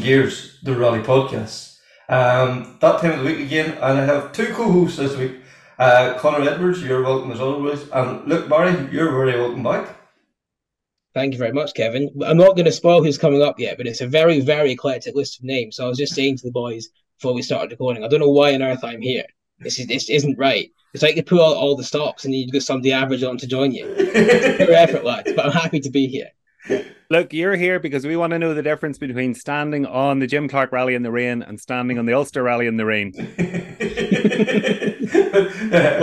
Gears, the Rally Podcast. Um, that time of the week again, and I have two co-hosts this week. Uh, Conor Edwards, you're welcome as always, and Luke Barry, you're very welcome back. Thank you very much, Kevin. I'm not going to spoil who's coming up yet, but it's a very, very eclectic list of names. So I was just saying to the boys before we started recording, I don't know why on earth I'm here. This is this isn't right. It's like you put out all the stops and you get somebody average on to join you. Your effort, lads. But I'm happy to be here. Look, you're here because we want to know the difference between standing on the Jim Clark rally in the rain and standing on the Ulster rally in the rain. well,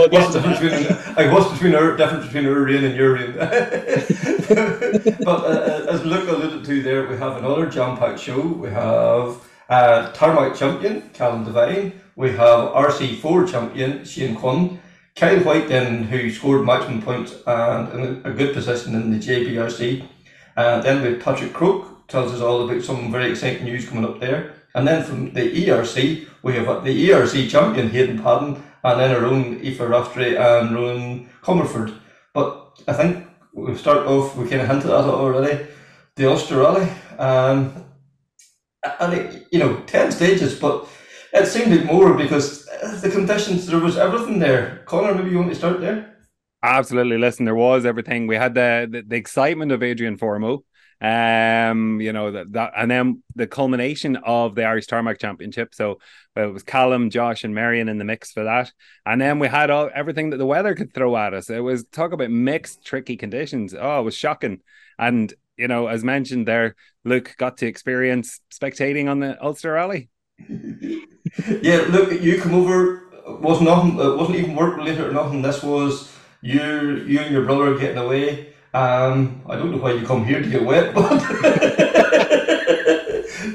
what's the between, like, what's between our difference between our rain and your rain? but uh, as Luke alluded to there, we have another jam-packed show. We have uh, Tarmac champion Callum Devine. We have RC4 champion Shane Quinn. Kyle White then, who scored maximum points and in a good position in the JBRC. Uh, then we have Patrick Croke, tells us all about some very exciting news coming up there. And then from the ERC, we have the ERC champion Hayden Paddon, and then our own Aoife Raftery and Ronan Comerford. But I think we'll start off, we kind of hinted at it already, the Ulster Rally. Um, and it, you know, 10 stages, but it seemed like more because the conditions, there was everything there. Conor, maybe you want to start there? Absolutely. Listen, there was everything. We had the the, the excitement of Adrian Fourmaux, um, you know that, that, and then the culmination of the Irish Tarmac Championship. So it was Callum, Josh, and Meirion in the mix for that, and then we had all everything that the weather could throw at us. It was talk about mixed, tricky conditions. Oh, it was shocking. And you know, as mentioned there, Luke got to experience spectating on the Ulster Rally. yeah, look, you come over. Was nothing. It wasn't even work related or nothing. This was you, you and your brother are getting away. Um, I don't know why you come here to get wet, but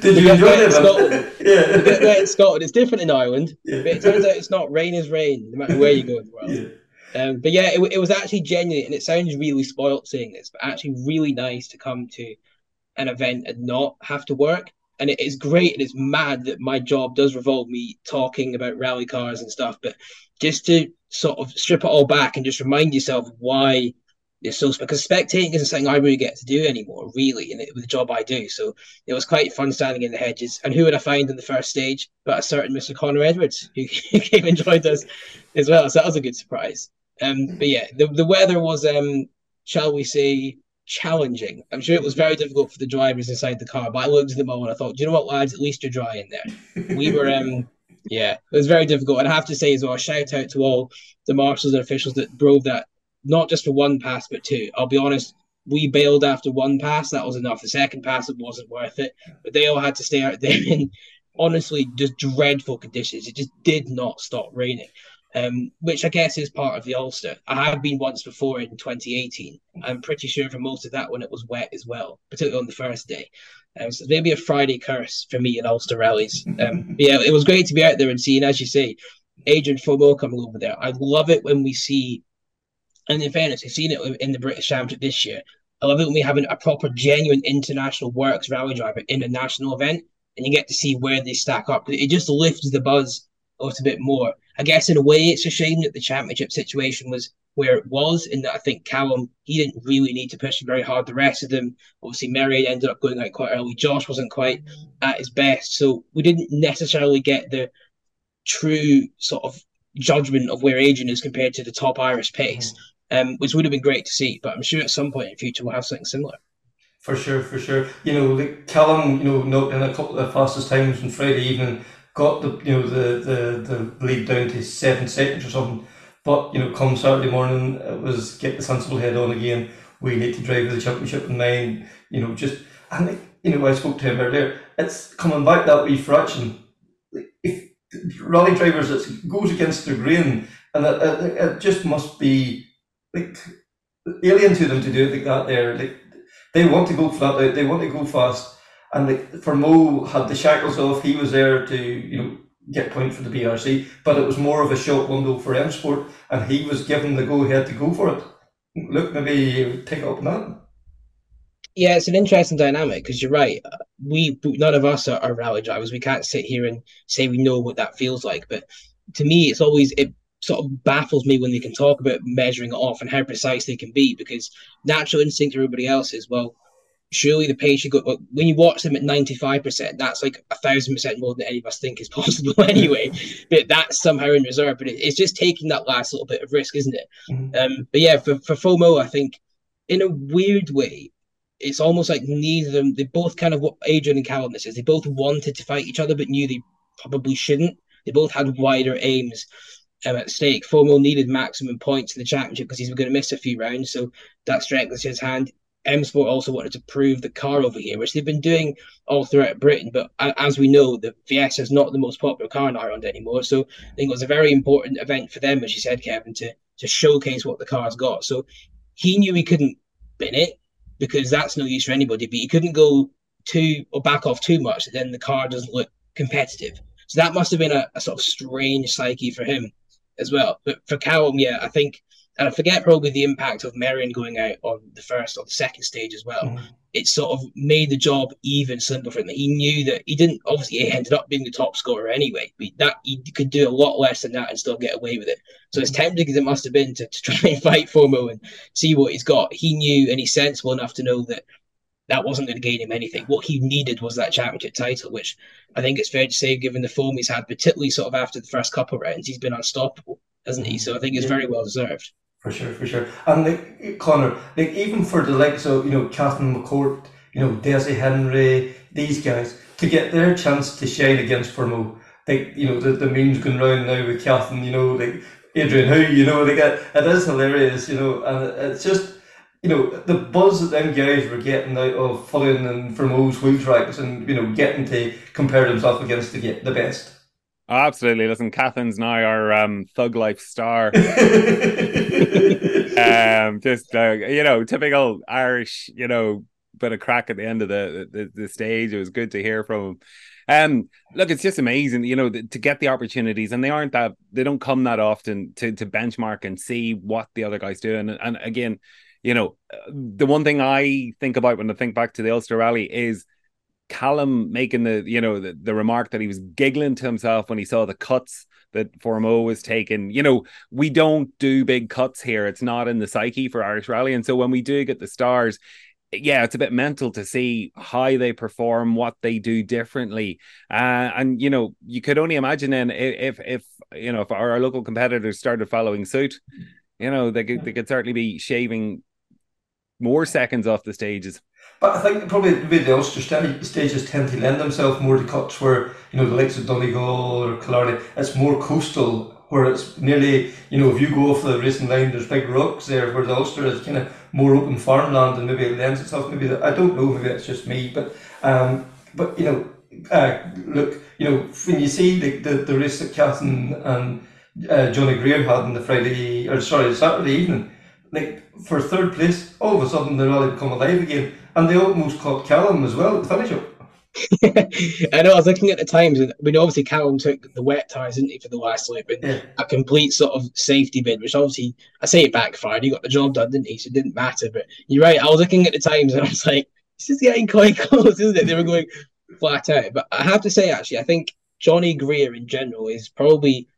did you enjoy it? Yeah, get wet in Scotland. It's different in Ireland, yeah. but it turns out it's not rain is rain, no matter where you go in the world. Yeah. Um, but yeah, it, it was actually genuine, and it sounds really spoilt saying this, but actually really nice to come to an event and not have to work. And it is great, and it's mad that my job does revolve me talking about rally cars and stuff. But just to sort of strip it all back and just remind yourself why it's so because spectating isn't something I really get to do anymore, really, in it, with the job I do. So it was quite fun standing in the hedges. And who would I find in the first stage but a certain Mr. Conor Edwards, who, came and joined us as well. So that was a good surprise. Um, but yeah, the, the weather was, um, shall we say, challenging. I'm sure it was very difficult for the drivers inside the car, but I looked at them all and I thought, do you know what, lads? At least you're dry in there. We were, um, yeah, it was very difficult. And I have to say as well, shout out to all the marshals and officials that drove that not just for one pass, but two. I'll be honest, we bailed after one pass. That was enough. The second pass, it wasn't worth it. But they all had to stay out there in honestly just dreadful conditions. It just did not stop raining. Um, which I guess is part of the Ulster. I have been once before in 2018. I'm pretty sure for most of that when it was wet as well, particularly on the first day. Um, so maybe a Friday curse for me in Ulster rallies. Um, yeah, it was great to be out there and seeing, as you say, Adrian Fourmaux coming over there. I love it when we see and in fairness, we've seen it in the British Championship this year. I love it when we have a proper, genuine international works rally driver in a national event, and you get to see where they stack up. It just lifts the buzz a little bit more. I guess in a way, it's a shame that the championship situation was where it was, in that I think Callum he didn't really need to push very hard. The rest of them, obviously, Mary ended up going out quite early. Josh wasn't quite at his best, so we didn't necessarily get the true sort of judgment of where Adrian is compared to the top Irish pace um, which would have been great to see. But I'm sure at some point in future we'll have something similar. For sure, for sure. You know, Callum, you know, in a couple of the fastest times on Friday evening, got the you know the the the lead down to seven seconds or something. But you know, come Saturday morning, it was get the sensible head on again. We need to drive the championship in mind. You know, just and you know, I spoke to him earlier. It's coming back that wee fraction. If rally drivers it goes against the grain, and it, it, it, just must be like alien to them to do it like that. There, like they want to go flat out, they want to go fast, and like Fourmaux had the shackles off, he was there to you know get points for the BRC, but it was more of a short window for M Sport, and he was given the go ahead to go for it. Look, maybe take up that. Yeah, it's an interesting dynamic because you're right. We none of us are, are rally drivers. We can't sit here and say we know what that feels like. But to me, it's always it sort of baffles me when they can talk about measuring it off and how precise they can be because natural instinct everybody else is well surely the pace you go when you watch them at 95% that's like a thousand percent more than any of us think is possible anyway but that's somehow in reserve but it, it's just taking that last little bit of risk isn't it mm-hmm. um, but yeah for, for Fourmaux i think in a weird way it's almost like neither of them they both kind of what adrian and callum this is they both wanted to fight each other but knew they probably shouldn't they both had wider aims um, at stake. Fourmaux needed maximum points in the championship because he's going to miss a few rounds, so that strengthens his hand. M Sport also wanted to prove the car over here, which they've been doing all throughout Britain. But as we know, the VS is not the most popular car in Ireland anymore. So I think it was a very important event for them, as you said, Kevin, to to showcase what the car's got. So he knew he couldn't bin it because that's no use for anybody. But he couldn't go too or back off too much, then the car doesn't look competitive. So that must have been a, a sort of strange psyche for him as well. But for Callum, yeah, I think, and I forget probably the impact of Meirion going out on the first or the second stage as well. Mm. It sort of made the job even simpler for him. He knew that he didn't obviously he ended up being the top scorer anyway, but that he could do a lot less than that and still get away with it. So as tempting as it must have been to, to try and fight Fourmaux and see what he's got, he knew and he's sensible enough to know that that wasn't going to gain him anything. What he needed was that championship title, which I think it's fair to say, given the form he's had, particularly sort of after the first couple of rounds, he's been unstoppable, hasn't he? So I think it's very well deserved. For sure, for sure. And like Conor, like even for the likes of you know Cathan McCourt, you know Desi Henry, these guys to get their chance to shine against Fourmaux. Like you know the, the memes going round now with Cathan, you know like Adrian Hu, you know like it, is hilarious, you know, and it's just you know, the buzz that them guys were getting out of following and from O's wheel tracks and, you know, getting to compare themselves against the, the best. Oh, absolutely. Listen, Cathan's now our um, thug life star. um, just, uh, you know, typical Irish, you know, bit of crack at the end of the, the, the stage. It was good to hear from him. Um, look, it's just amazing, you know, to get the opportunities, and they aren't that they don't come that often to to benchmark and see what the other guys do. And and again, you know, the one thing I think about when I think back to the Ulster Rally is Callum making the, you know, the, the remark that he was giggling to himself when he saw the cuts that Fourmaux was taking. You know, we don't do big cuts here. It's not in the psyche for Irish Rally. And so when we do get the stars, yeah, it's a bit mental to see how they perform, what they do differently, uh, and you know, you could only imagine then if if you know if our, local competitors started following suit, you know, they could they could certainly be shaving more seconds off the stages. But I think probably maybe the Ulster stages tend to lend themselves more to cuts where, you know, the likes of Donegal or Killarney, it's more coastal, where it's nearly, you know, if you go off the racing line, there's big rocks there, where the Ulster is kind of more open farmland and maybe it lends itself, maybe, I don't know, maybe it's just me, but, um, but you know, uh, look, you know, when you see the, the, the race that Kath and, uh, Johnny Greer had on the Friday, or sorry, Saturday evening, like for third place, all of a sudden they rally become alive again, and they almost caught Callum as well at the finish up. I know. I was looking at the times, and I mean, obviously Callum took the wet tires, didn't he, for the last lap, and yeah. a complete sort of safety bin, which obviously I say it backfired. He got the job done, didn't he? So it didn't matter. But you're right. I was looking at the times, and I was like, this is getting quite close, isn't it? They were going flat out. But I have to say, actually, I think Johnny Greer in general is probably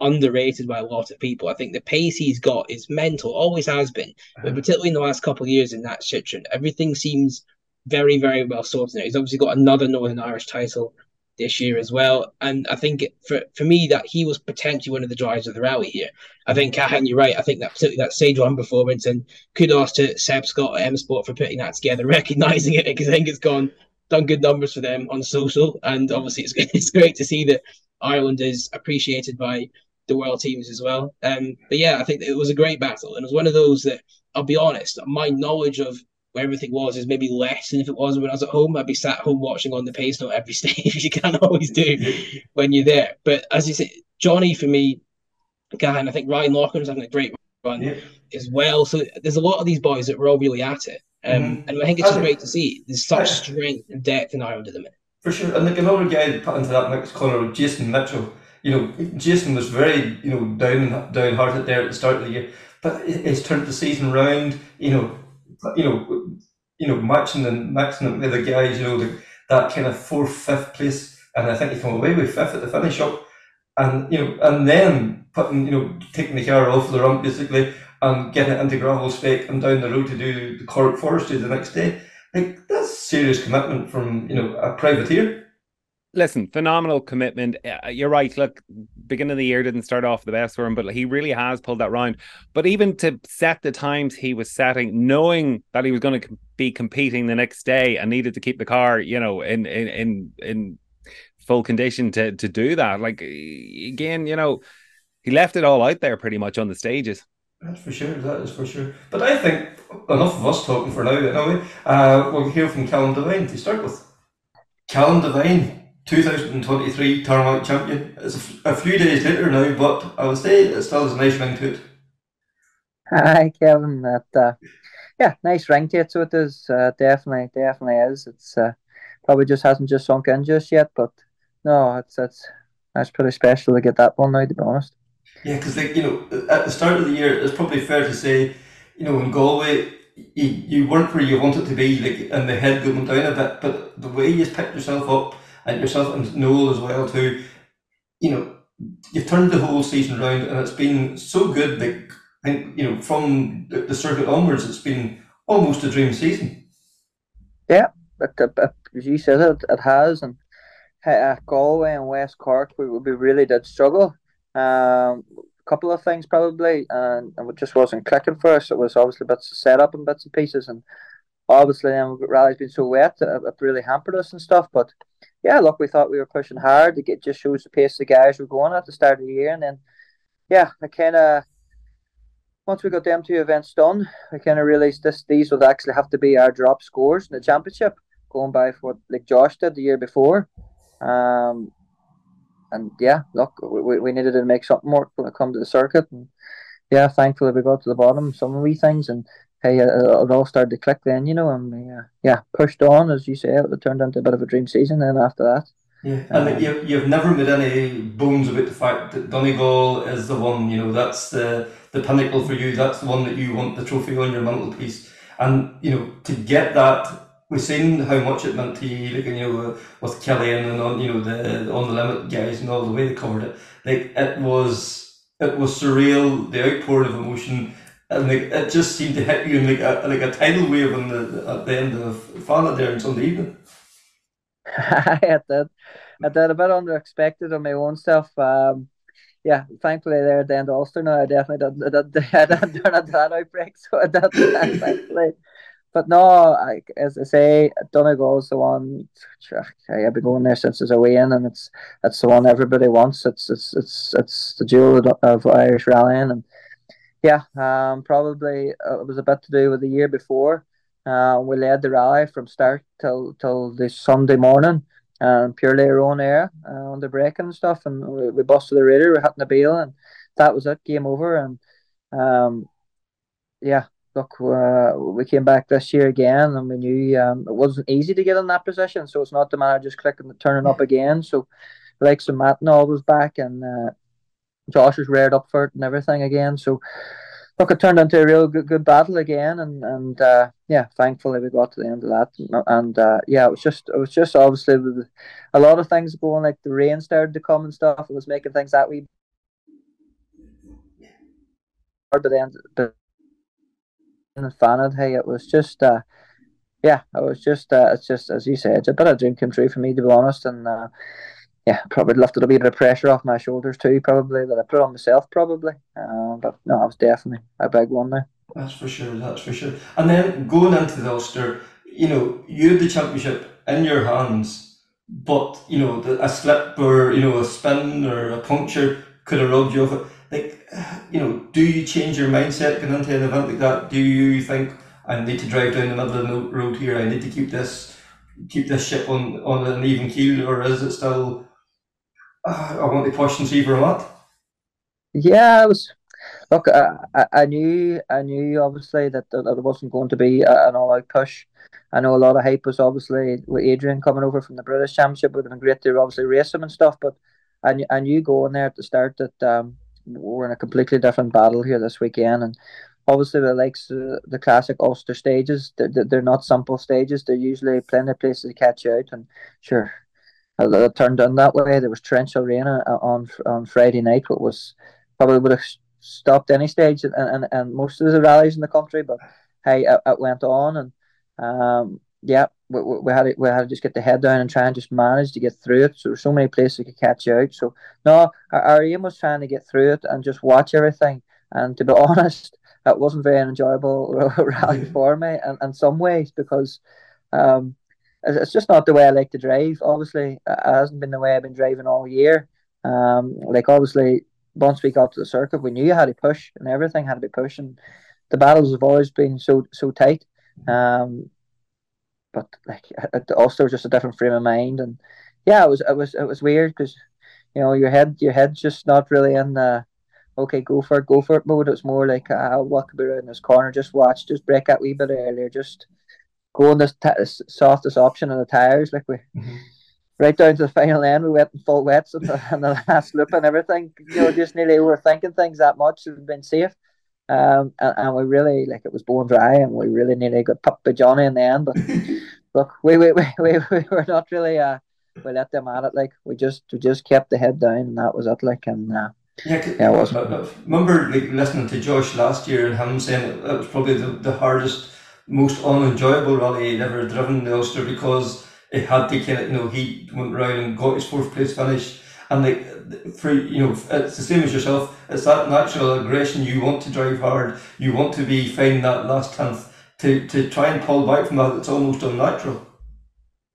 underrated by a lot of people. I think the pace he's got is mental, always has been, but uh-huh. particularly in the last couple of years in that Citroen, everything seems very, very well sorted. Now. He's obviously got another Northern Irish title this year as well, and I think for for me that he was potentially one of the drivers of the rally here. I think Cahan, you're right. I think that particularly that stage one performance, and kudos to Seb Scott at M Sport for putting that together, recognizing it because I think it's gone done good numbers for them on social, and obviously it's it's great to see that Ireland is appreciated by the world teams as well. Um, but yeah, I think it was a great battle, and it was one of those that I'll be honest, my knowledge of where everything was is maybe less than if it was when I was at home. I'd be sat home watching on the pace note every stage, you can't always do when you're there. But as you say, Johnny for me, guy, and I think Ryan Laughlin's having a great run Yeah. as well. So there's a lot of these boys that were all really at it. Um, Mhm. And I think it's I- great to see. There's such strength and depth in Ireland at the minute. For sure, and like another guy to put into that mix, Conor, Jason Mitchell. You know, Jason was very, you know, down downhearted there at the start of the year, but he's turned the season round. You know, you know, you know, matching and matching the guys. You know, the, that kind of fourth, fifth place, and I think he came away with fifth at the finish up, and you know, and then putting, you know, taking the car off the rump basically and getting it into gravel stake and down the road to do the Cork Forestry the next day. Like that's serious commitment from you know a privateer. Listen, phenomenal commitment. Uh, You're right. Look, beginning of the year didn't start off the best for him, but he really has pulled that round. But even to set the times he was setting, knowing that he was going to be competing the next day and needed to keep the car, you know, in in in, in full condition to to do that. Like again, you know, he left it all out there pretty much on the stages. That's for sure. That is for sure. But I think enough of us talking for now. Anyway, uh, we'll hear from Callum Devine to start with. Callum Devine, 2023 Tournament champion. It's a, f- a few days later now, but I would say it still has a nice ring to it. Hi, Kevin. That uh, yeah, nice ring to it. So it is uh, definitely, definitely is. It's uh, probably just hasn't just sunk in just yet, but no, it's it's that's pretty special to get that one now. To be honest. Yeah, because like you know, at the start of the year, it's probably fair to say, you know, in Galway, you, you weren't where you wanted to be, like, and the head going down a bit. But the way you picked yourself up, and yourself and Noel as well too, you know, you've turned the whole season around, and it's been so good. Like, I think you know, from the, the circuit onwards, it's been almost a dream season. But, uh, but as you said, it, it has, and uh, Galway and West Cork, we, we really did struggle. Um, a couple of things probably, and, and it just wasn't clicking for us. It was obviously bits of setup and bits and pieces, and obviously then rally's been so wet, it, it really hampered us and stuff. But yeah, look, we thought we were pushing hard. to get just shows the pace the guys were going at the start of the year, and then yeah, I kind of once we got them two events done, I kind of realised this these would actually have to be our drop scores in the championship, going by what like Josh did the year before. Um, and yeah, look, we, we needed to make something work when it come to the circuit, and yeah, thankfully we got to the bottom some of wee things, and hey, it, it all started to click then, you know, and we uh, yeah pushed on as you say, it turned into a bit of a dream season. Then after that, Yeah, and like, um, you, you've never made any bones about the fact that Donegal is the one, you know, that's the, the pinnacle for you, that's the one that you want the trophy on your mantelpiece. And, you know, to get that, we've seen how much it meant to you, like, you know, with Killian and on, you know, the on the limit guys and all the way they covered it. Like, it was, it was surreal, the outpouring of emotion, and like, it just seemed to hit you in like a, like a tidal wave on the, at the end of Fala there on Sunday evening. I did. I did a bit unexpected on my own stuff. Um, yeah, thankfully there at the end of Ulster now, I definitely didn't, I didn't, didn't that outbreak, so I did thankfully. But no, I, as I say, Donegal's the one. I've been going there since I was away in, and it's it's the one everybody wants. It's it's it's it's the jewel of, of Irish rallying, and yeah, um, probably uh, it was a bit to do with the year before. Uh, we led the rally from start till till the Sunday morning, um, purely our own air uh, on the braking and stuff, and we, we busted the radar, we hit the bill, and that was it, game over. And um, yeah, look, uh, we came back this year again, and we knew um, it wasn't easy to get in that position. So it's not the matter just clicking and turning up again. So like some Matt and all was back, and uh, Josh was reared up for it and everything again. So look, it turned into a real good, good battle again, and and uh, yeah, thankfully we got to the end of that, and uh, yeah, it was just it was just obviously a lot of things going, like the rain started to come and stuff, it was making things that wee hard, but then but and Fanad, hey, it was just uh, yeah, it was just uh, it's just as you said, it's a bit of dream come true for me to be honest, and uh, yeah, probably lifted a bit of pressure off my shoulders too, probably that I put on myself, probably. Uh, but no, it was definitely a big one there. That's for sure. That's for sure. And then going into the Ulster, you know, you had the championship in your hands, but you know, the, a slip or you know, a spin or a puncture could have robbed you of it. Like, you know, do you change your mindset going into an event like that? Do you think I need to drive down the middle of the road here. I need to keep this keep this ship on on an even keel, or is it still? Uh, I want to see where I'm at. Yeah, I was. Look, I, I knew I knew obviously that, that it wasn't going to be an all out push. I know a lot of hype was obviously with Adrian coming over from the British Championship would have been great to obviously race him and stuff, but I, knew, I knew going there at the start that um, we're in a completely different battle here this weekend, and obviously the likes the classic Ulster stages, they're, they're not simple stages. They're usually plenty of places to catch out, and sure, it turned on that way. There was torrential rain on on Friday night, what was probably would have stopped any stage and, and, and most of the rallies in the country, but hey, it, it went on and um, yeah, we, we had to, we had to just get the head down and try and just manage to get through it. So there's so many places we could catch you out. So no, our, our aim was trying to get through it and just watch everything. And to be honest, it wasn't very enjoyable rally for me, and in some ways because um, it's just not the way I like to drive. Obviously, it hasn't been the way I've been driving all year. Um, like obviously, once we got to the circuit, we knew you had to push, and everything had to be pushing. The battles have always been so so tight. Um, but like it also just a different frame of mind, and yeah, it was it was it was weird because you know your head your head's just not really in the okay go for it go for it mode. It's more like uh, what could be around this corner, just watch, just break that wee bit earlier, just go on this t- softest option on the tires, like we. Mm-hmm. Right down to the final end, we went in full wets on the, the last loop and everything. You know, just nearly overthinking things that much. We've been safe. Um, and, and, we really like it was bone dry, and we really nearly got popped by Johnny in the end. But look, we we, we, we, we were not really uh, we let them at it. Like we just we just kept the head down, and that was it. Like and uh, yeah, yeah, it was. I, I remember like listening to Josh last year and him saying it, it was probably the, the hardest, most unenjoyable rally he'd ever driven the Ulster because it had to kind of you know he went around and got his fourth place finish. And like for you know it's the same as yourself. It's that natural aggression. You want to drive hard. You want to be finding that last tenth. To to try and pull back from that it's almost unnatural.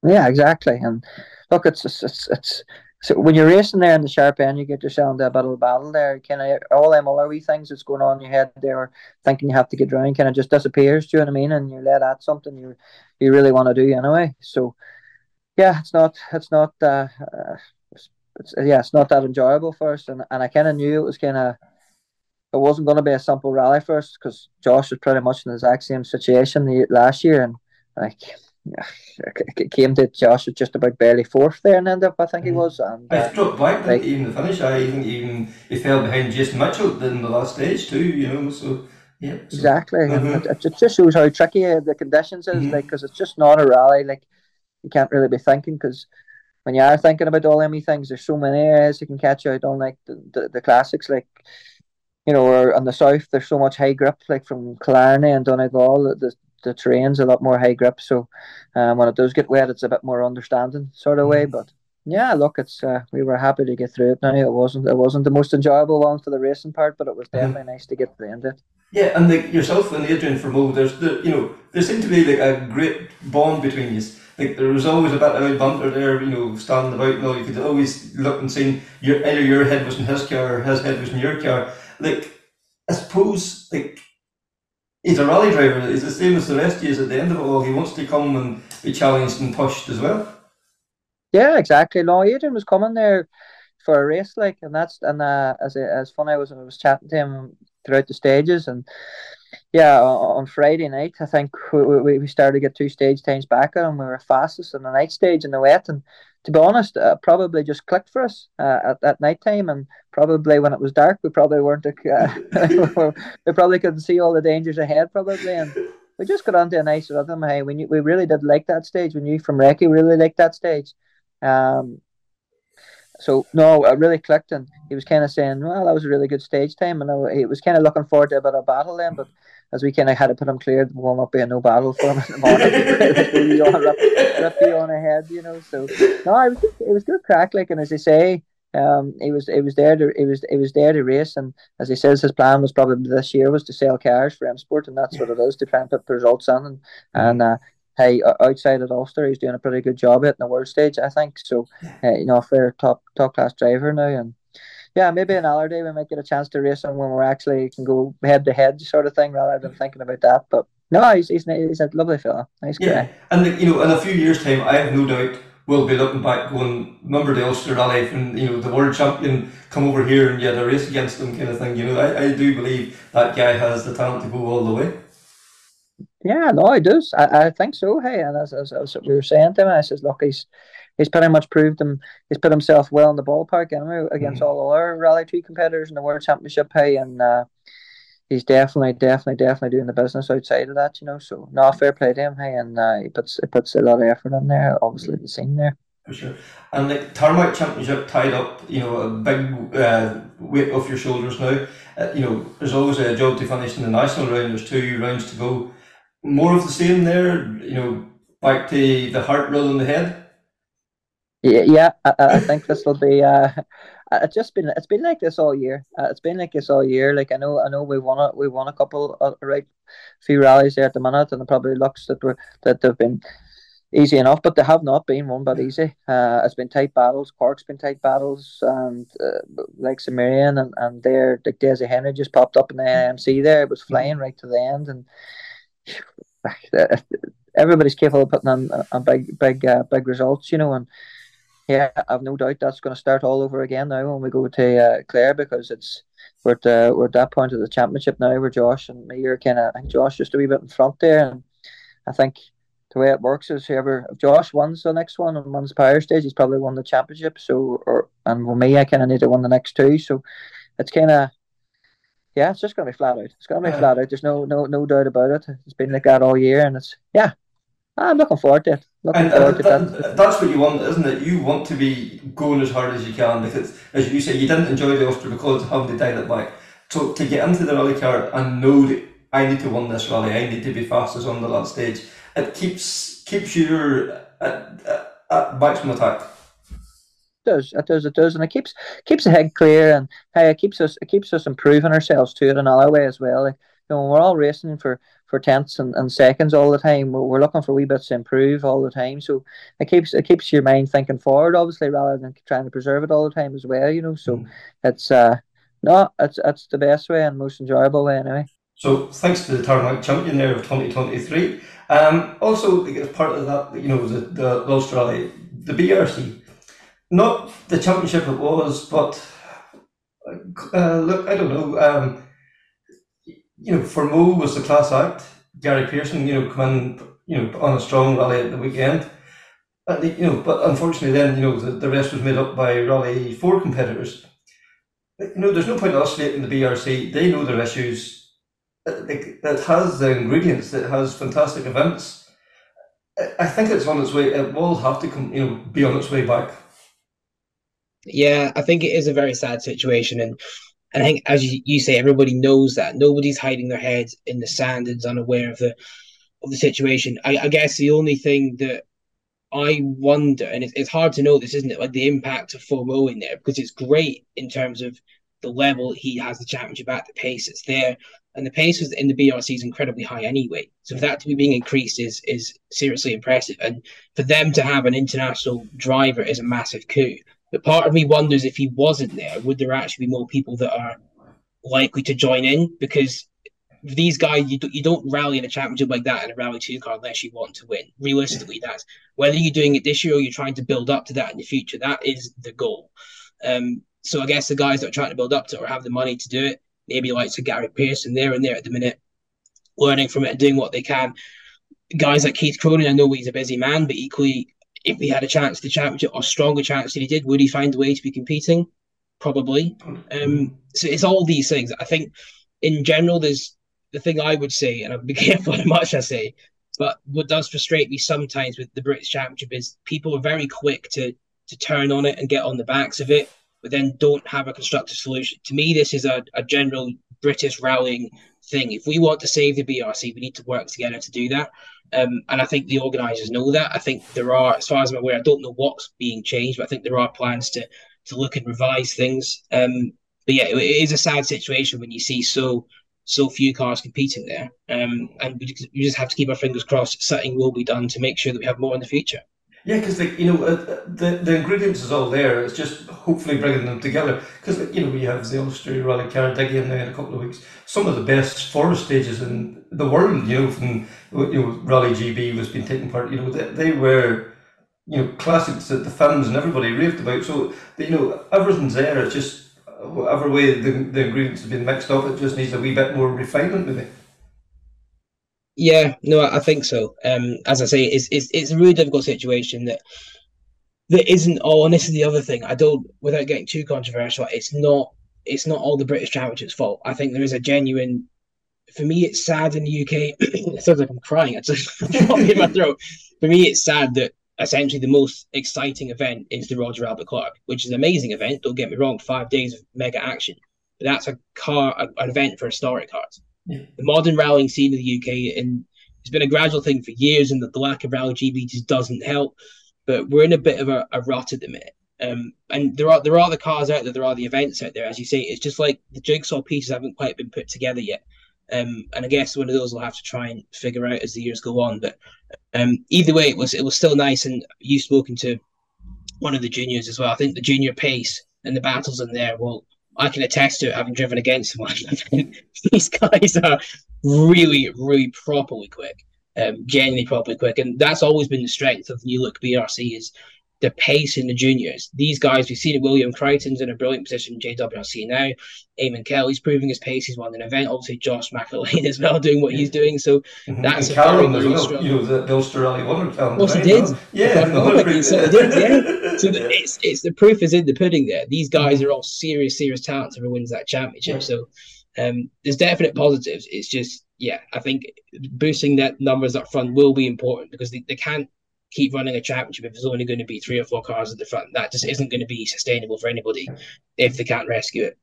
Yeah exactly. And look it's it's it's, it's so when you're racing there in the sharp end, you get yourself into a bit of a battle there. Kind of all them other wee things that's going on in your head there, thinking you have to get around, kind of just disappears. Do you know what I mean? And you're led at something you you really want to do anyway. So yeah, it's not it's not uh, uh it's yeah, it's not that enjoyable for us, and, and I kind of knew it was kind of it wasn't going to be a simple rally for us because Josh was pretty much in the exact same situation the, last year, and like it came to Josh was just about barely fourth there and ended up, I think he mm. was. And uh, I dropped back like, even the finish. I even even he fell behind Jason Mitchell in the last stage too. You know, so. Yeah, so. exactly. Mm-hmm. It, it, just shows how tricky the conditions is, mm-hmm. like, because it's just not a rally. Like, you can't really be thinking because when you are thinking about all Emmy things, there's so many areas you can catch out on like the, the, the classics, like you know, or on the south there's so much high grip, like from Killarney and Donegal, the, the, the terrain's a lot more high grip. So um, when it does get wet, it's a bit more understanding sort of way. Mm-hmm. But yeah, look, it's uh, we were happy to get through it. Now it wasn't it wasn't the most enjoyable one for the racing part, but it was mm-hmm. definitely mm-hmm. nice to get to the end of it. Yeah, and like yourself and Adrian Fourmaux, there's the you know there seemed to be like a great bond between you like there was always a bit of a banter there, you know, standing about. You know, you could always look and see your either your head was in his car or his head was in your car. Like I suppose, like he's a rally driver. He's the same as the rest of you. At the end of it all, he wants to come and be challenged and pushed as well. Yeah, exactly. No, Adrian was coming there for a race, like, and that's and uh, as as funny I was, I was chatting to him throughout the stages, and yeah, on Friday night, I think we, we started to get two stage times back and we were fastest in the night stage in the wet. And to be honest, uh, probably just clicked for us uh, at, at night time. And probably when it was dark, we probably weren't, uh, we probably couldn't see all the dangers ahead, probably. And we just got onto a nice rhythm. Hey, we, knew, we really did like that stage. We knew from Recce, really liked that stage. Um, so no, it really clicked, and he was kind of saying, "Well, that was a really good stage time," and he was kind of looking forward to a bit of battle then. But as we kind of had to put him clear, there will not be a no battle for him in the morning. you on, rip, rip you on ahead, you know. So no, it was it was good crack, like, and as they say, um, he was he was there to he was he was there to race, and as he says, his plan was probably this year was to sell cars for M Sport, and that's what it is to try and put the results in, and and uh, hey, outside of Ulster, he's doing a pretty good job at the world stage, I think. So, uh, you know, a fair top top class driver now, and yeah, maybe another day we might get a chance to race him when we're actually can go head to head sort of thing rather than thinking about that. But no, he's he's, he's a lovely fella, nice yeah. guy. And you know, in a few years' time, I have no doubt we'll be looking back going, remember the Ulster Rally and you know the world champion come over here and you had a race against them kind of thing. You know, I, I do believe that guy has the talent to go all the way. Yeah, no, he does. I, I think so. Hey, and as, as, as we were saying to him, I says, look, he's he's pretty much proved him. He's put himself well in the ballpark anyway against mm-hmm. all other Rally Two competitors in the World Championship. Hey, and uh, he's definitely, definitely, definitely doing the business outside of that. You know, so no fair play to him. Hey, and uh, he puts he puts a lot of effort in there. Obviously, the scene there. For sure. And the Tarmac Championship tied up, you know, a big uh, weight off your shoulders now. Uh, you know, there's always a job to finish in the national round. There's two rounds to go. More of the same there. You know, back to the heart rather than the head. Yeah, yeah. I, I think this will be. Uh, it's just been it's been like this all year. Uh, it's been like this all year. Like I know I know we won a we won a couple of right few rallies there at the minute, and it probably looks that were that they've been easy enough, but they have not been won but easy. Uh, it's been tight battles. Cork's been tight battles, and uh, like Sumerian and and there, like Dessie Henry just popped up in the AMC there. It was flying right to the end, and everybody's capable of putting on, on big big uh, big results, you know, and yeah, I've no doubt that's going to start all over again now when we go to uh, Clare because it's we're at, uh, we're at that point of the championship now where Josh and me are kind of I think Josh just a wee bit in front there, and I think the way it works is whoever if Josh wins the next one and wins power stage, he's probably won the championship. So or and with me, I kind of need to win the next two. So it's kind of yeah, it's just gonna be flat out. It's gonna be flat out. There's no no no doubt about it. It's been like that all year, and it's yeah. I'm looking forward to it. Looking and, forward to that, That's what you want, isn't it? You want to be going as hard as you can because, as you say, you didn't enjoy the Ulster because of having to dial it back. So to get into the rally car and know that I need to win this rally, I need to be fastest on the last stage. It keeps keeps you at, at, at maximum attack. It does it does it does, and it keeps keeps the head clear, and hey, it keeps us it keeps us improving ourselves too in another way as well. Like, you know, we're all racing for for tenths and, and seconds all the time. We're, we're looking for wee bits to improve all the time. So it keeps it keeps your mind thinking forward, obviously, rather than trying to preserve it all the time as well. You know, so mm. it's uh no, it's it's the best way and most enjoyable way anyway. So thanks to the Tarmac champion there of 2023. Um, also, as part of that, you know, the, the Ulster Rally, the BRC, not the championship it was, but uh, look, I don't know. Um, you know, Fourmaux was the class act. Gary Pearson, you know, coming, you know, on a strong rally at the weekend. And, you know, but unfortunately, then you know the, the rest was made up by Rally Four competitors. You know, there's no point in oscillating the BRC. They know their issues. It, it has the ingredients. It has fantastic events. I think it's on its way. It will have to come, you know, be on its way back. Yeah, I think it is a very sad situation, and and I think, as you, you say, everybody knows that. Nobody's hiding their heads in the sand and is unaware of the of the situation. I, I guess the only thing that I wonder, and it's, it's hard to know this, isn't it? Like the impact of Fourmaux in there, because it's great in terms of the level he has the championship at, the pace it's there, and the pace in the BRC is incredibly high anyway. So for that to be being increased is is seriously impressive, and for them to have an international driver is a massive coup. But part of me wonders if he wasn't there, would there actually be more people that are likely to join in? Because these guys, you, do, you don't rally in a championship like that in a rally two car unless you want to win. Realistically, that's whether you're doing it this year or you're trying to build up to that in the future. That is the goal. Um, so I guess the guys that are trying to build up to it or have the money to do it, maybe like to Gary Pearson there and there at the minute, learning from it and doing what they can. Guys like Keith Cronin, I know he's a busy man, but equally if he had a chance to championship or stronger chance than he did, would he find a way to be competing? Probably. Um, so it's all these things. I think in general, there's the thing I would say, and I'll be careful how much I say, but what does frustrate me sometimes with the British Championship is people are very quick to to turn on it and get on the backs of it, but then don't have a constructive solution. To me, this is a, a general British rallying thing. If we want to save the BRC, we need to work together to do that. Um, and I think the organisers know that. I think there are, as far as I'm aware, I don't know what's being changed, but I think there are plans to to look and revise things. Um, but yeah, it, it is a sad situation when you see so so few cars competing there. Um, and we, we just have to keep our fingers crossed. Something will be done to make sure that we have more in the future. Yeah, because you know uh, the the ingredients is all there. It's just hopefully bringing them together. Because you know we have the Ulster Rally Cardigan now in a couple of weeks. Some of the best forest stages in the world. You know from you know Rally GB was been taking part. You know they, they were you know classics that the fans and everybody raved about. So you know everything's there. It's just whatever way the, the ingredients have been mixed up. It just needs a wee bit more refinement, maybe. Yeah, no, I think so. Um, as I say, it's it's it's a really difficult situation that that isn't all. And this is the other thing. I don't, without getting too controversial, it's not it's not all the British Championships' fault. I think there is a genuine. For me, it's sad in the UK. it sounds like I'm crying. It's just in my throat. For me, it's sad that essentially the most exciting event is the Roger Albert Clark, which is an amazing event. Don't get me wrong, five days of mega action, but that's a car, an event for historic cars. The modern rallying scene in the UK, and it's been a gradual thing for years, and the lack of rally GB just doesn't help. But we're in a bit of a, a rut at the minute. Um, and there are there are the cars out there, there are the events out there. As you say, it's just like the jigsaw pieces haven't quite been put together yet. Um, and I guess one of those we'll have to try and figure out as the years go on. But um, either way, it was it was still nice. And you've spoken to one of the juniors as well. I think the junior pace and the battles in there will I can attest to it, having driven against one. These guys are really, really properly quick, um, genuinely properly quick, and that's always been the strength of New Look BRC is the pace in the juniors. These guys, we've seen it. William Creighton's in a brilliant position in JWRC now. Eamon Kelly's proving his pace. He's won an event. Obviously, Josh McErlean as well doing what he's doing. So mm-hmm. that's and a Callum very, very well. strong. You know, the, the Ulster Rally winner. Callum well, he did. Yeah, no, he so did. Yeah. So the, it's it's the proof is in the pudding. There, these guys mm-hmm. are all serious, serious talents. Who wins that championship. Yeah. So um, there's definite positives. It's just yeah, I think boosting that numbers up front will be important because they, they can't keep running a championship if there's only going to be three or four cars at the front. That just isn't going to be sustainable for anybody if they can't rescue it.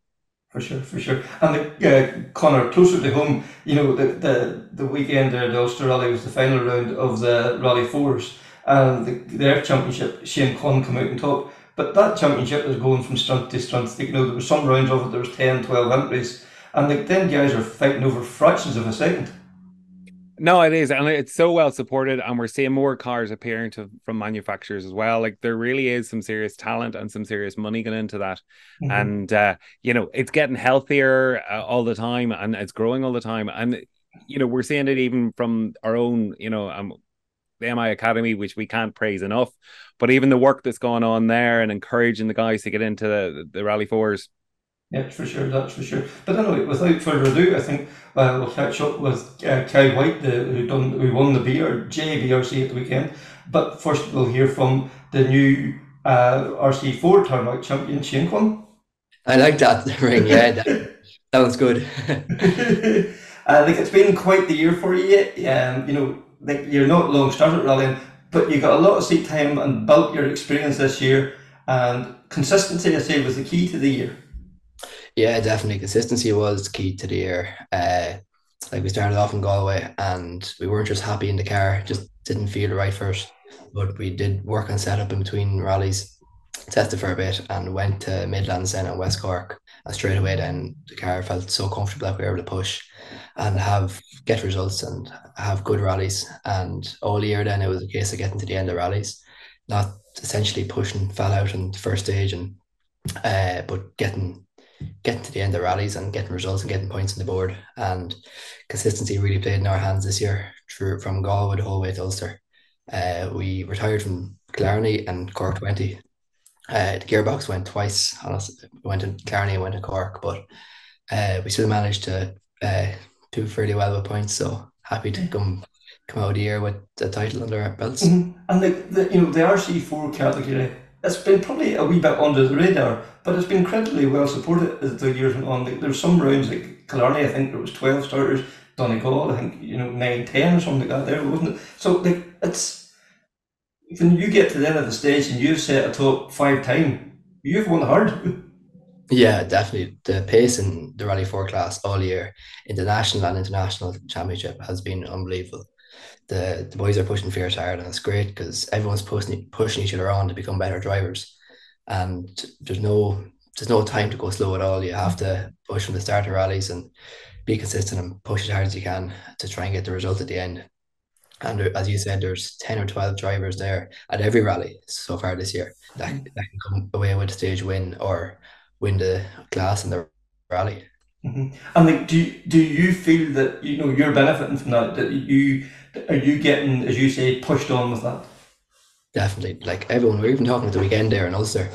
For sure, for sure. And the, uh, Conor, closer to home, you know, the, the, the weekend there, the Ulster Rally was the final round of the Rally Fours. And the, their championship, Shane Quinn came out on top. But that championship was going from strength to strength. You know, there were some rounds of it, there was 10, 12 entries. And the, then guys are fighting over fractions of a second. No, it is, and it's so well supported, and we're seeing more cars appearing to from manufacturers as well. Like there really is some serious talent and some serious money going into that, mm-hmm. and uh, you know it's getting healthier uh, all the time, and it's growing all the time, and you know we're seeing it even from our own, you know, um, the MI Academy, which we can't praise enough, but even the work that's going on there and encouraging the guys to get into the, the Rally Fours yeah, for sure, that's for sure. But anyway, without further ado, I think uh, we'll catch up with uh, Kyle White, the, who done who won the BR, JBRC at the weekend. But first, we'll hear from the new uh, RC4 Tarmac champion, Shane Quinn. I like that ring, yeah, that, that was good. I think it's been quite the year for you. Um, you know, like you're not long started rallying, but you got a lot of seat time and built your experience this year. And consistency, I say, was the key to the year. Yeah, definitely. Consistency was key to the year. Uh, like we started off in Galway and we weren't just happy in the car, just didn't feel right first. But we did work on setup in between rallies, tested for a bit, and went to Midlands then at West Cork. And straight away, then the car felt so comfortable that we were able to push and have get results and have good rallies. And all year, then it was a case of getting to the end of rallies, not essentially pushing fell out in the first stage and uh, but getting getting to the end of rallies and getting results and getting points on the board. And consistency really played in our hands this year through from Galway the whole way to Ulster. Uh, we retired from Killarney and Cork 20. Uh, the gearbox went twice on us. We went to Killarney and went to Cork, but uh, we still managed to uh, do fairly well with points. So happy to come come out of the year with the title under our belts. Mm-hmm. And the, the you know the RC four category it's been probably a wee bit under the radar, but it's been incredibly well supported as the years went on. Like, there's some rounds like Killarney, I think there was twelve starters. Donegal, I think you know nine, ten or something like that. There wasn't it. So like it's when you get to the end of the stage and you've set a top five time, you've won hard. Yeah, definitely. The pace in the Rally Four class all year in the national and international championship has been unbelievable the, the boys are pushing fierce hard, and it's great because everyone's pushing pushing each other on to become better drivers, and there's no there's no time to go slow at all. You have to push from the start of rallies and be consistent and push as hard as you can to try and get the result at the end. And there, as you said, there's 10 or 12 drivers there at every rally so far this year that, that can come away with a stage win or win the class in the rally. Mm-hmm. And like, do you, do you feel that you know you're benefiting from that? That you are you getting, as you say, pushed on with that? Definitely. Like everyone, we are even talking at the weekend there in Ulster.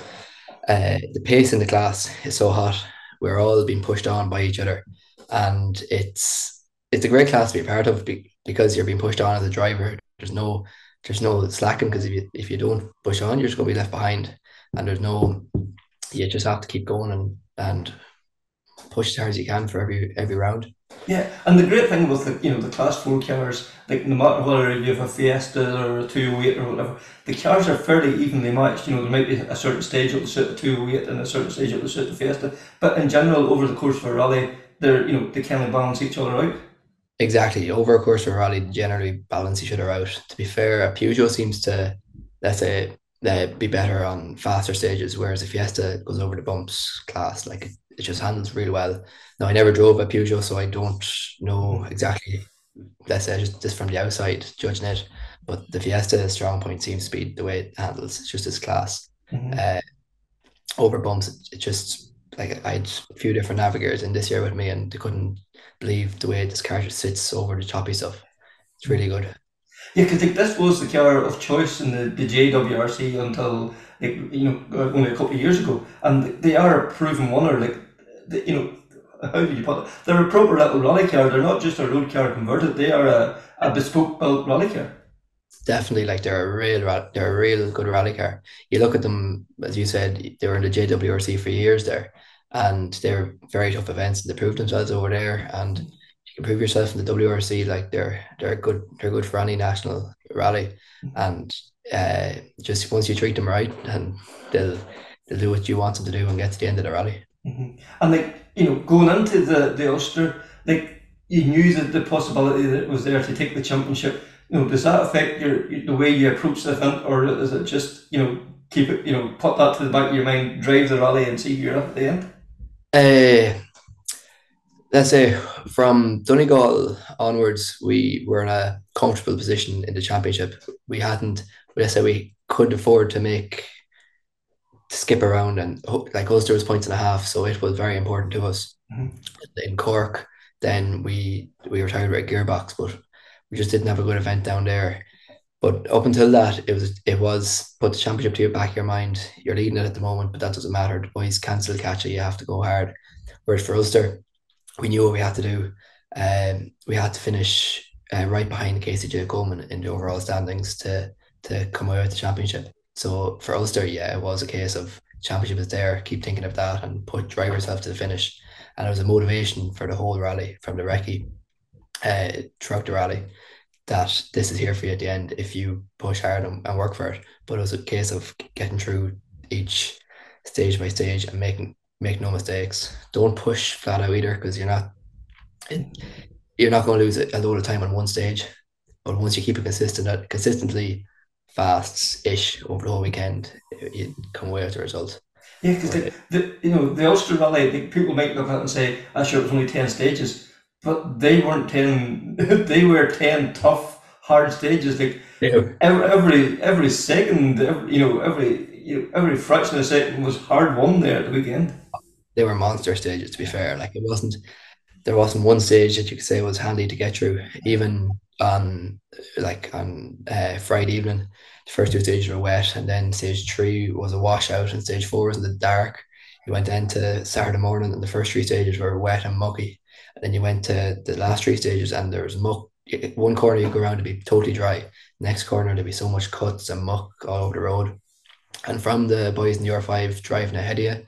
Uh, the pace in the class is so hot. We're all being pushed on by each other, and it's it's a great class to be part of because you're being pushed on as a driver. There's no there's no slacking because if you if you don't push on, you're just going to be left behind, and there's no you just have to keep going and and push as hard as you can for every every round. Yeah, and the great thing with the you know the class four cars, like no matter whether you have a Fiesta or a two or whatever, the cars are fairly evenly matched. You know, there might be a certain stage that will suit the two oh eight and a certain stage that will suit the Fiesta, but in general, over the course of a rally, they're you know they kind of balance each other out. Exactly. Over a course of a rally, generally balance each other out. To be fair, a Peugeot seems to let's say uh, be better on faster stages, whereas a Fiesta goes over the bumps class. Like it, just handles really well. Now I never drove a Peugeot, so I don't know exactly. Let's say just, just from the outside judging it, but the Fiesta strong point seems to be the way it handles. It's just its class. Mm-hmm. Uh, over bumps, it just like I had a few different navigators in this year with me, and they couldn't believe the way this car just sits over the choppy stuff. It's really good. Yeah, because this was the car of choice in the, the JWRC until like you know uh, only a couple of years ago, and they are a proven winner. Like the, you know, how do you put it? They're a proper little rally car. They're not just a road car converted. They are a, a bespoke built rally car. Definitely, like they're a real they're a real good rally car. You look at them, as you said, they were in the JWRC for years there, and they're very tough events. They proved themselves over there, and you can prove yourself in the WRC. Like they're they're good they're good for any national rally, mm-hmm. and uh, just once you treat them right, and they'll they'll do what you want them to do and get to the end of the rally. Mm-hmm. And like you know, going into the the Ulster, like you knew that the possibility that it was there to take the championship. You know, does that affect your the way you approach the event, or is it just you know keep it you know put that to the back of your mind, drive the rally, and see who you're at the end? Uh, let's say from Donegal onwards, we were in a comfortable position in the championship. We hadn't, let's say, we could afford to make to skip around, and like Ulster was points and a half, so it was very important to us. Mm-hmm. In Cork, then we we were tired with a gearbox, but we just didn't have a good event down there. But up until that, it was it was put the championship to your back of your mind. You're leading it at the moment, but that doesn't matter. The boys cancel catch it. You have to go hard. Whereas for Ulster, we knew what we had to do. Um, we had to finish uh, right behind Casey J Coleman in the overall standings to to come away with the championship. So for Ulster, yeah, it was a case of championship is there. Keep thinking of that and put drive yourself to the finish. And it was a motivation for the whole rally from the recce uh, throughout the rally that this is here for you at the end if you push hard and, and work for it. But it was a case of getting through each stage by stage and making make no mistakes. Don't push flat out either because you're not you're not going to lose a load of time on one stage. But once you keep it consistent, consistently fast-ish over the whole weekend, you come away with the result. Yeah, because the, the you know the Ulster Rally, the, people might look at it and say, "I sure it was only ten stages," but they weren't ten. they were ten tough, hard stages. Like yeah. every, every every second, every, you know, every you know, every fraction of a second was hard won there at the weekend they were monster stages. To be fair, like it wasn't there wasn't one stage that you could say was handy to get through. Even on like on uh, Friday evening, the first two stages were wet, and then stage three was a washout, and stage four was in the dark. You went into Saturday morning, and the first three stages were wet and mucky. And then you went to the last three stages, and there was muck. One corner you go around to be totally dry. Next corner there'd be so much cuts and muck all over the road. And from the boys in your five driving ahead of you,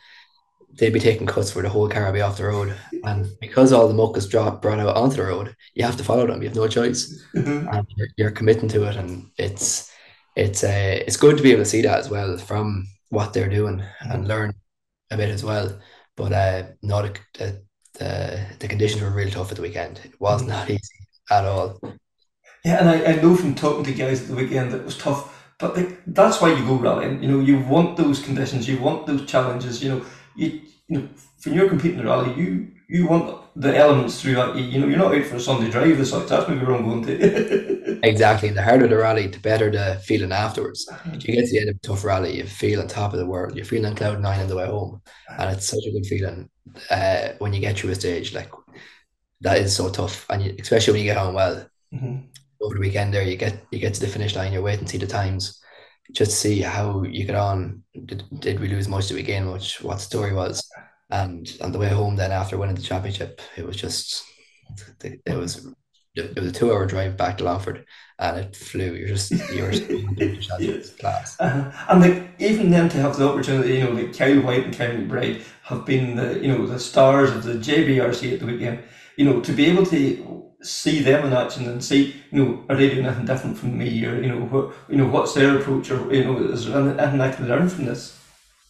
they'd be taking cuts for the whole car be off the road. And because all the muck is dropped, brought out onto the road, you have to follow them. You have no choice. Mm-hmm. And you're, you're, committing to it. And it's it's uh, it's good to be able to see that as well from what they're doing mm-hmm. and learn a bit as well. But uh, not the, the, the conditions were really tough at the weekend. It was mm-hmm. not easy at all. Yeah, and I, I know from talking to guys at the weekend that it was tough. But like, that's why you go rallying. You know, you want those conditions, you want those challenges. You know, you, you know, when you're competing in a rally, you you want the elements through that. You know, you're not out for a Sunday drive. It's like that's maybe where I'm going to. exactly. The harder the rally, the better the feeling afterwards. If you get to the end of a tough rally, you feel on top of the world. You're feeling cloud nine on the way home, and it's such a good feeling uh, when you get through a stage like that is so tough, and you, especially when you get home well. Mm-hmm. Over the weekend, there you get you get to the finish line. You're waiting to see the times, just see how you get on. Did, did we lose much? Did we gain much? What the story was? And on the way home, then after winning the championship, it was just it was it was a two hour drive back to Longford and it flew. You're just you're yes. class. Uh, and like even then to have the opportunity, you know, like Kyle White and Kevin McBride have been the you know the stars of the JBRC at the weekend. You know, to be able to see them in action and see, you know, are they doing anything different from me, or you know, what you know, what's their approach, or you know, is there anything I can learn from this?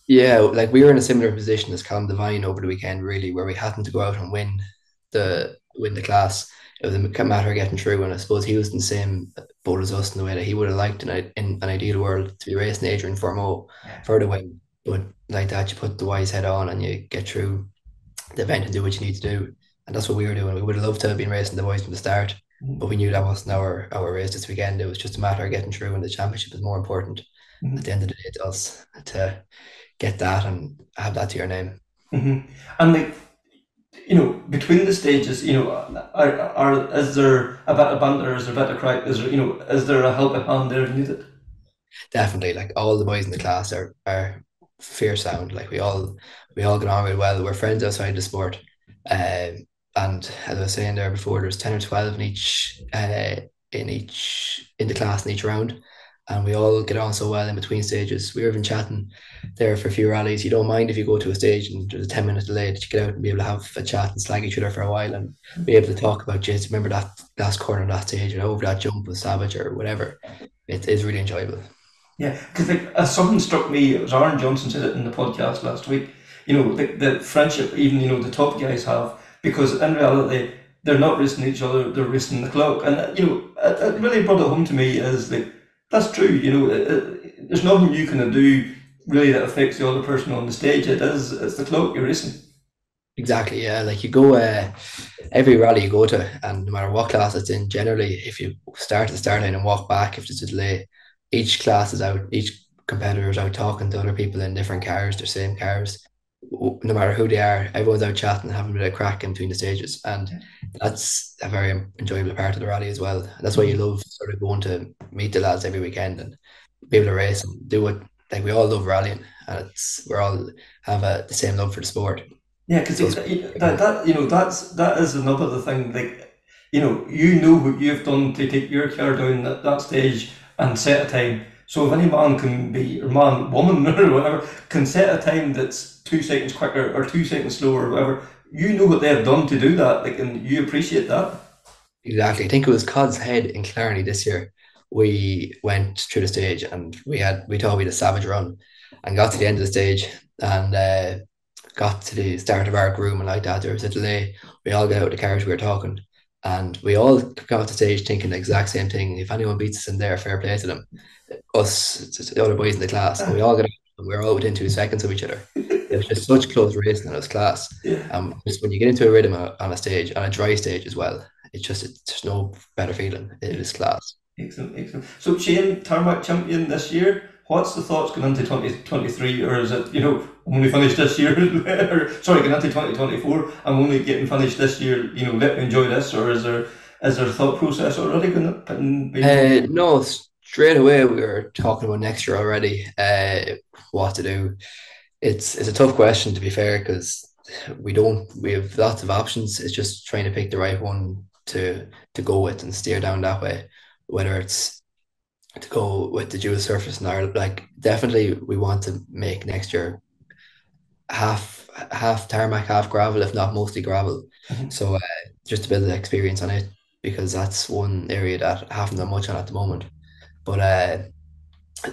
Yeah, like we were in a similar position as Callum Devine over the weekend, really, where we hadn't to go out and win the win the class. It was a matter of getting through, and I suppose he was in the same boat as us in the way that he would have liked in, a, in an ideal world to be racing Adrian Fourmaux for the win. But like that, you put the wise head on and you get through the event and do what you need to do. And that's what we were doing. We would have loved to have been racing the boys from the start, mm-hmm. but we knew that wasn't our our race this weekend. It was just a matter of getting through, and the championship is more important mm-hmm. at the end of the day to us to get that and have that to your name. Mm-hmm. And like, you know, between the stages, you know, are, are is there a of banter? Is there a of crack? Is there, you know, is there a helping hand there needed? Definitely, like all the boys in the class are are fair sound. Like we all we all get on really well. We're friends outside the sport, um, and as I was saying there before, there's ten or twelve in each uh, in each in the class in each round and we all get on so well in between stages. We were even chatting there for a few rallies. You don't mind if you go to a stage and there's a 10 minute delay that you get out and be able to have a chat and slag each other for a while and be able to talk about just remember that last corner on that stage or over that jump with Savage or whatever. It is really enjoyable. Yeah, because like, as something struck me, it was Aaron Johnson said it in the podcast last week. You know, the, the friendship even you know the top guys have because in reality they're not racing each other; they're racing the clock. And you know, it, it really brought it home to me as like that's true. You know, it, it, there's nothing you can do really that affects the other person on the stage. It is it's the clock you're racing. Exactly. Yeah. Like you go uh, every rally you go to, and no matter what class it's in, generally, if you start at the start line and walk back, if there's a delay, each class is out. Each competitor is out talking to other people in different cars, their same cars no matter who they are, everyone's out chatting, having a bit of crack in between the stages, and that's a very enjoyable part of the rally as well. That's why you mm. love sort of going to meet the lads every weekend and be able to race and do what like we all love rallying, and it's we're all have a, the same love for the sport. Yeah, because so that, that you know that's that is another thing. Like you know, you know what you've done to take your car down that, that stage and set a time. So if any man can be or man, woman or whatever can set a time that's two seconds quicker or two seconds slower or whatever, you know what they've done to do that, like, and you appreciate that. Exactly. I think it was Cod's Head in Killarney this year. We went through the stage and we had we thought we had a savage run, and got to the end of the stage and uh, got to the start of our room and like that. There was a delay. We all got out of the carriage. We were talking, and we all got off the stage thinking the exact same thing. If anyone beats us in there, fair play to them. Us, the other boys in the class, and we all got we were all within two seconds of each other. It was just such close racing in this class. Yeah. Um, just when you get into a rhythm on a stage, on a dry stage as well, it's just it's just no better feeling. It is class. Excellent, excellent. So Shane, tarmac champion this year. What's the thoughts going into 2023, or is it, you know, I'm only finished this year, or sorry, going into 2024, I'm only getting finished this year, you know, let me enjoy this, or is there is there a thought process already going to? Uh, no, straight away we were talking about next year already. Uh, what to do? It's it's a tough question to be fair because we don't we have lots of options. It's just trying to pick the right one to to go with and steer down that way. Whether it's to go with the dual surface in Ireland, like definitely we want to make next year half half tarmac, half gravel, if not mostly gravel. Mm-hmm. So uh, just to build the experience on it because that's one area that I haven't done much on at the moment. But uh,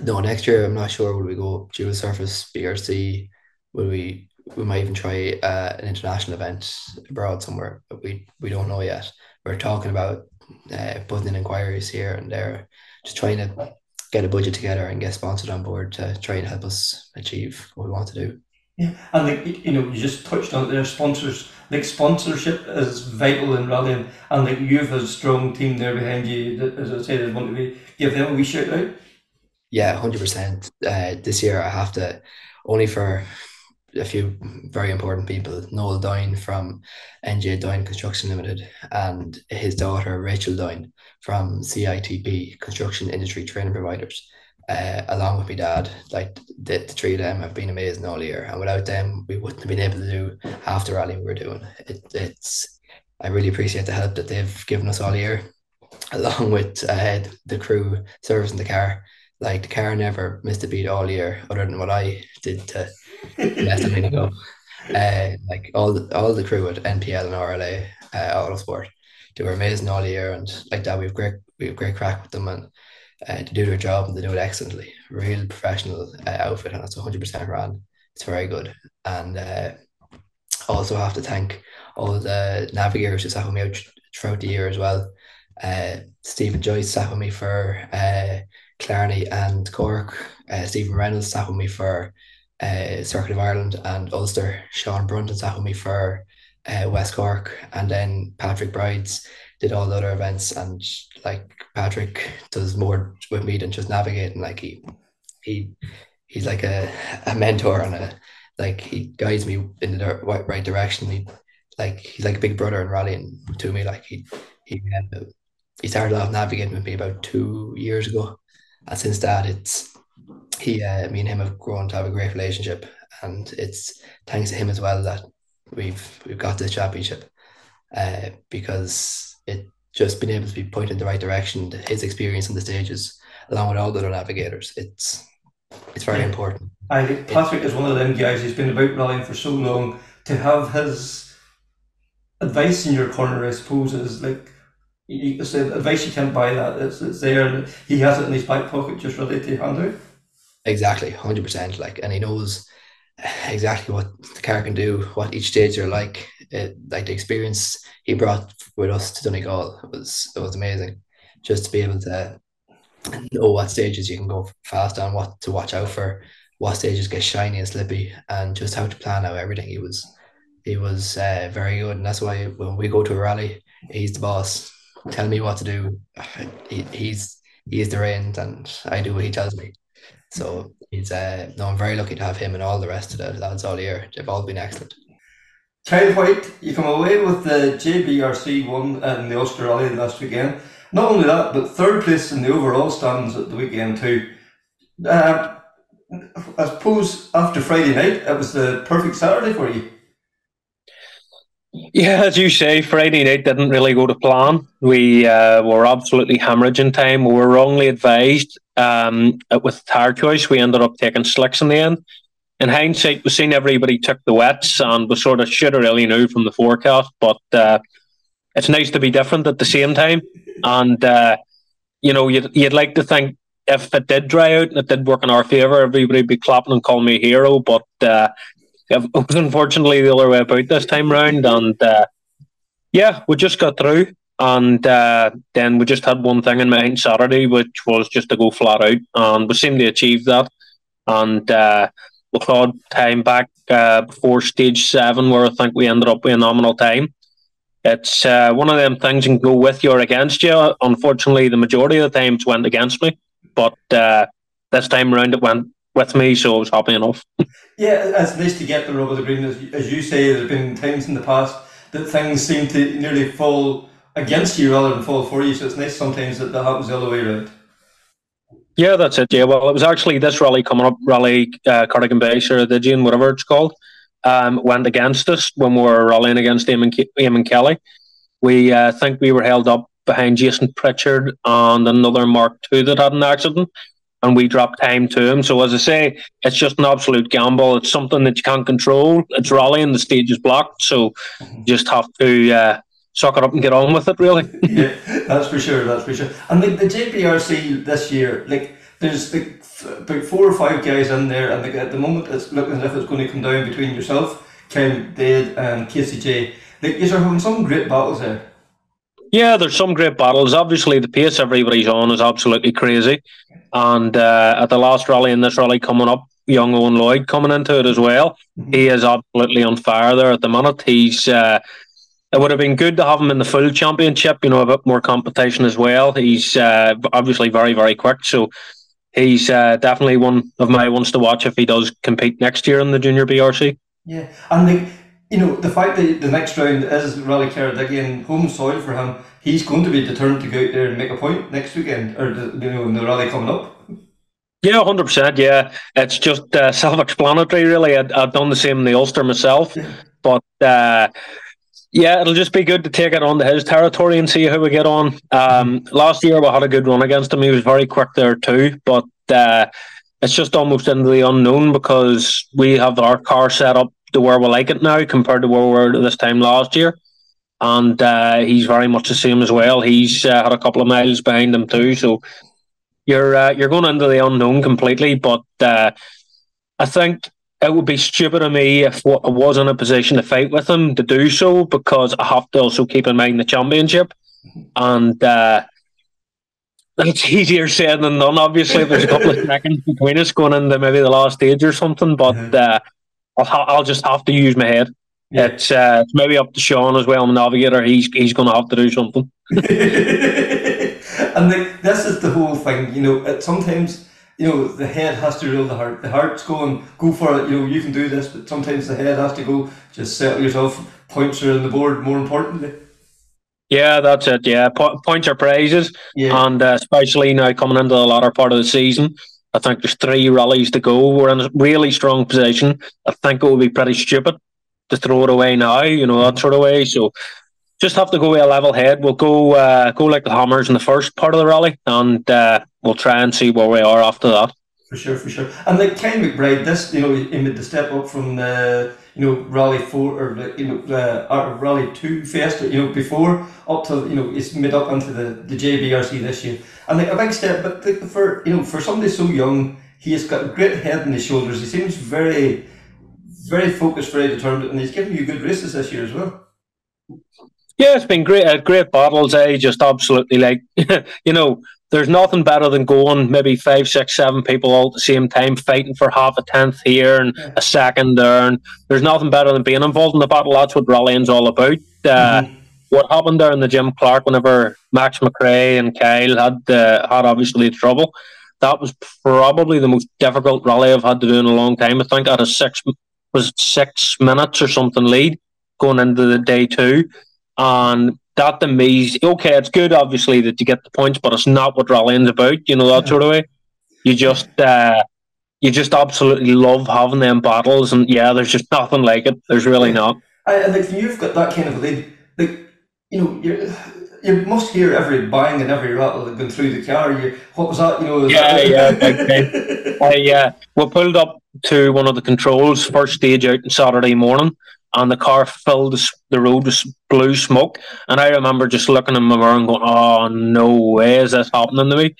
no, next year I'm not sure. Will we go dual surface BRC? Will we? We might even try uh, an international event abroad somewhere, but we we don't know yet. We're talking about uh, putting in inquiries here and there, just trying to get a budget together and get sponsored on board to try and help us achieve what we want to do. Yeah, and like you know, you just touched on their sponsors. Like sponsorship is vital in rallying, and like you have a strong team there behind you. That, as I said, I want to be, give them a wee shout out. Yeah, hundred uh, percent. This year I have to only for a few very important people. Noel Doyne from NJ Doyne Construction Limited and his daughter Rachel Doyne from CITP Construction Industry Training Providers uh, along with my dad. Like the, the three of them have been amazing all year, and without them, we wouldn't have been able to do half the rally we were doing. It, it's I really appreciate the help that they've given us all year, along with uh, the crew servicing the car. Like the car never missed a beat all year, other than what I did to let them go. Uh, like all the, all the crew at NPL and RLA uh, Autosport, they were amazing all year, and like that we've great we have great crack with them, and uh, to do their job and they do it excellently. Real professional uh, outfit, and it's 100% run. It's very good. And uh, also have to thank all the navigators who sat with me out throughout the year as well. Uh, Stephen Joyce sat with me for uh, Killarney and Cork. Uh, Stephen Reynolds sat with me for uh, Circuit of Ireland and Ulster. Sean Brunton sat with me for uh, West Cork. And then Patrick Brides did all the other events and like Patrick does more with me than just navigating. Like he he he's like a, a mentor and a like he guides me in the right direction. He like he's like a big brother and rallying to me. Like he he uh, he started off navigating with me about two years ago, and since that it's he uh, me and him have grown to have a great relationship, and it's thanks to him as well that we've we've got this championship, uh, because it just been able to be pointed in the right direction. His experience on the stages, along with all the other navigators, it's it's very yeah. important. I think Patrick is one of them guys. He's been about rallying for so long. To have his advice in your corner, I suppose, is like you said, advice you can't buy. That it's, it's there, he has it in his back pocket, just ready to hand out. Exactly, hundred percent. Like, and he knows exactly what the car can do, what each stage are like. It, like the experience he brought with us to Donegal was it was amazing. Just to be able to know what stages you can go fast on, what to watch out for, what stages get shiny and slippy, and just how to plan out everything. He was he was uh, very good, and that's why when we go to a rally, he's the boss. Tell me what to do. He, he's he's the reins, and I do what he tells me. So he's uh, no, I'm very lucky to have him and all the rest of the lads all year. They've all been excellent. Kyle White, you come away with the JBRC one and the Australian last weekend. Not only that, but third place in the overall stands at the weekend too. Uh, I suppose after Friday night, it was the perfect Saturday for you. Yeah, as you say, Friday night didn't really go to plan. We uh, were absolutely hemorrhaging time. We were wrongly advised um, with tire choice. We ended up taking slicks in the end. In hindsight, we've seen everybody took the wets and we sort of should have really knew from the forecast. But uh, it's nice to be different at the same time. And, uh, you know, you'd, you'd like to think if it did dry out and it did work in our favour, everybody would be clapping and calling me a hero. But uh, it was unfortunately the other way about this time round. And uh, yeah, we just got through. And uh, then we just had one thing in mind Saturday, which was just to go flat out. And we seemed to achieve that. And uh, we clawed time back uh, before stage seven, where I think we ended up with a nominal time. It's uh, one of them things you can go with you or against you. Unfortunately, the majority of the times went against me. But uh, this time around, it went with me, so I was happy enough. yeah, it's nice to get the of the green. As, as you say, there's been times in the past that things seem to nearly fall against you rather than fall for you. So it's nice sometimes that that happens the other way around. Yeah, that's it. Yeah, well, it was actually this rally coming up, rally uh, Cardigan Bay, Ceredigion, whatever it's called, um, went against us when we were rallying against Eamon, Eamon Kelly. We uh, think we were held up behind Jason Pritchard and another Mark II that had an accident and we drop time to him. So as I say, it's just an absolute gamble. It's something that you can't control. It's rallying, the stage is blocked, so you just have to uh, suck it up and get on with it. Really. yeah, that's for sure. That's for sure. And like the JBRC this year, like there's like about four or five guys in there, and like, at the moment it's looking as if it's going to come down between yourself, Ken Dade, and Casey J. Like, there having some great battles there? Yeah, there's some great battles. Obviously, the pace everybody's on is absolutely crazy. And uh, at the last rally and this rally coming up, young Owen Lloyd coming into it as well. Mm-hmm. He is absolutely on fire there at the minute. He's uh, it would have been good to have him in the full championship, you know, a bit more competition as well. He's uh, obviously very, very quick. So he's uh, definitely one of my ones to watch if he does compete next year in the junior BRC. Yeah, and the, you know the fact that the next round is Rally Carrick home soil for him, he's going to be determined to go out there and make a point next weekend, or you know in the rally coming up. Yeah, hundred percent. Yeah, it's just uh, self-explanatory, really. I'd, I've done the same in the Ulster myself, Yeah. but uh, yeah, it'll just be good to take it on to his territory and see how we get on. Um, last year we had a good run against him. He was very quick there too, but uh, it's just almost into the unknown because we have our car set up to where we like it now compared to where we were this time last year. And uh, he's very much the same as well. He's uh, had a couple of miles behind him too, so you're uh, you're going into the unknown completely. But uh, I think it would be stupid of me if I was in a position to fight with him to do so because I have to also keep in mind the championship, and uh, it's easier said than done. Obviously, there's a couple of seconds between us going into maybe the last stage or something, but uh, I'll ha- I'll just have to use my head. Yeah. It's uh, it's maybe up to Sean as well, the navigator. He's he's going to have to do something. and the, this is the whole thing, you know. It, sometimes, you know, the head has to rule the heart. The heart's going, go for it. You know, you can do this, but sometimes the head has to go. Just settle yourself. Points are on the board. More importantly, Yeah, that's it. Yeah, po- points are prizes, yeah, and uh, especially now coming into the latter part of the season, I think there's three rallies to go. We're in a really strong position. I think it would be pretty stupid to throw it away now, you know, that sort of way. So just have to go with a level head. We'll go uh, go like the hammers in the first part of the rally, and uh, we'll try and see where we are after that. for sure, for sure. And like Ken McBride, this, you know, he made the step up from the, you know, Rally Four or the, you know, the uh, Rally Two Fiesta, you know, before up to, you know, he's made up into the the JBRC this year, and like a big step. But for you know, for somebody so young, he has got a great head on his shoulders. He seems very, very focused, very determined, and he's given you good races this year as well. Yeah, it's been great. Uh, great battles. Eh? Just absolutely like you know. There's nothing better than going maybe five, six, seven people all at the same time fighting for half a tenth here and a second there. And there's nothing better than being involved in the battle. That's what rallying's all about. Uh, What happened there in the Jim Clark whenever Max McRae and Kyle had uh, had obviously trouble? That was probably the most difficult rally I've had to do in a long time. I think I had a six was six minutes or something lead going into the day two, and that to me, okay, it's good obviously that you get the points, but it's not what rallying's about. You know that sort of way. You just uh, you just absolutely love having them battles, and yeah, there's just nothing like it. There's really not. I, like you've got that kind of lead, like you know, you you must hear every bang and every rattle that going through the car. You, what was that? You know, Yeah, that- yeah, I, uh, we pulled up to one of the controls, first stage out on Saturday morning, and the car filled the, road with blue smoke. And I remember just looking in my mirror and going, "Oh no way is this happening to me!"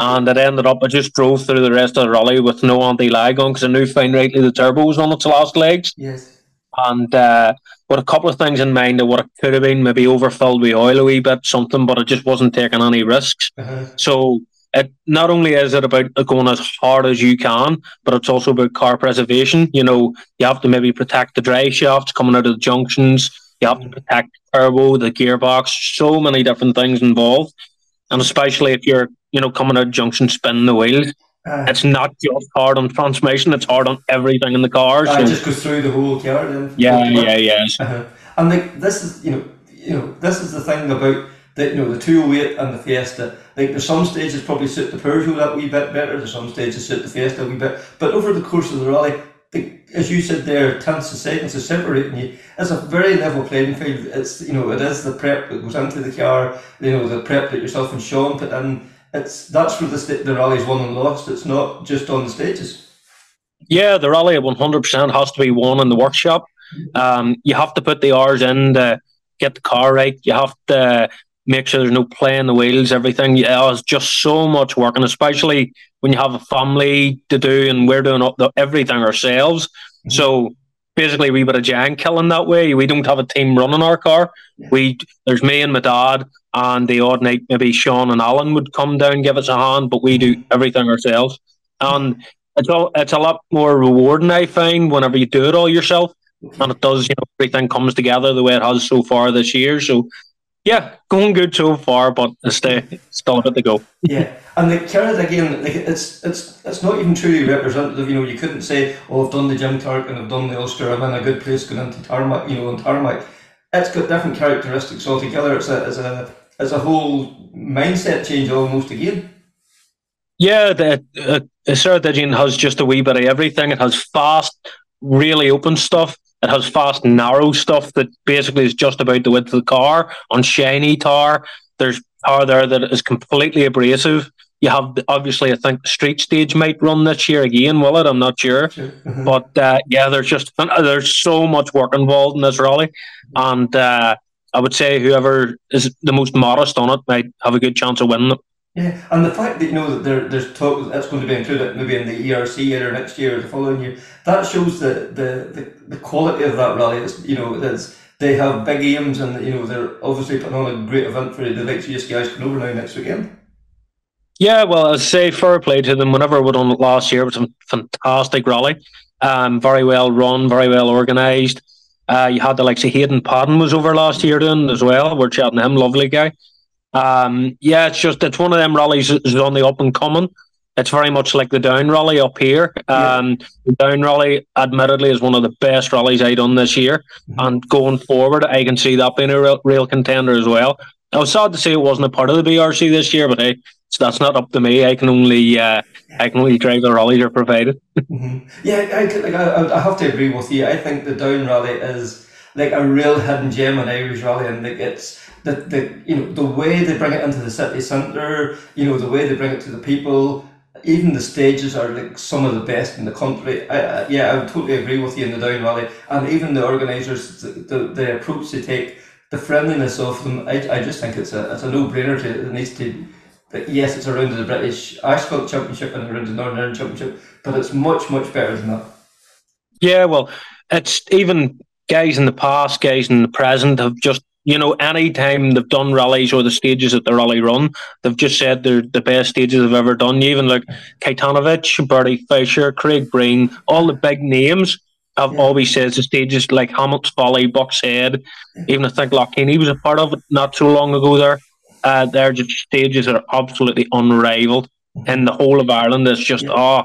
And it ended up I just drove through the rest of the rally with no anti-lag on because I knew fine rightly the turbo was on its last legs yes. and uh, with a couple of things in mind of what it could have been, maybe overfilled with oil a wee bit, something, but it just wasn't taking any risks. Uh-huh. So it not only is it about going as hard as you can, but it's also about car preservation. You know, you have to maybe protect the drive shafts coming out of the junctions. You have to protect the turbo, the gearbox. So many different things involved, and especially if you're you know coming out of junction spinning the wheels, Uh, it's not just hard on transmission; it's hard on everything in the car. uh, So it just goes through the whole car. Then. yeah, yeah, yeah. Uh-huh. And like this is you know you know this is the thing about the you know the two oh eight and the Fiesta. Like there's some stages probably suit the Peugeot that wee bit better. There's some stages suit the Fiesta a wee bit. But over the course of the rally, the, as you said there, tenths of seconds is separating you. It's a very level playing field. It's you know it is the prep that goes into the car. You know the prep that yourself and Sean put in. It's that's where the sta- the rally's won and lost. It's not just on the stages. Yeah, the rally at 100% has to be won in the workshop. Um, you have to put the hours in to get the car right. You have to make sure there's no play in the wheels, everything. Yeah, it's just so much work, and especially when you have a family to do, and we're doing up the, everything ourselves. Mm-hmm. So basically, we bit of giant killing that way. We don't have a team running our car. We there's me and my dad, and the odd night maybe Sean and Alan would come down and give us a hand, but we do mm-hmm. everything ourselves. And it's all it's a lot more rewarding. I find whenever you do it all yourself, mm-hmm. and it does. You know, everything comes together the way it has so far this year. So, yeah, going good so far, but it's still, still a bit to go. Yeah, and the carrot again, like it's it's it's not even truly representative. You know, you couldn't say, "Oh, I've done the Jim Clark and I've done the Ulster. I'm in a good place going into tarmac." You know, on tarmac, it's got different characteristics altogether. It's a it's a it's a whole mindset change almost again. Yeah, the uh, Ceredigion has just a wee bit of everything. It has fast, really open stuff. It has fast, narrow stuff that basically is just about the width of the car on shiny tar. There's tar there that is completely abrasive. You have obviously, I think the street stage might run this year again, will it? I'm not sure, Mm-hmm. but uh, yeah, there's just there's so much work involved in this rally, and uh, I would say whoever is the most modest on it might have a good chance of winning it. Yeah, and the fact that you know that there, there's talk that's going to be included maybe in the ERC year or next year or the following year, that shows the the, the, the quality of that rally. It's, you know, it's, they have big aims and you know they're obviously putting on a great event for the likes of you guys coming over now next weekend. Yeah, well, I'd say fair play to them. Whenever we done last year, it was a fantastic rally. Um, very well run, very well organised. Uh, you had the likes of Hayden Paddon was over last year doing as well. We're chatting to him, lovely guy. Um, yeah, it's just it's one of them rallies that's on the up and coming. It's very much like the down rally up here. Um, The down rally, admittedly, is one of the best rallies I done this year. And going forward, I can see that being a real, real contender as well. I was sad to say it wasn't a part of the BRC this year, but hey, so that's not up to me. I can only uh, I can only drive the rallies are provided. Yeah, I, like, I, I have to agree with you. I think the down rally is like a real hidden gem in Irish rally, and like it's the, the you know the way they bring it into the city centre, you know the way they bring it to the people. Even the stages are like some of the best in the country. I, I, yeah, I would totally agree with you in the down Valley, and even the organisers, the, the, the approach they take, the friendliness of them. I, I just think it's a it's a no brainer to it needs to. But yes, it's around the British Asphalt Championship and around the Northern Ireland Championship, but it's much much better than that. Yeah, well, it's even guys in the past, guys in the present have just you know any time they've done rallies or the stages that the rally run, they've just said they're the best stages they've ever done. Even like Kajetanowicz, Bertie Fisher, Craig Breen, all the big names have Yeah. always said the stages like Hamilton's Folly, Buck's Head, even I think Lockheed was a part of it not so long ago there. Uh, they're just stages that are absolutely unrivaled in the whole of Ireland. It's just oh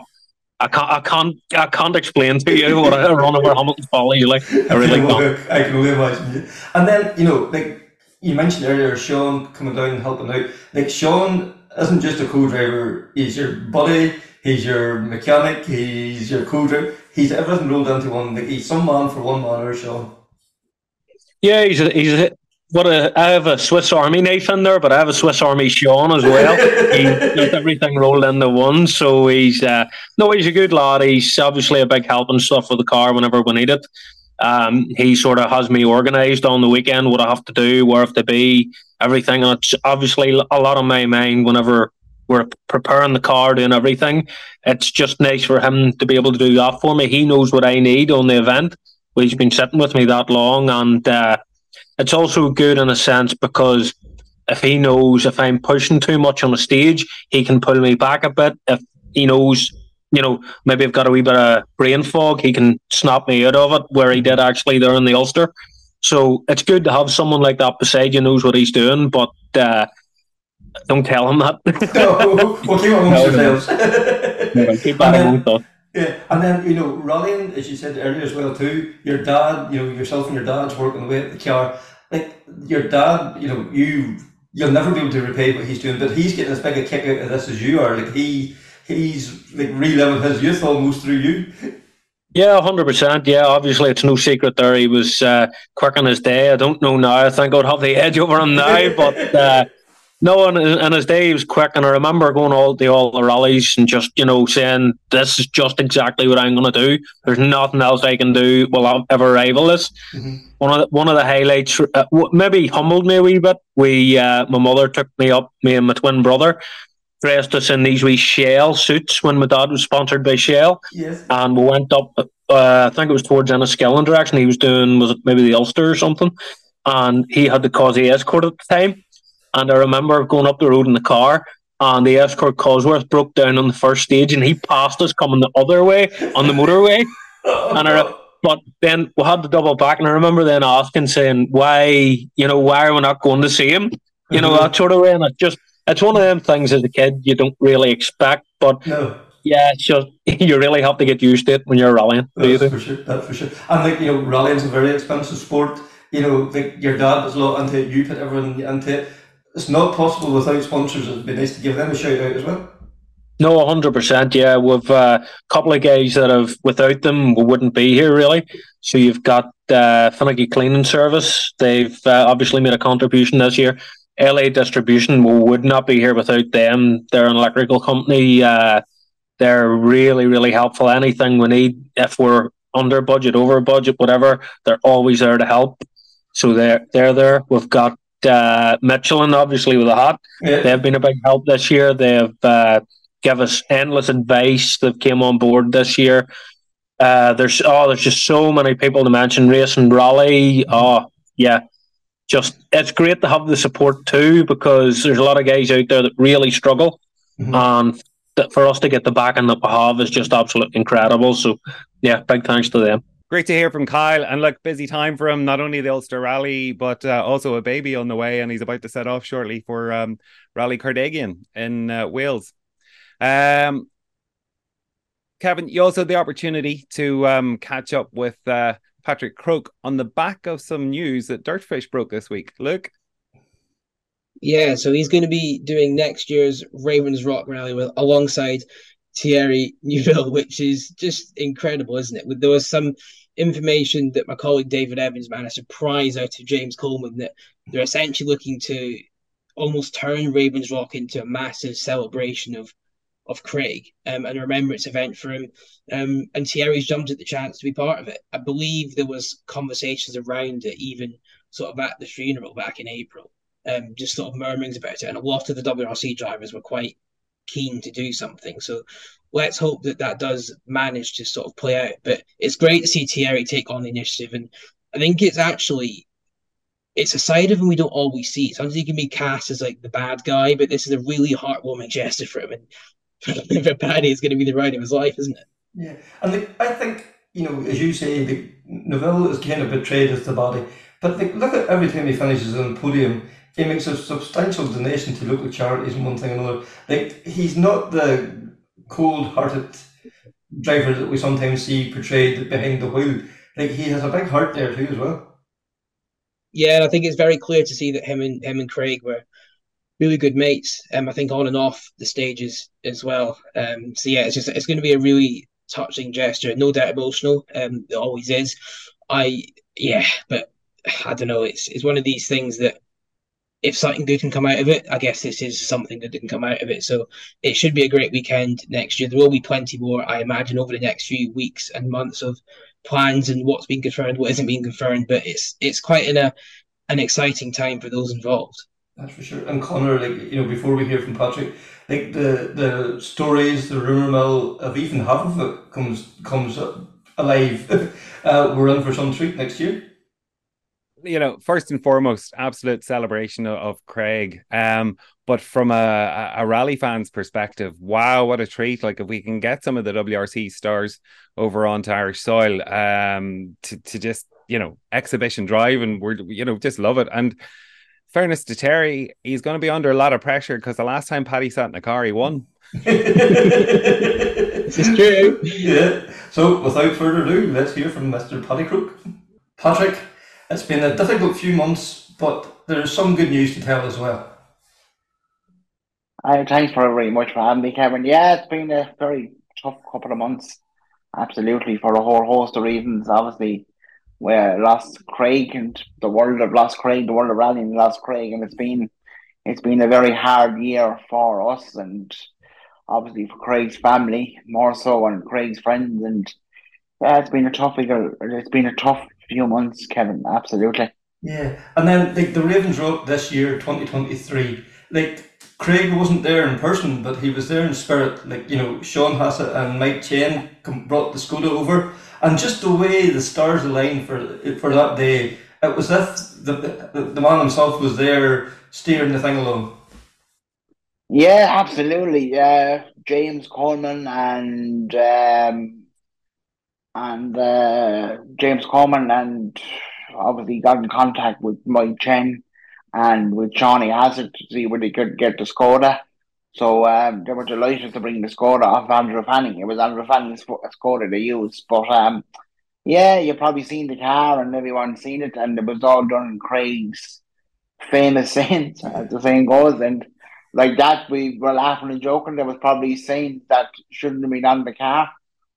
I can't, I can't, I can't explain to you what I run over Hamilton's Folly. Like, I really can can't. I can only imagine. And then you know, like you mentioned earlier, Sean coming down and helping out. Like Sean isn't just a co-driver; he's your buddy, he's your mechanic, he's your co-driver. He's everything rolled into one. Like he's some man for one man, or Sean. Yeah, he's a, he's a, what a, I have a Swiss Army knife in there, but I have a Swiss Army Sean as well. he got everything rolled into one, so he's uh, no, he's a good lad. He's obviously a big help and stuff with the car whenever we need it. Um, he sort of has me organised on the weekend what I have to do, where I have to be, everything. And it's obviously a lot on my mind whenever we're preparing the car, doing everything. It's just nice for him to be able to do that for me. He knows what I need on the event. He's been sitting with me that long, and uh, it's also good in a sense because if he knows if I'm pushing too much on the stage, he can pull me back a bit. If he knows, you know, maybe I've got a wee bit of brain fog, he can snap me out of it, where he did actually there in the Ulster. So it's good to have someone like that beside you knows what he's doing, but uh, don't tell him that. no, we'll keep it amongst No, no. ourselves. Keep that And amongst us. Yeah, and then you know, rallying, as you said earlier as well too. Your dad, you know, yourself and your dad's working away at the car. Like your dad, you know, you you'll never be able to repay what he's doing, but he's getting as big a kick out of this as you are. Like he he's like reliving his youth almost through you. Yeah, hundred percent. Yeah, obviously it's no secret there. He was uh, quick on his day. I don't know now. I think I'd have the edge over him now, but uh, no, and, his day was quick. And I remember going all the all the rallies and just you know saying this is just exactly what I'm going to do. There's nothing else I can do will I'll ever rival this. One of the, one of the highlights, uh, maybe humbled me a wee bit. We uh, my mother took me up, me and my twin brother, dressed us in these wee Shell suits when my dad was sponsored by Shell Yes. and we went up. Uh, I think it was towards Enniskillen direction. He was doing was it maybe the Ulster or something, and he had the Cossie escort at the time. And I remember going up the road in the car, and the escort Cosworth broke down on the first stage, and he passed us coming the other way on the motorway. and I, but then we had to double back, and I remember then asking, saying, "Why, you know, why are we not going to see him?" You know, mm-hmm. that sort of way, and it just it's one of them things as a kid you don't really expect, but No. yeah, it's just you really have to get used to it when you're rallying. do you for sure. That's for sure. And like you know, rallying's a very expensive sport. You know, like your dad was a lot into it. You put everyone into it. It's not possible without sponsors. It'd be nice to give them a shout out as well. No, hundred percent. Yeah, we've uh, a couple of guys that have without them we wouldn't be here really. So you've got uh, Finicky Cleaning Service. They've uh, obviously made a contribution this year. LA Distribution we would not be here without them. They're an electrical company. Uh, they're really really helpful. Anything we need, if we're under budget, over budget, whatever, they're always there to help. So they're they're there. We've got uh, Michelin obviously with the hat. Yeah. They've been a big help this year. They've uh, give us endless advice They've came on board this year. Uh, there's oh, there's just so many people to mention. Race and rally. Oh, yeah, just it's great to have the support too because there's a lot of guys out there that really struggle, Mhm. and for us to get the backing that we have is just absolutely incredible. So, yeah, big thanks to them. Great to hear from Kyle. And look, busy time for him. Not only the Ulster Rally, but uh, also a baby on the way, and he's about to set off shortly for um, Rally Cardigan in uh, Wales. Um, Kevin, you also had the opportunity to um, catch up with uh, Patrick Croke on the back of some news that Dirtfish broke this week. Look, Yeah, so he's going to be doing next year's Ravens Rock Rally with alongside Thierry Neuville, which is just incredible, isn't it? There was some information that my colleague David Evans managed to prize out of James Coleman that they're essentially looking to almost turn Ravens Rock into a massive celebration of of Craig um, and a remembrance event for him. Um, and Thierry's jumped at the chance to be part of it. I believe there was conversations around it, even sort of at the funeral back in April um, just sort of murmurings about it, and a lot of the WRC drivers were quite keen to do something. So let's hope that that does manage to sort of play out. But it's great to see Thierry take on the initiative, and I think it's actually it's a side of him we don't always see. Sometimes he can be cast as like the bad guy, but this is a really heartwarming gesture for him, and for Paddy, it's going to be the ride of his life, isn't it? Yeah, and like, I think you know, as you say, the Neuville is kind of betrayed as the body. But like, look at every time he finishes on the podium, he makes a substantial donation to local charities and one thing and another. Like he's not the cold-hearted driver that we sometimes see portrayed behind the wheel. Like he has a big heart there too, as well. Yeah, and I think it's very clear to see that him and him and Craig were really good mates. Um, I think on and off the stages as well. Um, so yeah, it's just it's going to be a really touching gesture, no doubt emotional. Um, it always is. I yeah, but I don't know. It's it's one of these things that if something good can come out of it, I guess this is something that didn't come out of it. So it should be a great weekend next year. There will be plenty more, I imagine, over the next few weeks and months of plans and what's been confirmed, what isn't being confirmed. But it's it's quite an a an exciting time for those involved. That's for sure. And Conor, like you know, before we hear from Patrick, like the the stories, the rumor mill of even half of it comes comes alive. uh, we're in for some treat next year. You know, first and foremost, absolute celebration of, of Craig. Um, but from a, a rally fan's perspective, wow, what a treat! Like if we can get some of the WRC stars over onto Irish soil, um, to to just you know exhibition drive, and we're you know just love it. And fairness to Thierry, he's going to be under a lot of pressure because the last time Paddy sat in a car, he won. This is true. yeah. So without further ado, let's hear from Mr. Paddy Croke. Patrick, it's been a difficult few months, but there's some good news to tell as well. Uh, thanks very much for having me, Kevin. Yeah, it's been a very tough couple of months. Absolutely, for a whole host of reasons. Obviously, we lost Craig and the world have lost Craig, the world of rallying lost Craig, and it's been it's been a very hard year for us and obviously for Craig's family more so and Craig's friends and yeah, it's been a tough. It's been a tough few months, Kevin. Absolutely. Yeah, and then like the Ravens Rock this year, twenty twenty three. Like Craig wasn't there in person, but he was there in spirit. Like you know, Sean Hassett and Mike Chen brought the Skoda over, and just the way the stars aligned for for that day, it was if the the, the man himself was there steering the thing along. Yeah, absolutely. Uh, James Coleman and um, and uh, James Coleman and obviously got in contact with Mike Chen and with Johnny Hassett to see where they could get the Skoda. So um, they were delighted to bring the Skoda off Andrew Fanning. It was Andrew Fanning's Skoda they used. But um, yeah, you've probably seen the car and everyone's seen it, and it was all done in Craig's famous sayings, as the saying goes. And like that, we were laughing and joking. There was probably saying that shouldn't have been on the car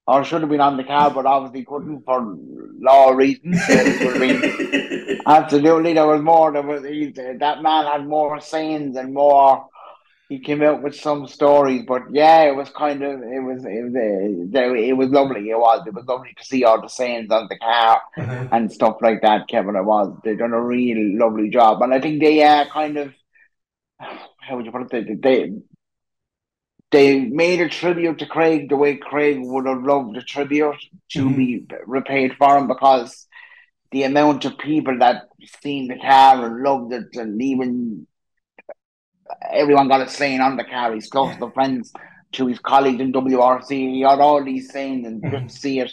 or should have been on the car, but obviously couldn't for law reasons. absolutely, there was more. There was he, that man had more sayings and more. He came out with some stories, but yeah, it was kind of it was it was uh, it was lovely. It was it was lovely to see all the sayings on the car Mhm. and stuff like that. Kevin, it was they done a real lovely job, and I think they uh, kind of how would you put it? They, they they made a tribute to Craig the way Craig would have loved a tribute to Mhm. be repaid for him because the amount of people that seen the car and loved it and even everyone got a saying on the car, his close Yeah. to friends, to his colleagues in WRC, he had all these sayings and just Mhm. to see it,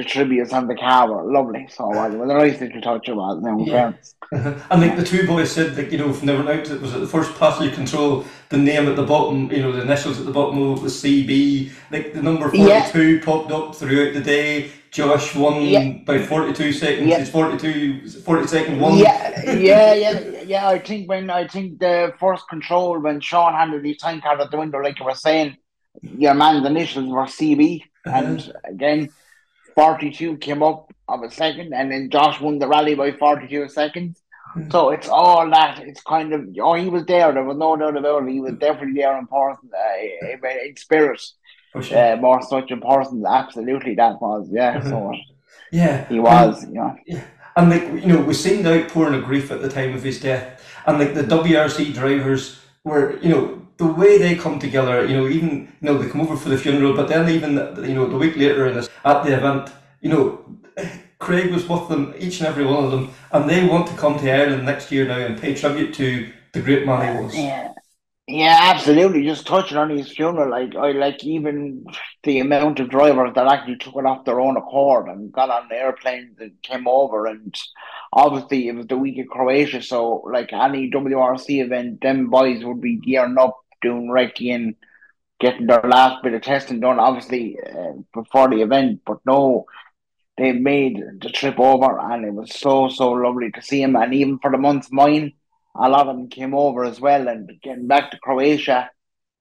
the tributes on the car were lovely. So uh, it was a nice little touch now in Yeah. And like the two boys said, like you know, from they went out, it was at the first passenger control. The name at the bottom, you know, the initials at the bottom of it was CB. Like the number Yeah. forty-two popped up throughout the day. Josh won Yeah. by forty-two seconds. Yeah. His 42, 40 second one. Yeah, yeah, yeah, yeah. I think when I think the first control when Sean handed his time card at the window, like you were saying, your man's initials were CB, and again, forty-two came up of a second, and then Josh won the rally by forty-two seconds. So it's all that. It's kind of oh, he was there. There was no doubt about it. He was definitely there in person, uh, in- spirit, for sure. uh, more such in person. Absolutely, that was yeah. So yeah, he was, you know. And like you know, we seen the outpouring of grief at the time of his death, and like the WRC drivers were, you know, the way they come together. You know, even you know they come over for the funeral, but then even you know the week later in at the event, you know, Craig was with them, each and every one of them, and they want to come to Ireland next year now and pay tribute to the great man he was. Yeah, yeah, absolutely. Just touching on his funeral, like I like even the amount of drivers that actually took it off their own accord and got on the airplanes and came over, and obviously it was the week of Croatia, so like any WRC event, them boys would be gearing up, doing recce and getting their last bit of testing done, obviously uh, before the event. But no, they made the trip over, and it was so so lovely to see him. And even for the month's mine, a lot of them came over as well. And getting back to Croatia,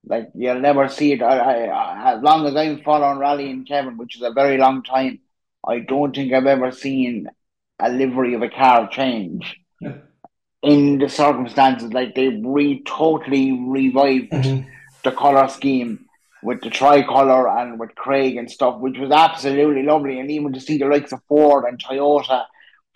like you'll never see it. I, I, as long as I'm following rallying Kevin, which is a very long time, I don't think I've ever seen a livery of a car change. Yeah. In the circumstances, like they re totally revived Mhm. the color scheme with the tricolour and with Craig and stuff, which was absolutely lovely. And even to see the likes of Ford and Toyota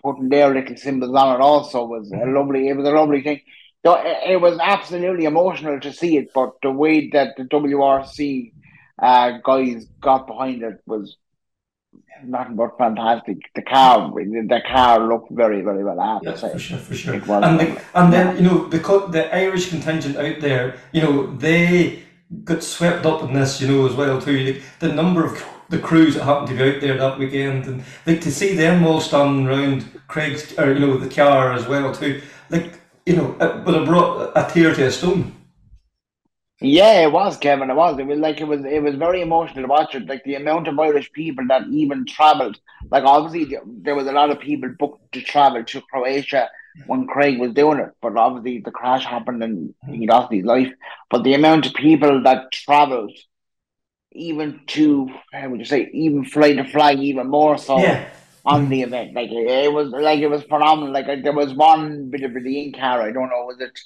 putting their little symbols on it also was a lovely. It was a lovely thing. So it was absolutely emotional to see it, but the way that the WRC uh, guys got behind it was nothing but fantastic. The car, the car looked very, very well. I for sure, for sure. And, the, and then, you know, because the Irish contingent out there, you know, they got swept up in this, you know, as well too. Like, the number of the crews that happened to be out there that weekend, and like to see them all standing around Craig's, or you know, the car as well too. Like, you know, it would have brought a tear to a stone. Yeah, it was Kevin. It was. It was like it was. It was very emotional to watch it. Like the amount of Irish people that even travelled. Like obviously there was a lot of people booked to travel to Croatia when Craig was doing it, but obviously the crash happened and he lost his life. But the amount of people that travelled, even to how would you say, even fly the flag, even more so Yeah. on the event. Like it, was like it was phenomenal. Like there was one bit of the in car. I don't know was it.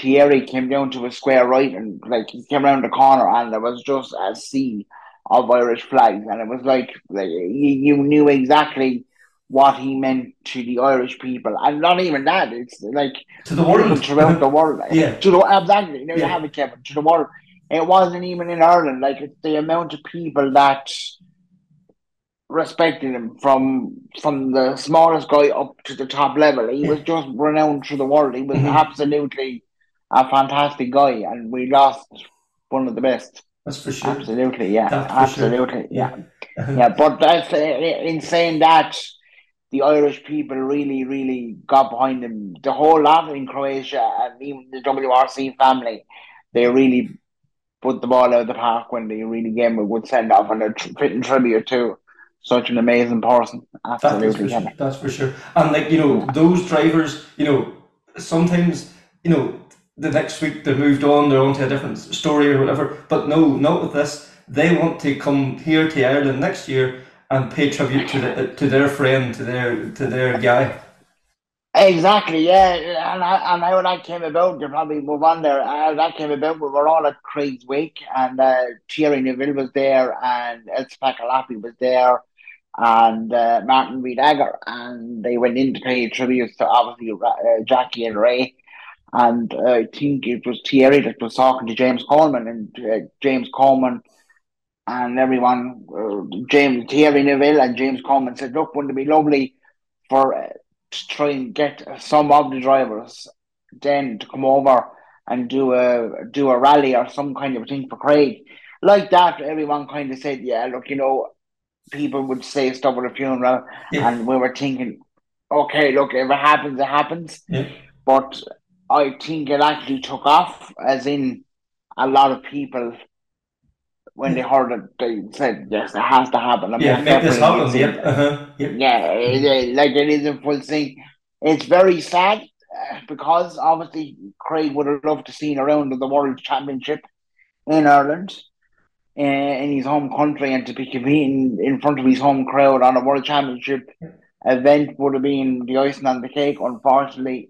Thierry came down to a square right and like he came around the corner and there was just a sea of Irish flags. And it was like, like you, you knew exactly what he meant to the Irish people. And not even that it's like To the world. throughout the world. Yeah. to the exactly. You know you have it Kevin. To the world. It wasn't even in Ireland. Like it's the amount of people that respected him from from the smallest guy up to the top level. He was just renowned through the world. He was Mhm. absolutely a fantastic guy, and we lost one of the best. That's for sure. Absolutely, yeah, That's for sure. absolutely, yeah, yeah. But that's uh, in saying that, the Irish people really, really got behind him. The whole lot in Croatia and even the WRC family, they really put the ball out of the park when they really gave him a good send off and a tr- fitting tribute to such an amazing person. That is for Absolutely, sure. That's for sure. And like you know, those drivers, you know, sometimes you know the next week they're moved on, they're on to a different story or whatever. But no, not with this. They want to come here to Ireland next year and pay tribute to the, to their friend, to their to their guy. Exactly, yeah. And, I, and how that came about, you probably move on there. How that came about, we were all at Craig's wake, and uh, Thierry Neuville was there, and Esapekka Lappi was there, and uh, Martin Reed Agger, and they went in to pay tribute to obviously uh, Jackie and Ray. And uh, I think it was Thierry that was talking to James Coleman, and uh, James Coleman and everyone, uh, James Thierry Neuville and James Coleman said, "Look, wouldn't it be lovely for uh, to try and get some of the drivers then to come over and do a do a rally or some kind of thing for Craig?" Like that, everyone kind of said, "Yeah, look, you know, people would say stuff at a funeral," Yeah. and we were thinking, "Okay, look, if it happens, it happens." Yeah. But I think it actually took off, as in a lot of people. When they heard it, they said, "Yes, it has to happen." And Yeah, make this happen. it's in- Yep. Uh-huh. Yep. yeah, it- it- like it is in full swing. It's very sad uh, because obviously Craig would have loved to see a round of the World Championship in Ireland, uh, in his home country, and to be competing in front of his home crowd on a World Championship event would have been the icing on the cake. Unfortunately,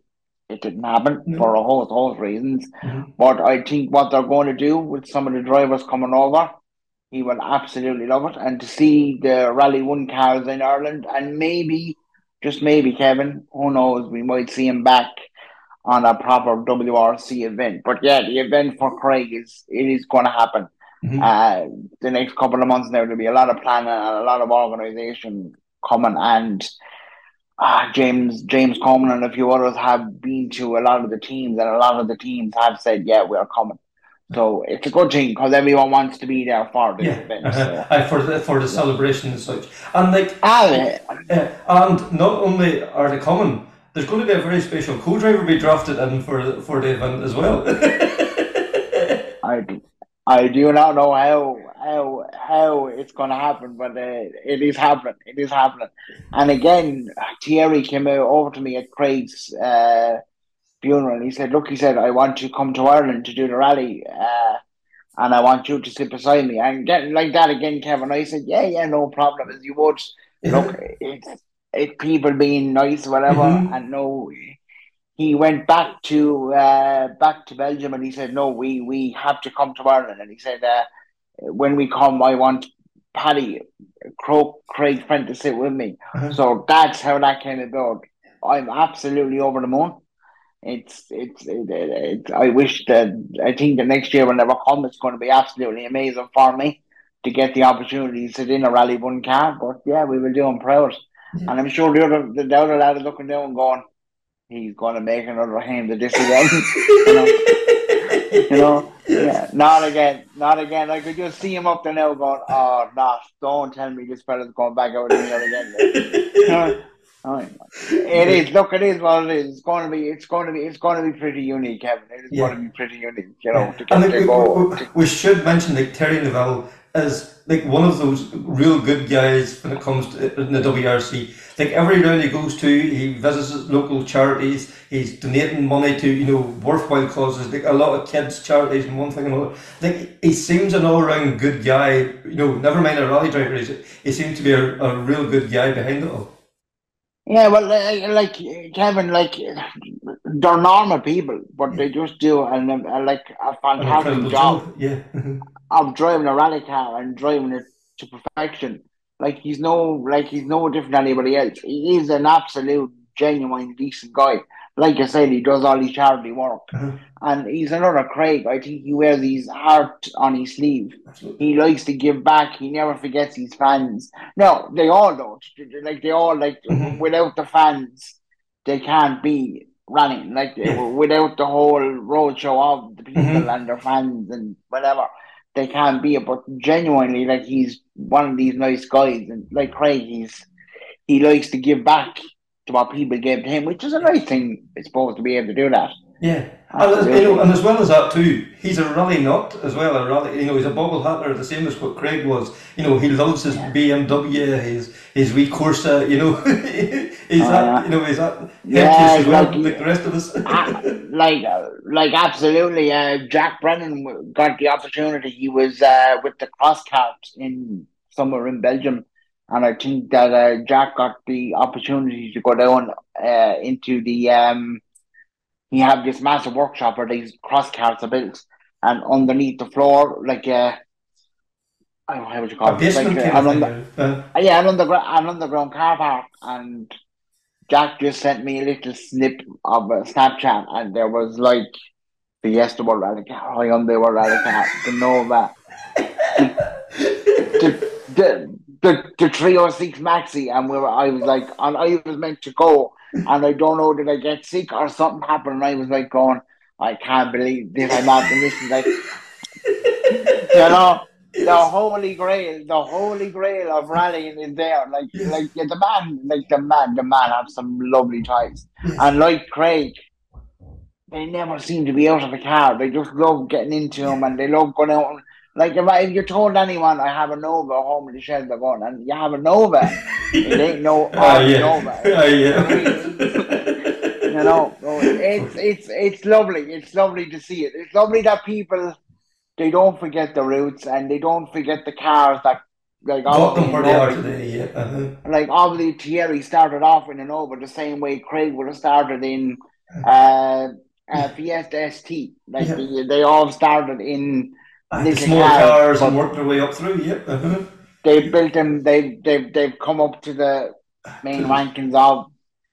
it didn't happen No. for a whole host of reasons. Mhm. But I think what they're going to do with some of the drivers coming over, he will absolutely love it. And to see the Rally One cars in Ireland, and maybe, just maybe, Kevin, who knows, we might see him back on a proper WRC event. But yeah, the event for Craig is it is going to happen. Mhm. Uh, the next couple of months there'll be a lot of planning and a lot of organisation coming and. Uh, James James Coleman and a few others have been to a lot of the teams, and a lot of the teams have said, "Yeah, we are coming." So it's a good thing because everyone wants to be there for the Yeah. event. So. Aye, for the for the celebration and such. And like Ah, Uh, and not only are they coming, there's going to be a very special co-driver be drafted in for the, for the event as well. I do, I do not know how how how it's going to happen, but uh, it is happening. It is happening. And again, Thierry came out over to me at Craig's uh, funeral. And he said, "Look, he said, I want to come to Ireland to do the rally, uh, and I want you to sit beside me." And getting like that again, Kevin. I said, "Yeah, yeah, no problem. As you would. Look, it's it people being nice, whatever, Mhm. and no." He went back to uh, back to Belgium and he said, "No, we we have to come to Ireland." And he said, uh, "When we come, I want Paddy Croke, Craig Friend to sit with me." Uh-huh. So that's how that came about. I'm absolutely over the moon. It's it's it, it, it, I wish that I think the next year will never come. It's going to be absolutely amazing for me to get the opportunity to sit in a Rally One car. But yeah, we will do him proud, and I'm sure the other the other lad is looking down and going, "He's going to make another hand of this again." you know, you know, yeah, not again, not again. I could just see him up there now going, "Oh, not don't tell me this fella's going back out here again." You know, I- it is. Look, it is what it is. It's going to be. It's going to be. It's going to be pretty unique, Kevin. It is Yeah. going to be pretty unique. You know, to and like, we, we, we should mention like Terry Neuville is like one of those real good guys when it comes to in the WRC. Like every round he goes to, he visits local charities. He's donating money to you know worthwhile causes, like a lot of kids charities and one thing and another. Like he seems an all round good guy. You know, never mind a rally driver. He's, he seems to be a, a real good guy behind it all. Yeah, well, uh, like Kevin, like they're normal people, but they just do an, uh, like a fantastic job. job. Yeah. of driving a rally car and driving it to perfection. Like he's no like he's no different than anybody else. He is an absolute genuine decent guy. Like I said, he does all his charity work. Uh-huh. And he's another Craig. I think he wears his heart on his sleeve. Absolutely. He likes to give back. He never forgets his fans. No, they all don't. Like they all like Mhm. without the fans, they can't be running, like without the whole roadshow of the people Mhm. and their fans and whatever. They can't be it, but genuinely, like he's one of these nice guys, and like Craig, he's he likes to give back to what people gave to him, which is a nice thing, I suppose, to be able to do that. Yeah, and as, you know, and as well as that too, he's a rally nut as well. A rally, you know, he's a bubble hatter, the same as what Craig was. You know, he loves his BMW, his his wee Corsa. You know, Oh, that. yeah. You know, Is that. Yeah, headpiece as well, like- like the rest of us. Like, uh, like absolutely. Uh, Jack Brennan got the opportunity. He was uh, with the cross carts in somewhere in Belgium, and I think that uh, Jack got the opportunity to go down uh, into the. Um, he had this massive workshop where these cross carts are built, and underneath the floor, like uh, I don't know how would you call a it, like, uh, an under- uh, uh, yeah, an underground, an underground car park, and Jack just sent me a little snip of a Snapchat, and there was like the Fiesta Rally Car, Hyundai Rally Car, the Nova, the the the, the 306 Maxi, and we were, I was like, and I was meant to go, and I don't know, did I get sick or something happened, and I was like going, I can't believe this, I'm not the missing, like, you know. The holy grail, the holy grail of rallying is there. Like, like yeah, the man, like the man, the man have some lovely ties, and like Craig, they never seem to be out of the car. They just love getting into them, and they love going out. and- Like if, I, if you told anyone I have a Nova home in the shed, they're going, and you have a Nova. it ain't no Ah, ordinary yeah. Nova. Ah, yeah. you know, it's it's it's lovely. It's lovely to see it. It's lovely that people they don't forget the roots and they don't forget the cars that like Got them obviously where they are nobody- today. Yeah. Uh-huh. like obviously Thierry started off in an over the same way Craig would have started in uh, uh Fiesta ST. Like Yeah. they, they all started in And the small cars, cars and worked their way up through. Yeah. Uh-huh. they built them they they've they've come up to the main rankings of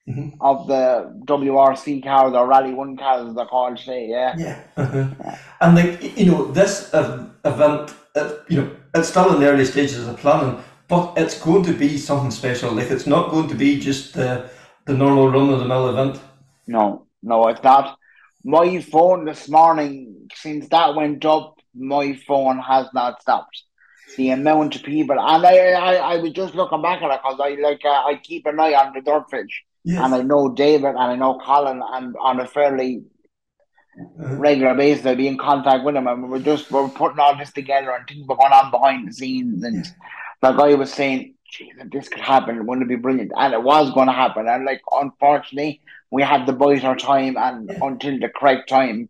Mhm. of the WRC cars or Rally One cars as they're called today, yeah. Yeah. Uh-huh. And like you know, this uh, event, uh, you know, it's still in the early stages of planning, but it's going to be something special. Like it's not going to be just the the normal run of the mill event. No, no, it's not. My phone this morning, since that went up, my phone has not stopped. The amount of people, and I, I, I was just looking back at it because I like uh, I keep an eye on the Dirtfish, Yes. and I know David and I know Colin, and on a fairly Uh-huh. regular basis, I'd be in contact with them, and we're just we're putting all this together, and things were going on behind the scenes, and like I was saying, geez, if this could happen, wouldn't it be brilliant? And it was going to happen, and like unfortunately, we had to bide our time and until the correct time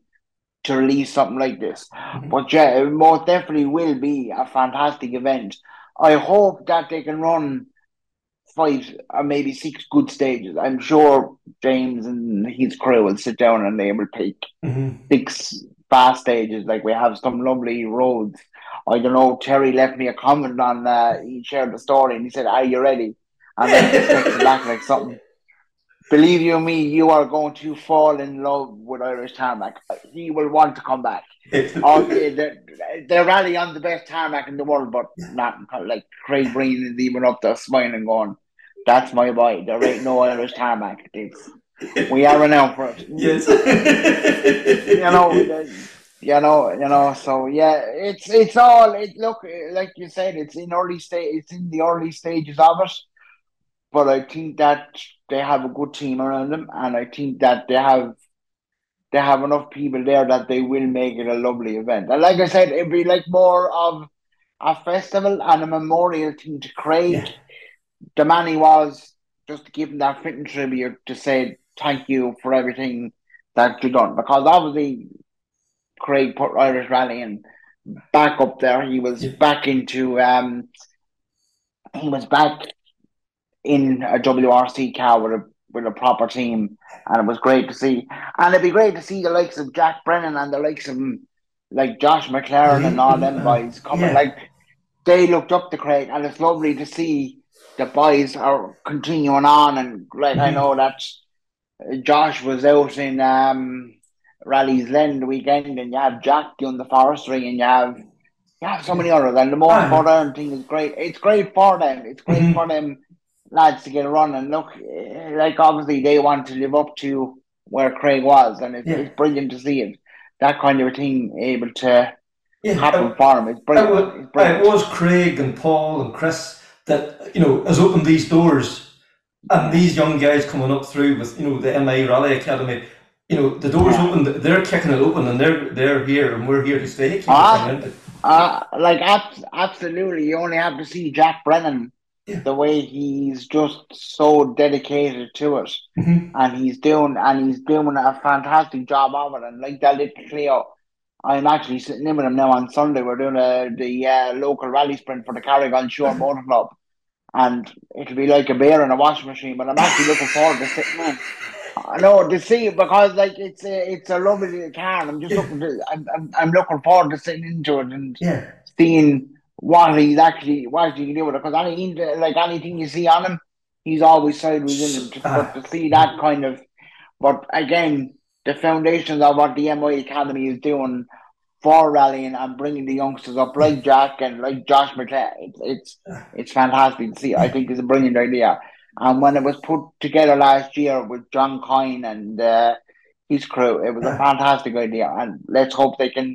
to release something like this. But yeah, it most definitely will be a fantastic event. I hope that they can run five or maybe six good stages. I'm sure James and his crew will sit down and they will pick Mhm. six fast stages. Like we have some lovely roads. I don't know. Terry left me a comment on. Uh, he shared the story and he said, "Are you ready?" And I just texted back like something. Believe you me, you are going to fall in love with Irish tarmac. He will want to come back. Okay, they're, they're rally on the best tarmac in the world, but not like Craig Breen is even up there smiling, going, "That's my boy. There ain't no Irish tarmac. It's, we are renowned for it." Yes. you know, you know, you know. So yeah, it's it's all. It look like you said, it's in early stage. It's in the early stages of it, but I think that they have a good team around them, and I think that they have they have enough people there that they will make it a lovely event. And like I said, it'd be like more of a festival and a memorial thing to Craig. Yeah. The man he was, just to give him that fitting tribute to say thank you for everything that you've done. Because obviously, Craig put Irish Rally rallying back up there. He was Yeah. back into um, he was back in a WRC car with a with a proper team, and it was great to see. And it'd be great to see the likes of Jack Brennan and the likes of like Josh McErlean and all them boys coming. Yeah. Like they looked up to Craig, and it's lovely to see the boys are continuing on. And like I know that Josh was out in um, Rally's Lend the weekend, and you have Jack doing the forestry, and you have you have so many others. And the Ah. more modern thing is great. It's great for them. It's great Mhm. for them lads to get a run. And look, eh, like obviously they want to live up to where Craig was, and it's, Yeah. it's brilliant to see it. That kind of a thing able to Yeah, happen it- for him. It's It was, It's brilliant. it was Craig and Paul and Chris that you know has opened these doors, and these young guys coming up through with you know the MI Rally Academy. You know the doors Yeah. open, they're kicking it open, and they're they're here, and we're here to stay. Ah. Uh, like abs- absolutely, you only have to see Jack Brennan, Yeah. the way he's just so dedicated to it, Mhm. and he's doing and he's doing a fantastic job of it. And like that little trio, I'm actually sitting in with him now on Sunday. We're doing a, the uh, local rally sprint for the Carrigan Shore Motor Club, and it'll be like a bear in a washing machine. But I'm actually looking forward to sitting in. I know to see it because like it's a it's a lovely little car, and I'm just Yeah. looking to I'm, I'm I'm looking forward to sitting into it and Yeah, seeing what he's actually what he can do with it. Because anything like anything you see on him, he's always sideways in it. Ah. But to see that kind of, but again, the foundations of what the MI Academy is doing for rallying and bringing the youngsters up, like Jack and like Josh McClay, it's it's, it's fantastic to see. I think it's a brilliant idea. And when it was put together last year with John Coyne and uh, his crew, it was a fantastic idea. And let's hope they can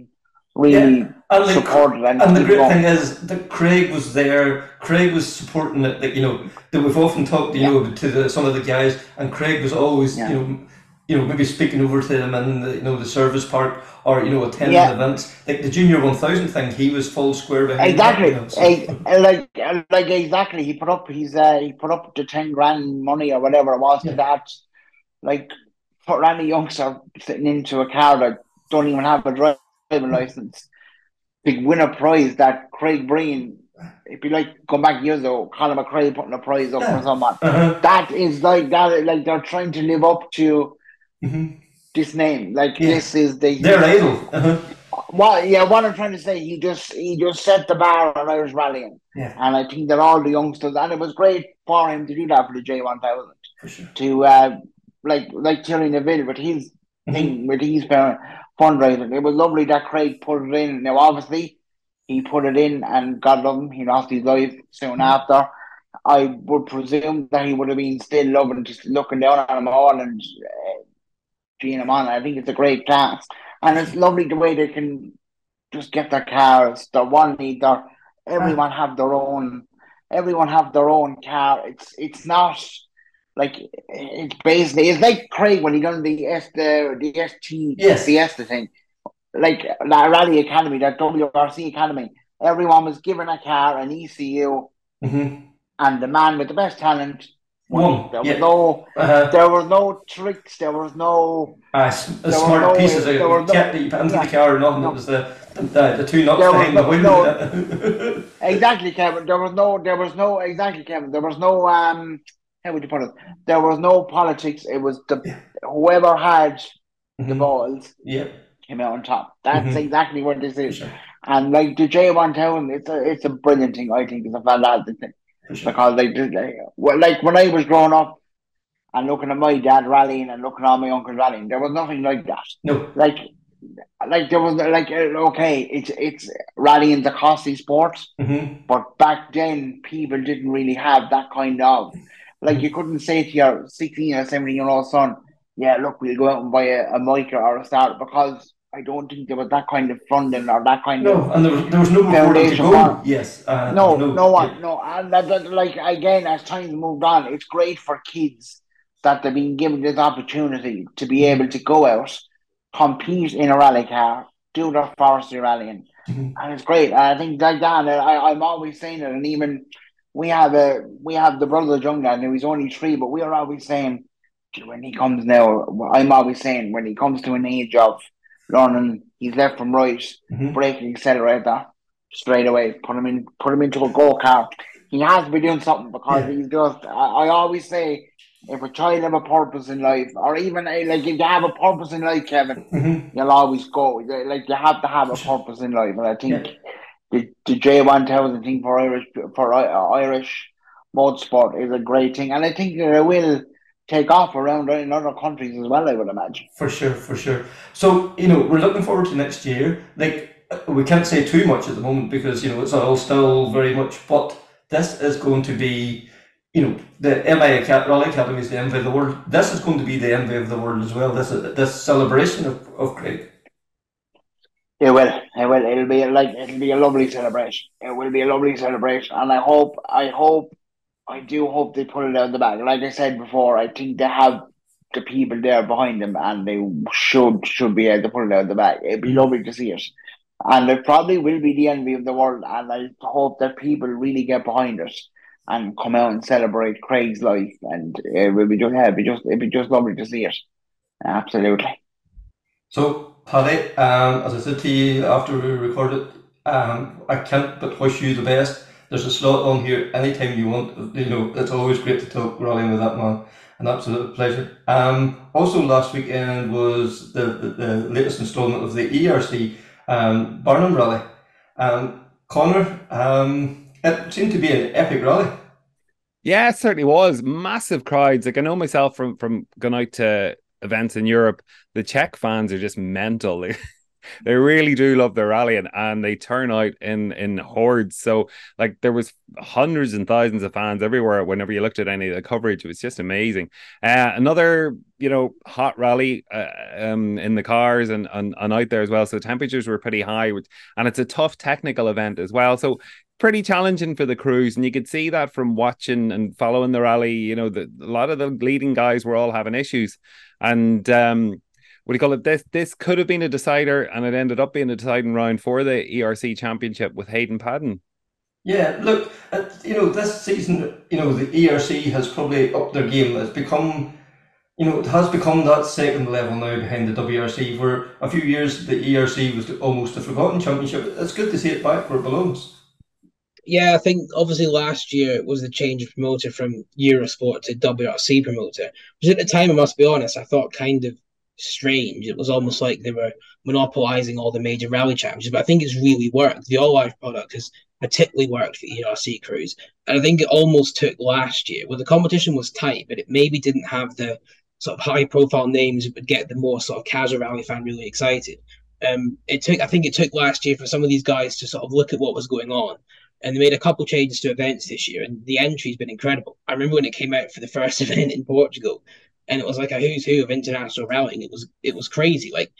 really Yeah. And support it and, and the great going. thing is that Craig was there. Craig was supporting it. That you know that we've often talked, you know, to the, some of the guys, and Craig was always, Yeah. you know, you know, maybe speaking over to them in the, you know the service part or you know attending Yeah. events like the Junior One Thousand thing. He was full square behind. Exactly, that, you know, so- like like exactly. He put up his uh, he put up the ten grand money or whatever it was Yeah. to that. Like for any youngster sitting into a car that don't even have a driving license, Big winner prize that Craig Breen, If you like going back years ago, Colin McRae putting a prize up Yeah. for someone. Uh-huh. That is like that. Like they're trying to live up to Mhm. this name. Like Yeah. this is the They're idle. Uh-huh. what yeah, what I'm trying to say, he just he just set the bar on Irish rallying. Yeah. And I think that all the youngsters and it was great for him to do that for the J one thousand. For sure. To uh like like Thierry Neuville with his Mhm. thing with his uh, fundraising. It was lovely that Craig put it in. Now obviously he put it in and God love him, he lost his life soon after. I would presume that he would have been still loving just looking down on them all and uh, them on. I think it's a great class. And it's lovely the way they can just get their cars, their one leader, everyone have their own everyone have their own car. It's it's not like it's basically it's like Craig when he done the S the the ST Yes. the S thing. Like that rally academy, that WRC academy. Everyone was given a car, an ECU, Mhm. and the man with the best talent One. There was Yeah. no Uh-huh. there was no tricks, there was no was smart no- pieces there of was no- kept that you put into yeah. the car or nothing. No. It was the the, the, the two was behind the no- wheel. no. Exactly, Kevin. There was no, there was no, exactly, Kevin. There was no, um, how would you put it? There was no politics. It was the whoever had the Mhm. balls yeah, came out on top. That's Mhm. exactly what this is. sure. And like the J one town, it's a, it's a brilliant thing. I think it's a fantastic thing sure. because like, the- like, well, like when I was growing up and looking at my dad rallying and looking at my uncle rallying, there was nothing like that. No. Like, like there was like uh, okay, it's it's rallying's a costly sport. hmm But back then, people didn't really have that kind of like you couldn't say to your sixteen or seventeen year old son, "Yeah, look, we'll go out and buy a, a micro or a start," because I don't think there was that kind of funding or that kind No, of and there was, there was no Foundation go. Yes. Uh, no, no, no, one, no, and that, that like again as times moved on, it's great for kids that they've been given this opportunity to be able to go out, compete in a rally car, do their forestry rallying, Mhm. and it's great. And I think like that, and I, I'm always saying it, and even we have a we have the brother young lad, now he's only three, but we are always saying when he comes now, I'm always saying when he comes to an age of learning, he's left from right, Mhm. braking accelerator straight away, put him in, put him into a go kart. He has to be doing something because Yeah. he's just. I, I always say, if a child have a purpose in life, or even eh, like if you have a purpose in life, Kevin, Mhm. you'll always go. Like you have to have a purpose in life, and I think the the J one thousand thing for Irish for Irish motorsport is a great thing, and I think it will take off around in other countries as well. I would imagine. For sure, for sure. So you know, we're looking forward to next year. Like uh, we can't say too much at the moment because you know it's all still very much. But this is going to be you know, the MI Rally Academy is the envy of the world. This is going to be the envy of the world as well. This this celebration of, of Craig. It will. It will. It'll be like it'll be a lovely celebration. It will be a lovely celebration, and I hope. I hope. I do hope they put it out the back. Like I said before, I think they have the people there behind them, and they should should be able to put it out the back. It'd be lovely to see it, and it probably will be the envy of the world. And I hope that people really get behind it and come out and celebrate Craig's life. And it will be just, yeah, it'd be just, it'd be just lovely to see it. Absolutely. So, Paddy, um, as I said to you after we recorded, um, I can't but wish you the best. There's a slot on here anytime you want. You know, it's always great to talk rallying with that man. An absolute pleasure. Um, also, last weekend was the, the, the latest instalment of the ERC um, Barum Rally. Um, Conor, um, it seemed to be an epic rally. Yeah, it certainly was. Massive crowds. Like I know myself from from going out to events in Europe, the Czech fans are just mental. They, really do love their rally and, and they turn out in in hordes. So like there was hundreds and thousands of fans everywhere whenever you looked at any of the coverage. It was just amazing. Uh, another, you know, hot rally uh, um, in the cars and, and and out there as well. So temperatures were pretty high, which, and it's a tough technical event as well. So pretty challenging for the crews, and you could see that from watching and following the rally. You know, the, a lot of the leading guys were all having issues, and um, what do you call it? This this could have been a decider, and it ended up being a deciding round for the ERC Championship with Hayden Paddon. Yeah, look, uh, you know, this season, you know, the ERC has probably upped their game. It's become, you know, it has become that second level now behind the WRC. Where a few years the ERC was almost a forgotten championship. It's good to see it back where it belongs. Yeah, I think obviously last year it was the change of promoter from Eurosport to WRC promoter, which at the time, I must be honest, I thought kind of strange. It was almost like they were monopolizing all the major rally championships, but I think it's really worked. The All Life product has particularly worked for ERC crews, and I think it almost took last year where the competition was tight, but it maybe didn't have the sort of high profile names that would get the more sort of casual rally fan really excited. Um, it took, I think, it took last year for some of these guys to sort of look at what was going on and they made a couple changes to events this year, and the entry's been incredible. I remember when it came out for the first event in Portugal, and it was like a who's who of international rallying. It was it was crazy. Like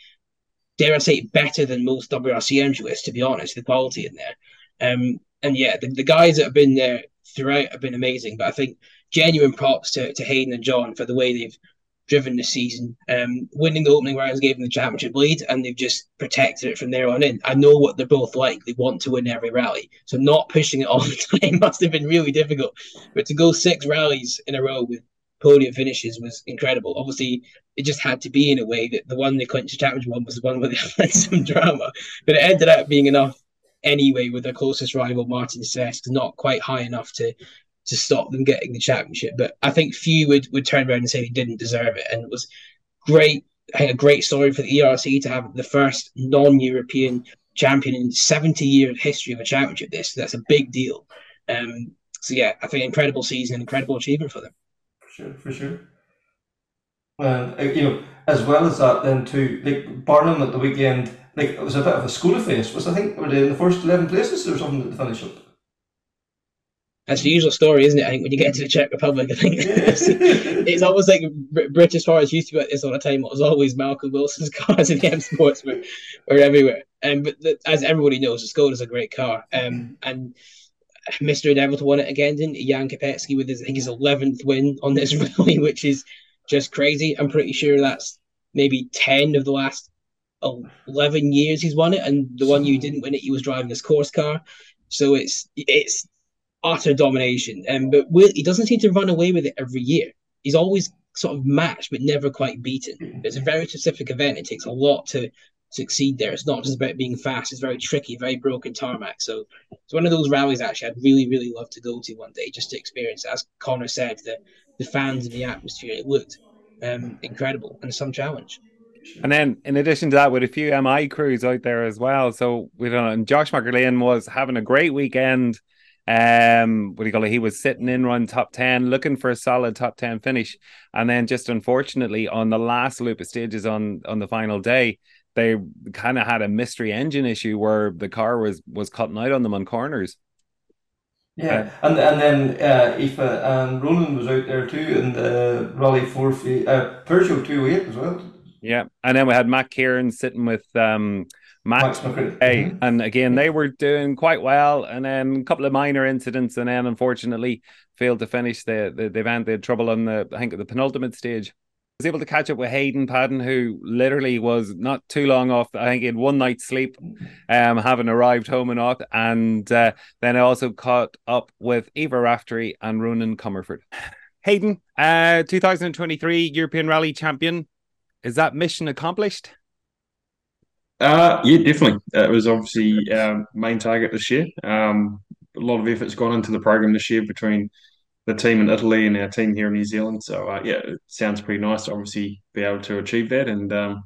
dare I say, better than most WRC entry lists, to be honest. The quality in there, um, and yeah, the, the guys that have been there throughout have been amazing. But I think genuine props to, to Hayden and John for the way they've driven this season. Um, winning the opening rounds gave them the championship lead, and they've just protected it from there on in. I know what they're both like; they want to win every rally, so not pushing it all the time must have been really difficult. But to go six rallies in a row with podium finishes was incredible. Obviously, it just had to be in a way that the one they clinched the championship one was the one where they had some drama, but it ended up being enough anyway with their closest rival Martin Sesks not quite high enough to to stop them getting the championship. But I think few would, would turn around and say they didn't deserve it. And it was great, a great story for the ERC to have the first non European champion in 70 year history of a championship. This that's a big deal. Um, so yeah, I think incredible season, incredible achievement for them. For sure, for sure. And uh, you know, as well as that, then too, like Barum at the weekend, like it was a bit of a school of face. Was I think were they in the first eleven places or something at the finish up? That's the usual story, isn't it? I think when you get to the Czech Republic, I think it's, it's almost like British cars used to be like this all the time. It was always Malcolm Wilson's cars in the M Sports were, were everywhere. Um, but the, as everybody knows, the Skoda is a great car. Um, and Mr. Devil to win it again, didn't Jan Kopecky with his, I think his 11th win on this rally, which is just crazy. I'm pretty sure that's maybe 10 of the last 11 years he's won it. And the one you didn't win it, he was driving his course car. So it's it's utter domination. Um, but Will, he doesn't seem to run away with it every year. He's always sort of matched, but never quite beaten. It's a very specific event. It takes a lot to succeed there. It's not just about being fast. It's very tricky, very broken tarmac. So it's one of those rallies actually I'd really, really love to go to one day just to experience. As Conor said, the the fans and the atmosphere, it looked um, incredible and some challenge. And then, in addition to that, with a few MI crews out there as well. So we don't know. Josh McErlean was having a great weekend. Um, what do you call it? He was sitting in run top 10, looking for a solid top 10 finish. And then just unfortunately on the last loop of stages on on the final day, they kind of had a mystery engine issue where the car was was cutting out on them on corners. Yeah, and and then uh, Aoife and Ronan was out there too in the Rally Four uh, Peugeot two eight as well. Yeah, and then we had Matt Kieran sitting with um, Max, Max Mhm. and again they were doing quite well, and then a couple of minor incidents, and then unfortunately failed to finish the the, the event. They had trouble on the I think the penultimate stage. Was able to catch up with Hayden Paddon, who literally was not too long off. I think he had one night's sleep, um, having arrived home and off, and uh, then I also caught up with Aoife Raftery and Ronan Comerford. Hayden, uh, 2023 European Rally Champion. Is that mission accomplished? Uh, yeah, definitely. It was obviously our main target this year. Um, a lot of effort's gone into the program this year between the team in Italy and our team here in New Zealand. So uh, yeah, it sounds pretty nice to obviously be able to achieve that, and um,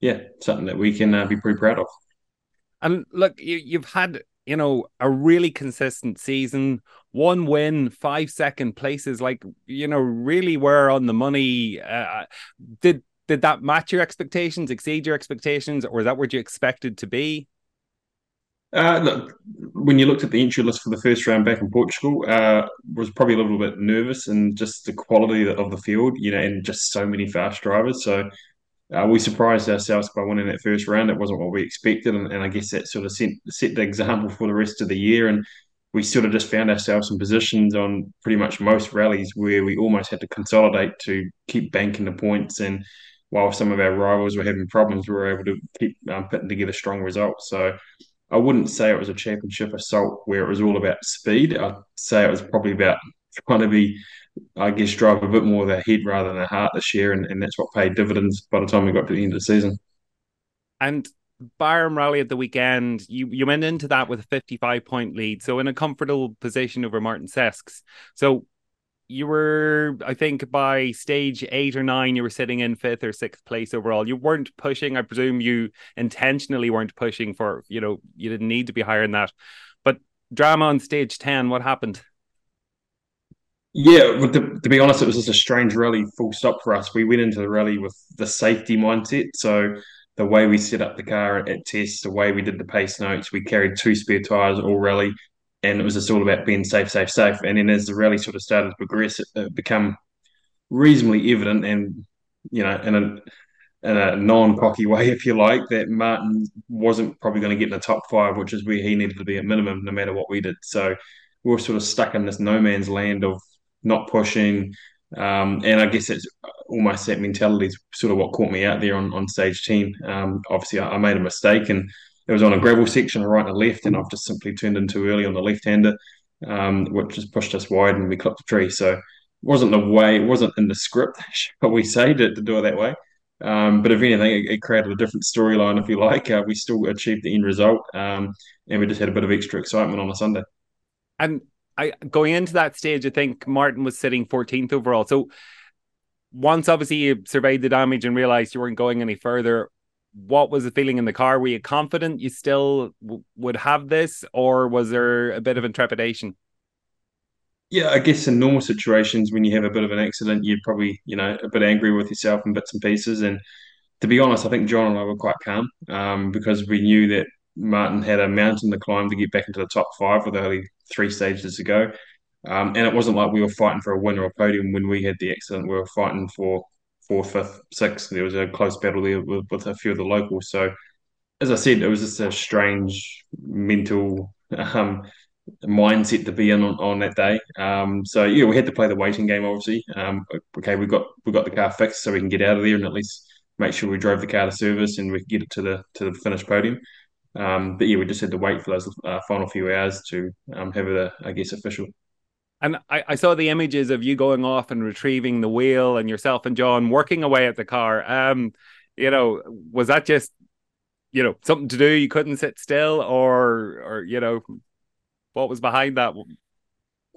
yeah, something that we can uh, be pretty proud of. And look, you, you've had you know a really consistent season, one win, five second places. Like you know, really were on the money. Uh, did did that match your expectations, exceed your expectations, or is that what you expected to be? Uh, look, when you looked at the entry list for the first round back in Portugal, uh, was probably a little bit nervous and just the quality of the field, you know, and just so many fast drivers. So uh, we surprised ourselves by winning that first round. It wasn't what we expected, and, and I guess that sort of set, set the example for the rest of the year. And we sort of just found ourselves in positions on pretty much most rallies where we almost had to consolidate to keep banking the points. And while some of our rivals were having problems, we were able to keep um, putting together strong results. So I wouldn't say it was a championship assault where it was all about speed. I'd say it was probably about trying to be, I guess, drive a bit more of a head rather than a heart this year, and, and that's what paid dividends by the time we got to the end of the season. And Barum Rally at the weekend, you you went into that with a 55 point lead, so in a comfortable position over Martin Sesks. So you were, I think, by stage eight or nine, you were sitting in fifth or sixth place overall. You weren't pushing. I presume you intentionally weren't pushing for, you know, you didn't need to be higher than that. But drama on stage 10, what happened? Yeah, but to, to be honest, it was just a strange rally, full stop for us. We went into the rally with the safety mindset. So the way we set up the car at, at tests, the way we did the pace notes, we carried two spare tyres all rally, and it was just all about being safe, safe, safe. And then as the rally sort of started to progress, it, it became reasonably evident, and you know, in a in a non-cocky way, if you like, that Martin wasn't probably going to get in the top five, which is where he needed to be at minimum, no matter what we did. So we were sort of stuck in this no man's land of not pushing. Um, and I guess it's almost that mentality is sort of what caught me out there on, on stage 10. Um, obviously, I, I, made a mistake and it was on a gravel section, right and left, and I've just simply turned in too early on the left hander, um, which just pushed us wide and we clipped the tree. So it wasn't the way, it wasn't in the script, shall we say, to, to do it that way. Um, but if anything, it, it, created a different storyline, if you like. Uh, we still achieved the end result, um, and we just had a bit of extra excitement on a Sunday. And I going into that stage, I think Martin was sitting 14th overall. So once obviously you surveyed the damage and realized you weren't going any further, what was the feeling in the car? Were you confident you still w- would have this, or was there a bit of intrepidation? Yeah, I guess in normal situations when you have a bit of an accident, you're probably you know a bit angry with yourself in bits and pieces. And to be honest, I think John and I were quite calm um, because we knew that Martin had a mountain to climb to get back into the top five with only three stages to go. Um, and it wasn't like we were fighting for a win or a podium when we had the accident. We were fighting for fourth, fifth, sixth. There was a close battle there with, with a few of the locals. So, as I said, it was just a strange mental um, mindset to be in on, on that day. Um, so yeah, we had to play the waiting game. Obviously, um, okay, we got we got the car fixed so we can get out of there and at least make sure we drove the car to service and we could get it to the to the finished podium. Um, but yeah, we just had to wait for those uh, final few hours to um, have it, I guess, official. And I, I, saw the images of you going off and retrieving the wheel and yourself and John working away at the car. Um, you know, was that just, you know, something to do? You couldn't sit still, or, or you know, what was behind that? Uh,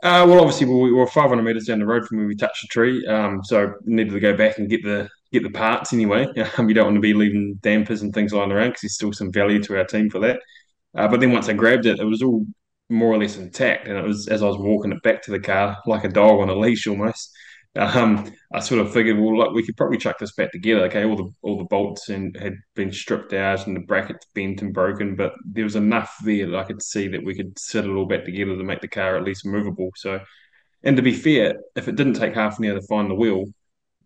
well, obviously, we were 500 meters down the road from where we touched the tree, um, so needed to go back and get the get the parts anyway. Um, you don't want to be leaving dampers and things lying around because there's still some value to our team for that. Uh, but then once I grabbed it, it was all more or less intact, and it was as I was walking it back to the car like a dog on a leash almost. um, I sort of figured, well, like we could probably chuck this back together. Okay, all the all the bolts and had been stripped out and the brackets bent and broken, but there was enough there that I could see that we could sit it all back together to make the car at least movable. So, and to be fair, if it didn't take half an hour to find the wheel,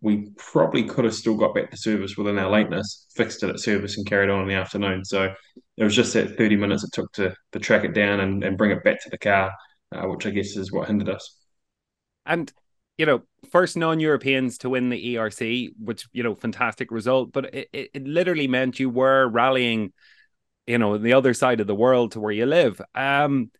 we probably could have still got back to service within our lateness, fixed it at service, and carried on in the afternoon. So it was just that 30 minutes it took to, to track it down and, and bring it back to the car, uh, which I guess is what hindered us. And you know, first non-Europeans to win the ERC, which you know, fantastic result. But it, it, it literally meant you were rallying, you know, the other side of the world to where you live. Um,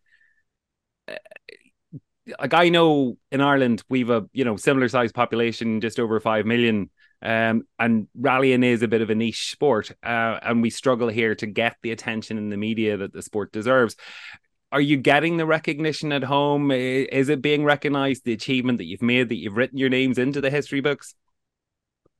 like I know in Ireland we've a you know similar sized population, just over five million. Um, and rallying is a bit of a niche sport, uh, and we struggle here to get the attention in the media that the sport deserves are you getting the recognition at home? Is it being recognized, the achievement that you've made, that you've written your names into the history books?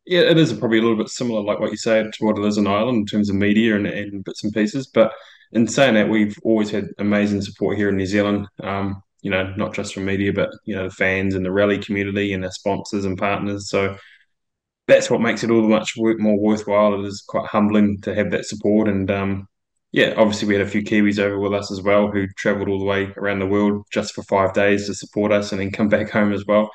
Yeah, it is probably a little bit similar, like what you said, to what it is in Ireland in terms of media and, and bits and pieces. But in saying that, we've always had amazing support here in New Zealand. Um, you know, not just from media, but you know, the fans and the rally community and our sponsors and partners. So that's what makes it all the much more worthwhile. It is quite humbling to have that support, and um, yeah, obviously we had a few Kiwis over with us as well who travelled all the way around the world just for five days to support us and then come back home as well.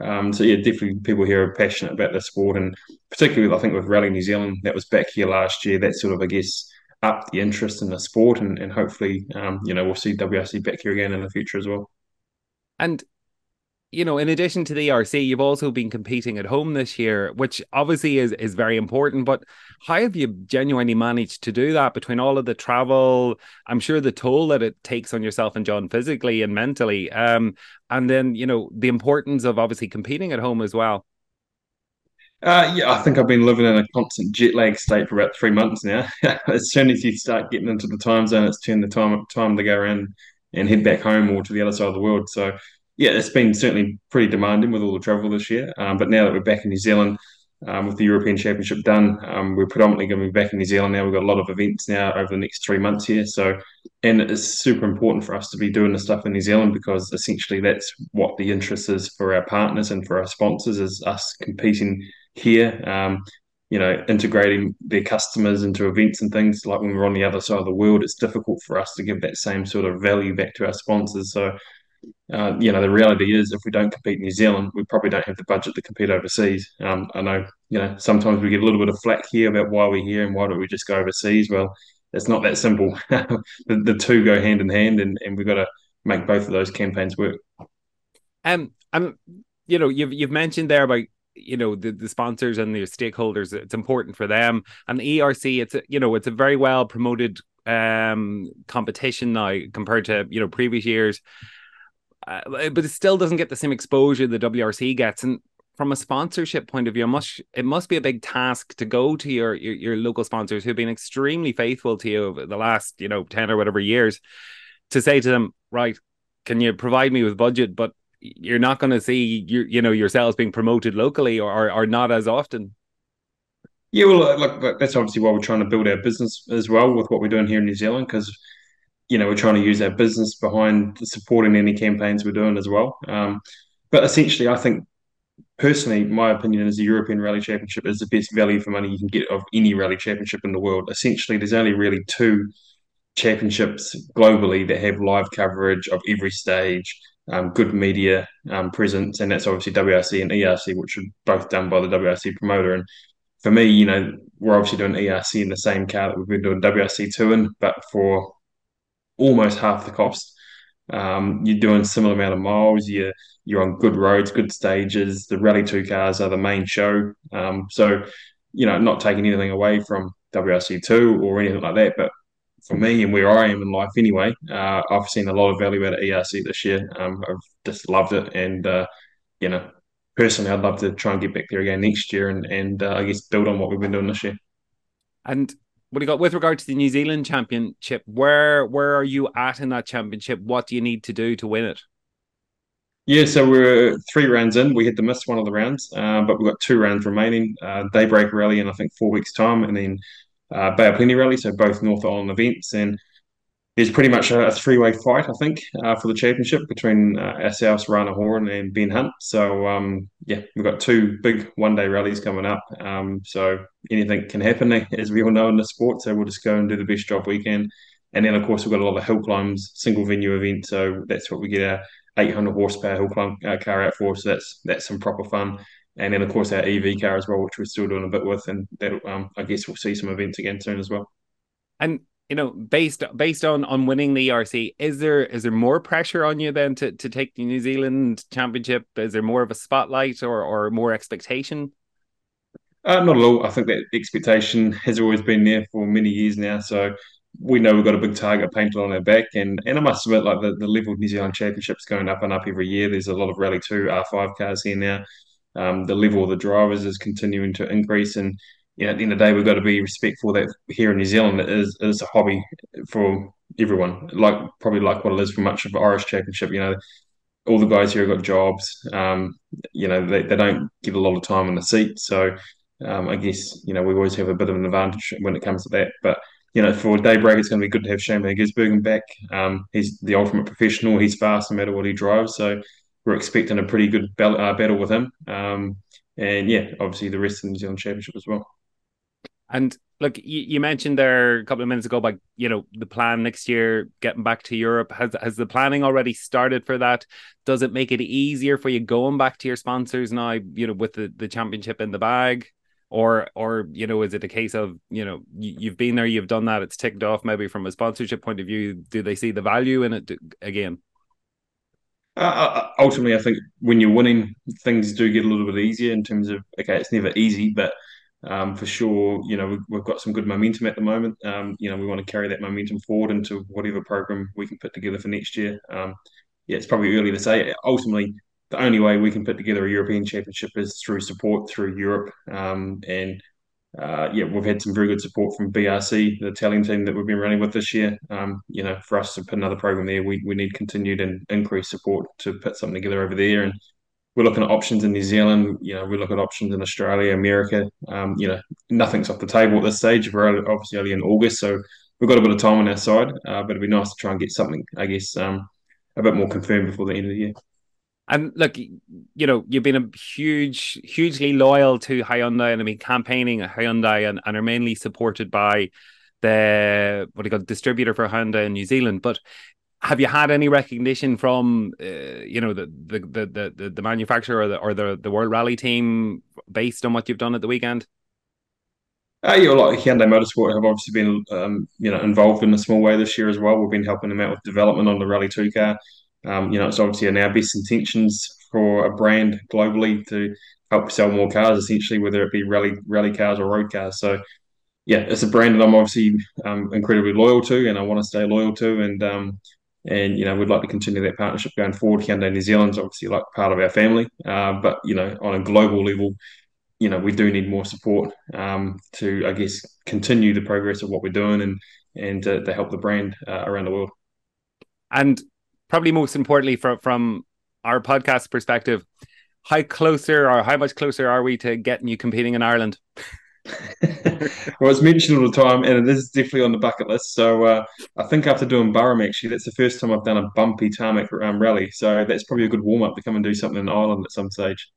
Um, so yeah, definitely people here are passionate about the sport, and particularly I think with Rally New Zealand that was back here last year. That sort of I guess upped the interest in the sport, and, and hopefully um, you know we'll see WRC back here again in the future as well. And you know, in addition to the ERC, you've also been competing at home this year, which obviously is is very important. But how have you genuinely managed to do that between all of the travel? I'm sure the toll that it takes on yourself and John physically and mentally, um, and then you know the importance of obviously competing at home as well. Uh, yeah, I think I've been living in a constant jet lag state for about three months now. as soon as you start getting into the time zone, it's turned the time time to go around and head back home or to the other side of the world. So yeah, it's been certainly pretty demanding with all the travel this year. Um, but now that we're back in New Zealand, um, with the European Championship done, um, we're predominantly going to be back in New Zealand now. We've got a lot of events now over the next three months here. So, and it's super important for us to be doing the stuff in New Zealand because essentially that's what the interest is for our partners and for our sponsors is us competing here. Um, you know, integrating their customers into events and things like when we're on the other side of the world, it's difficult for us to give that same sort of value back to our sponsors. So uh, you know, the reality is if we don't compete in New Zealand, we probably don't have the budget to compete overseas. Um, I know, you know, sometimes we get a little bit of flack here about why we're here and why don't we just go overseas. Well, it's not that simple. the, the two go hand in hand, and, and we've got to make both of those campaigns work. Um, and you know, you've you've mentioned there about you know the, the sponsors and the stakeholders. It's important for them, and the ERC. It's a, you know it's a very well promoted um competition now compared to you know previous years uh, but it still doesn't get the same exposure the WRC gets. And from a sponsorship point of view, it must it must be a big task to go to your, your, your local sponsors who've been extremely faithful to you over the last you know ten or whatever years, to say to them, right, can you provide me with budget, but you're not going to see you you know yourselves being promoted locally or, or, or not as often. Yeah, well, look, that's obviously why we're trying to build our business as well with what we're doing here in New Zealand because you know, we're trying to use our business behind supporting any campaigns we're doing as well. Um, but essentially, I think personally, my opinion is the European Rally Championship is the best value for money you can get of any rally championship in the world. Essentially, there's only really two championships globally that have live coverage of every stage, um, good media um, presence, and that's obviously WRC and ERC, which are both done by the WRC promoter. And for me, you know, we're obviously doing ERC in the same car that we've been doing WRC two in, but for almost half the cost. Um, you're doing similar amount of miles. You're you're on good roads, good stages. The Rally Two cars are the main show. Um, so, you know, not taking anything away from WRC two or anything like that, but for me and where I am in life anyway, uh, I've seen a lot of value out of ERC this year. Um, I've just loved it, and uh, you know, personally, I'd love to try and get back there again next year, and and uh, I guess build on what we've been doing this year. And what do you got with regard to the New Zealand Championship? Where where are you at in that championship? What do you need to do to win it? Yeah, so we're three rounds in. We had to miss one of the rounds, uh, but we've got two rounds remaining. Uh, Daybreak Rally in I think four weeks' time, and then uh, Bay of Plenty Rally, so both North Island events. And there's pretty much a, a three-way fight, I think, uh, for the championship between uh, ourselves, Rana Horan, and Ben Hunt. So um, yeah, we've got two big one-day rallies coming up. Um, so anything can happen, as we all know in the sport. So we'll just go and do the best job we can. And then of course we've got a lot of hill climbs, single venue event. So that's what we get our 800 horsepower hill climb uh, car out for. So that's that's some proper fun. And then of course our EV car as well, which we're still doing a bit with, and that um, I guess we'll see some events again soon as well. And you know, based based on on winning the ERC, is there is there more pressure on you then to to take the New Zealand Championship? Is there more of a spotlight or or more expectation? Uh, not at all. I think that expectation has always been there for many years now. So we know we've got a big target painted on our back, and and I must admit, like the, the level of New Zealand Championships going up and up every year. There's a lot of Rally Two R5 cars here now. Um, the level of the drivers is continuing to increase, and you know, at the end of the day, we've got to be respectful that here in New Zealand it is, it is a hobby for everyone, like probably like what it is for much of the Irish Championship. You know, all the guys here have got jobs. Um, you know, they, they don't get a lot of time in the seat. So um, I guess, you know, we always have a bit of an advantage when it comes to that. But, you know, for Daybreak, it's going to be good to have Shane Van Gisbergen back. Um, he's the ultimate professional. He's fast no matter what he drives. So we're expecting a pretty good uh, battle with him. Um, and yeah, obviously the rest of the New Zealand Championship as well. And look, you, you, mentioned there a couple of minutes ago about you know the plan next year, getting back to Europe. Has has the planning already started for that? Does it make it easier for you going back to your sponsors now? You know, with the, the championship in the bag, or or you know, is it a case of you know you've been there, you've done that, it's ticked off. Maybe from a sponsorship point of view, do they see the value in it again? Uh, uh, ultimately, I think when you're winning, things do get a little bit easier in terms of okay, it's never easy, but um, for sure, you know, we've, we've, got some good momentum at the moment. Um, you know, we want to carry that momentum forward into whatever program we can put together for next year. Um, yeah, it's probably early to say. Ultimately, the only way we can put together a European Championship is through support through Europe. Um, and uh, yeah, we've had some very good support from BRC, the Italian team that we've been running with this year. Um, you know, for us to put another program there, we, we need continued and increased support to put something together over there. And we're looking at options in New Zealand. You know, we look at options in Australia, America. Um, you know, nothing's off the table at this stage. We're obviously only in August, so we've got a bit of time on our side. Uh, but it'd be nice to try and get something, I guess, um, a bit more confirmed before the end of the year. And look, you know, you've been a huge, hugely loyal to Hyundai and I mean campaigning at Hyundai and, and are mainly supported by the what do you call distributor for Hyundai in New Zealand. But have you had any recognition from uh, you know the, the the the the manufacturer or the or the the World Rally team based on what you've done at the weekend? Uh, yeah, like Hyundai Motorsport have obviously been um, you know involved in a small way this year as well. We've been helping them out with development on the Rally Two car. Um, you know, it's obviously in our best intentions for a brand globally to help sell more cars, essentially, whether it be rally rally cars or road cars. So, yeah, it's a brand that I'm obviously um, incredibly loyal to, and I want to stay loyal to. And um, and you know we'd like to continue that partnership going forward. Hyundai New Zealand's obviously like part of our family, uh, but you know on a global level, you know we do need more support um, to I guess continue the progress of what we're doing and and to, to help the brand uh, around the world. And probably most importantly, from from our podcast perspective, how closer or how much closer are we to getting you competing in Ireland? well, it's mentioned all the time, and it is definitely on the bucket list. So uh, I think after doing Burren, actually, that's the first time I've done a bumpy tarmac um, rally. So that's probably a good warm up to come and do something in Ireland at some stage.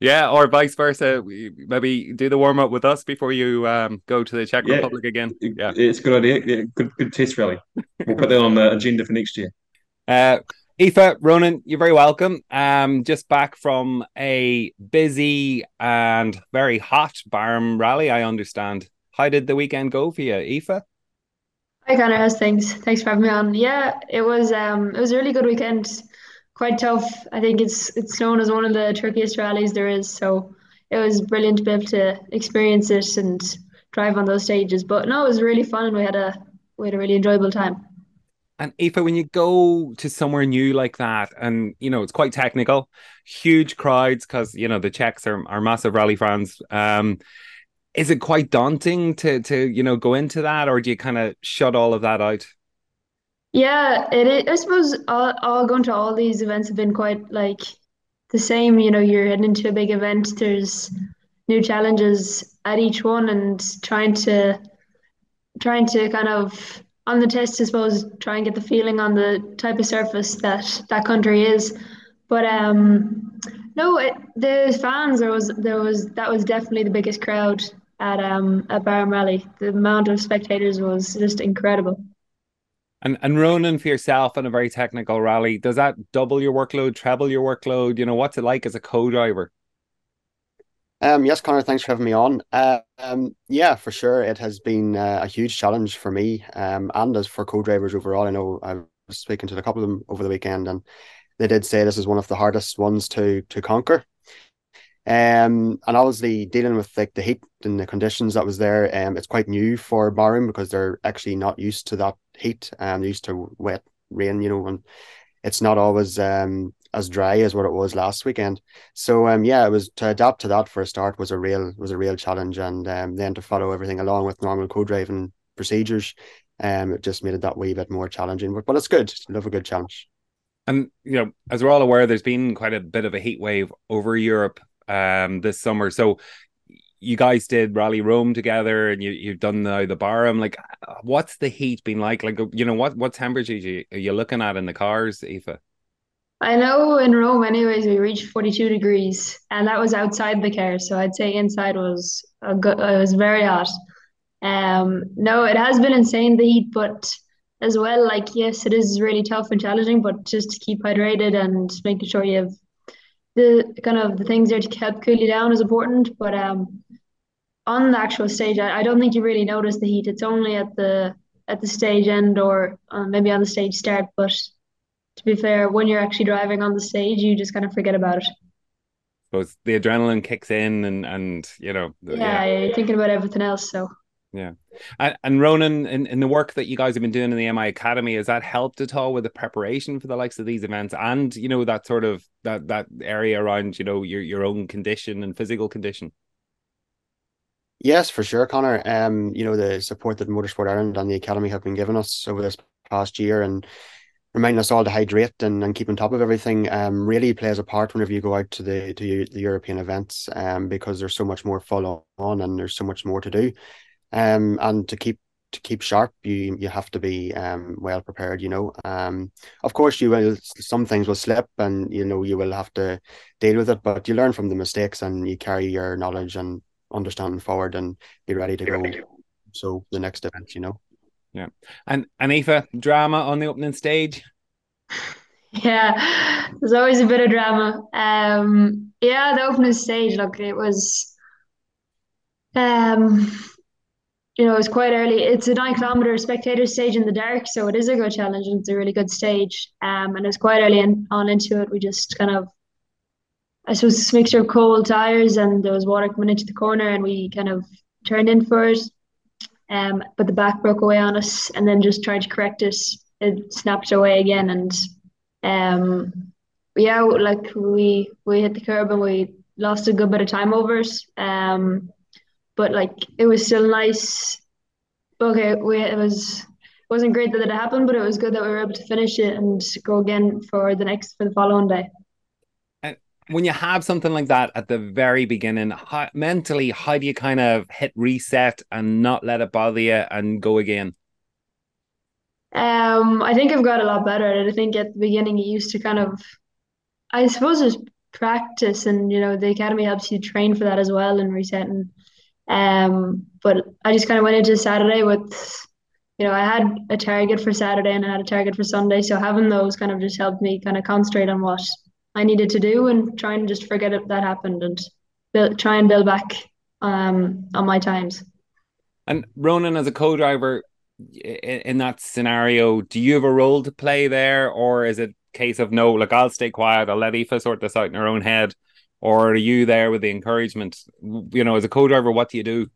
Yeah, or vice versa. Maybe do the warm up with us before you um, go to the Czech yeah, Republic again. Yeah, it's a good idea. Yeah, good, good test rally. We'll put that on the agenda for next year. Uh, Aoife, Ronan, you're very welcome. Um, just back from a busy and very hot Barum rally, I understand. How did the weekend go for you, Aoife? Hi Conor, how's things? Thanks for having me on. Yeah, it was um it was a really good weekend. Quite tough. I think it's it's known as one of the trickiest rallies there is. So it was brilliant to be able to experience it and drive on those stages. But no, it was really fun and we had a we had a really enjoyable time. And Aoife, when you go to somewhere new like that, and you know it's quite technical, huge crowds because you know the Czechs are, are massive rally fans. Um, is it quite daunting to to you know go into that, or do you kind of shut all of that out? Yeah, it is. I suppose all, all going to all these events have been quite like the same. You know, you're heading into a big event. There's new challenges at each one, and trying to trying to kind of on the test, I suppose, try and get the feeling on the type of surface that that country is. But um, no, it, the fans there was there was that was definitely the biggest crowd at um at Barum Rally. The amount of spectators was just incredible. And and Ronan for yourself in a very technical rally, does that double your workload, treble your workload? You know, what's it like as a co-driver? Um, yes, Conor, thanks for having me on. Uh, um, yeah, for sure, it has been uh, a huge challenge for me um, and as for co-drivers overall. I know I was speaking to a couple of them over the weekend, and they did say this is one of the hardest ones to to conquer. Um, and obviously dealing with like the heat and the conditions that was there, um, it's quite new for Barum because they're actually not used to that heat. Um, used to wet rain, you know, and it's not always um as dry as what it was last weekend. So um yeah, it was to adapt to that for a start was a real was a real challenge, and um then to follow everything along with normal co-driving procedures, um it just made it that wee bit more challenging. But but it's good. Love a good challenge. And you know, as we're all aware, there's been quite a bit of a heat wave over Europe um this summer. So you guys did Rally Rome together and you you've done the the Barum. Like what's the heat been like? Like you know, what what temperatures you, are you looking at in the cars, Aoife? I know in Rome, anyways, we reached 42 degrees, and that was outside the car. So I'd say inside was a good, it was very hot. Um, no, it has been insane the heat, but as well, like yes, it is really tough and challenging, but just to keep hydrated and making sure you have the kind of the things there to help cool you down is important. But um, on the actual stage, I, I don't think you really notice the heat. It's only at the at the stage end or uh, maybe on the stage start, but to be fair, when you're actually driving on the stage, you just kind of forget about it. So the adrenaline kicks in, and and you know, yeah, yeah. you're thinking about everything else. So yeah, and, and Ronan, in, in the work that you guys have been doing in the MI Academy, has that helped at all with the preparation for the likes of these events, and you know that sort of that that area around you know your your own condition and physical condition? Yes, for sure, Conor. Um, you know the support that Motorsport Ireland and the Academy have been giving us over this past year, and reminding us all to hydrate and, and keep on top of everything um, really plays a part whenever you go out to the to the European events um, because there's so much more follow on and there's so much more to do. Um, and to keep to keep sharp you you have to be um, well prepared you know. Um, of course you will some things will slip and you know you will have to deal with it but you learn from the mistakes and you carry your knowledge and understanding forward and be ready to go so the next event you know yeah. And Aoife, drama on the opening stage? Yeah, there's always a bit of drama. Um, yeah, the opening stage, look, it was, um, you know, it was quite early. It's a nine kilometer spectator stage in the dark, so it is a good challenge and it's a really good stage. Um, and it was quite early in, on into it. We just kind of, I suppose, this mixture of cold tires and there was water coming into the corner, and we kind of turned in for it. Um, but the back broke away on us, and then just tried to correct it. It snapped away again, and um, yeah, like we we hit the curb and we lost a good bit of time over it. Um, but like it was still nice. Okay, we it was it wasn't great that it happened, but it was good that we were able to finish it and go again for the next for the following day when you have something like that at the very beginning, how, mentally, how do you kind of hit reset and not let it bother you and go again? Um, I think I've got a lot better at it. I think at the beginning you used to kind of, I suppose, just practice, and you know, the academy helps you train for that as well and resetting. Um, but I just kind of went into Saturday with, you know, I had a target for Saturday and I had a target for Sunday, so having those kind of just helped me kind of concentrate on what I needed to do and try and just forget it that happened and build, try and build back um, on my times. And Ronan, as a co-driver in, that scenario, do you have a role to play there, or is it case of no, like I'll stay quiet, I'll let Aoife sort this out in her own head, or are you there with the encouragement? You know, as a co-driver, what do you do?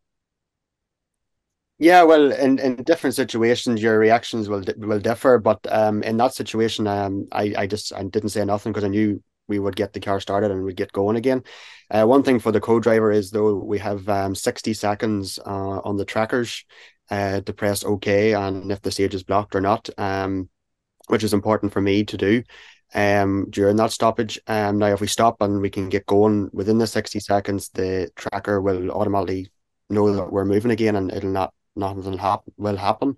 Yeah, well, in, in different situations, your reactions will will differ. But um, in that situation, um, I I just I didn't say nothing because I knew we would get the car started and we'd get going again. Uh, one thing for the co-driver is though we have um, 60 seconds uh, on the trackers uh, to press OK and if the stage is blocked or not, um, which is important for me to do um, during that stoppage. Um, now, if we stop and we can get going within the 60 seconds, the tracker will automatically know that we're moving again and it'll not nothing happen will happen.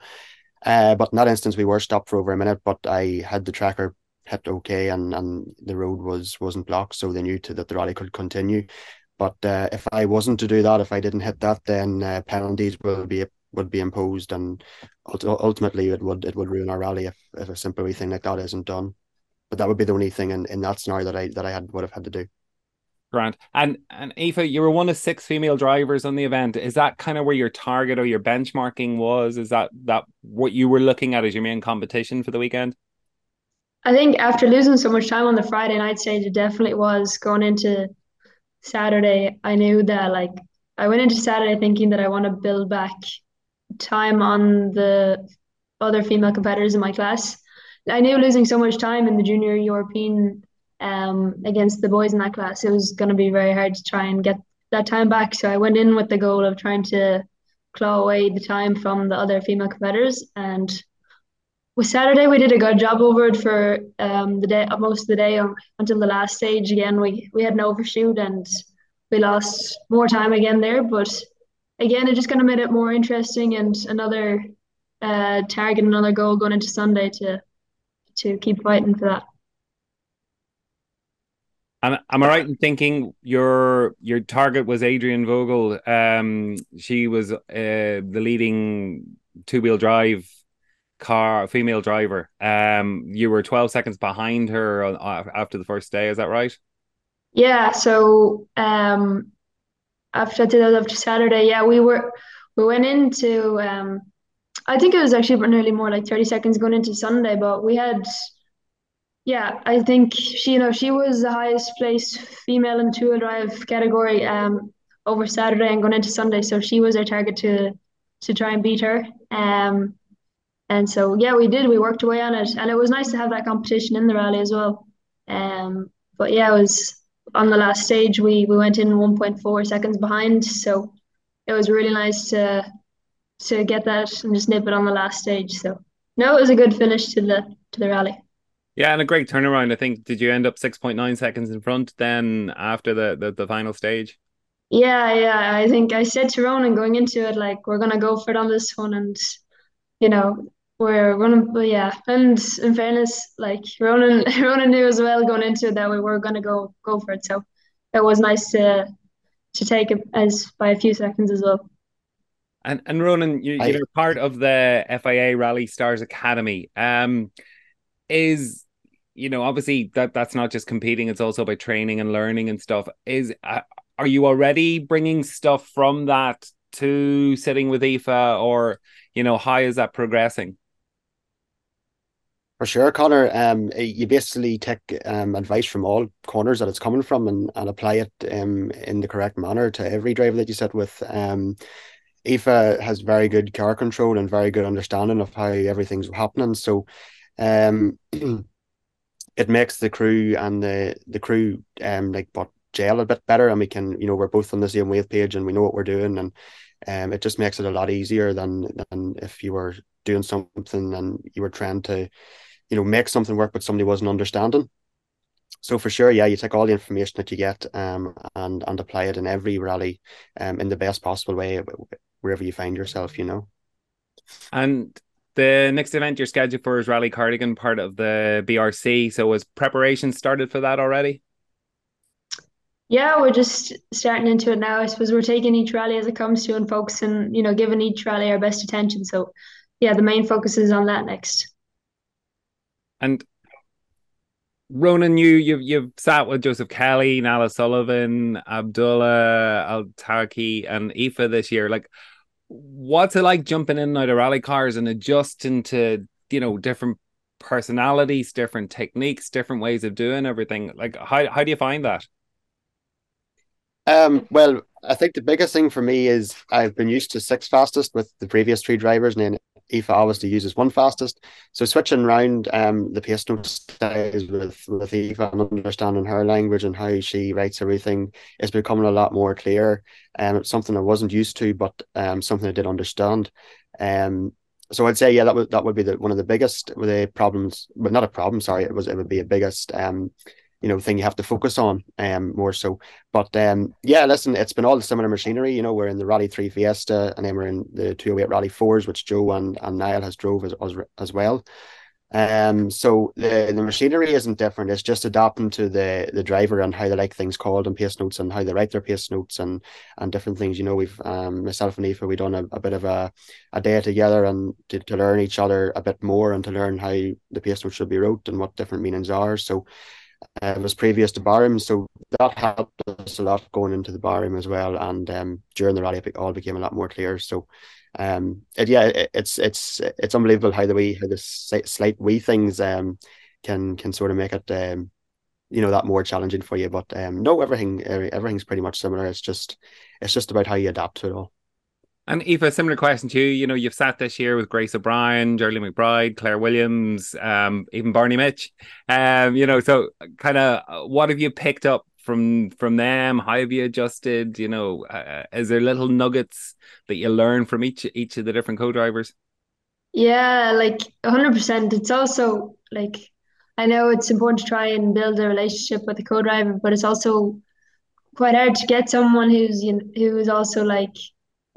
Uh, but in that instance, we were stopped for over a minute, but I had the tracker hit okay, and, and the road was wasn't blocked, so they knew to, that the rally could continue. But uh, if I wasn't to do that, if I didn't hit that, then uh, penalties will be would be imposed, and ultimately it would it would ruin our rally if, if a simple thing like that isn't done. But that would be the only thing in, in that scenario that I that I had would have had to do. Grant and and Aoife, you were one of six female drivers on the event. Is that kind of where your target or your benchmarking was? Is that that what you were looking at as your main competition for the weekend? I think after losing so much time on the Friday night stage, it definitely was going into Saturday. I knew that like I went into Saturday thinking that I want to build back time on the other female competitors in my class. I knew losing so much time in the junior European um, against the boys in that class, it was going to be very hard to try and get that time back. So I went in with the goal of trying to claw away the time from the other female competitors. And with Saturday, we did a good job over it for um, the day, most of the day um, until the last stage. Again, we we had an overshoot and we lost more time again there. But again, it just kind of made it more interesting and another uh, target, another goal going into Sunday to to keep fighting for that. And am I right in thinking your your target was Adrienn Vogel? Um, she was uh, the leading two wheel drive car female driver. Um, you were twelve seconds behind her after the first day. Is that right? Yeah. So um, after after Saturday, yeah, we were we went into um, I think it was actually nearly more like thirty seconds going into Sunday, but we had yeah, I think she, you know, she was the highest placed female in two wheel drive category um, over Saturday and going into Sunday. So she was our target to to try and beat her. Um, and so yeah, we did. We worked away on it, and it was nice to have that competition in the rally as well. Um, but yeah, it was on the last stage. We we went in 1.4 seconds behind, so it was really nice to to get that and just nip it on the last stage. So no, it was a good finish to the to the rally. Yeah, and a great turnaround. I think did you end up six point nine seconds in front then after the, the, the final stage? Yeah, yeah. I think I said to Ronan going into it like we're gonna go for it on this one, and you know we're gonna yeah. And in fairness, like Ronan Ronan knew as well going into it that we were gonna go go for it. So it was nice to to take it as by a few seconds as well. And and Ronan, you, you're part of the FIA Rally Stars Academy. Um, is you know, obviously that that's not just competing; it's also by training and learning and stuff. Is uh, are you already bringing stuff from that to sitting with Aoife, or you know, how is that progressing? For sure, Conor. Um, you basically take um, advice from all corners that it's coming from and, and apply it um, in the correct manner to every driver that you sit with. Um, Aoife has very good car control and very good understanding of how everything's happening. So, um, it makes the crew and the the crew um like but gel a bit better and we can you know we're both on the same wave page and we know what we're doing and um it just makes it a lot easier than than if you were doing something and you were trying to you know make something work but somebody wasn't understanding. So for sure yeah you take all the information that you get um and and apply it in every rally um in the best possible way wherever you find yourself you know. And the next event you're scheduled for is Rally Cardigan, part of the BRC. So, was preparation started for that already? Yeah, we're just starting into it now. I suppose we're taking each rally as it comes to and focusing, you know, giving each rally our best attention. So, yeah, the main focus is on that next. And Ronan, you you've you've sat with Joseph Kelly, Nala Sullivan, Abdullah Al Tawqi, and Aoife this year. Like, what's it like jumping in and out of rally cars and adjusting to you know different personalities different techniques different ways of doing everything? Like how, how do you find that? Um well i think the biggest thing for me is i've been used to six fastest with the previous three drivers and then Aoife obviously uses one fastest. So switching around um, the pace note with with Aoife and understanding her language and how she writes everything is becoming a lot more clear. Um, it's something I wasn't used to, but um, something I did understand. Um, so I'd say yeah, that would that would be the one of the biggest the problems, but not a problem. Sorry, it was it would be a biggest um you know thing you have to focus on um more so. But um yeah, listen, it's been all the similar machinery. You know, we're in the Rally Three Fiesta, and then we're in the two hundred eight Rally Fours, which Joe and and Niall has drove as as, as well. Um, so the the machinery isn't different. It's just adapting to the the driver and how they like things called and pace notes and how they write their pace notes and and different things. You know, we've um myself and Aoife we've done a, a bit of a, a day together and to, to learn each other a bit more and to learn how the pace notes should be wrote and what different meanings are. So it was previous to Barum, so that helped us a lot going into the Barum as well. And um, during the rally, it all became a lot more clear. So um, it, yeah, it, it's it's it's unbelievable how the wee how the slight wee things um can can sort of make it um you know that more challenging for you. But um, no, everything everything's pretty much similar. It's just it's just about how you adapt to it all. And Aoife, similar question to you. You know, you've sat this year with Grace O'Brien, Geraldine McBride, Claire Williams, um, even Barney Mitch. Um, you know, so kind of what have you picked up from from them? How have you adjusted? You know, uh, is there little nuggets that you learn from each each of the different co-drivers? Yeah, like hundred percent. It's also like I know it's important to try and build a relationship with the co-driver, but it's also quite hard to get someone who's you know, who is also like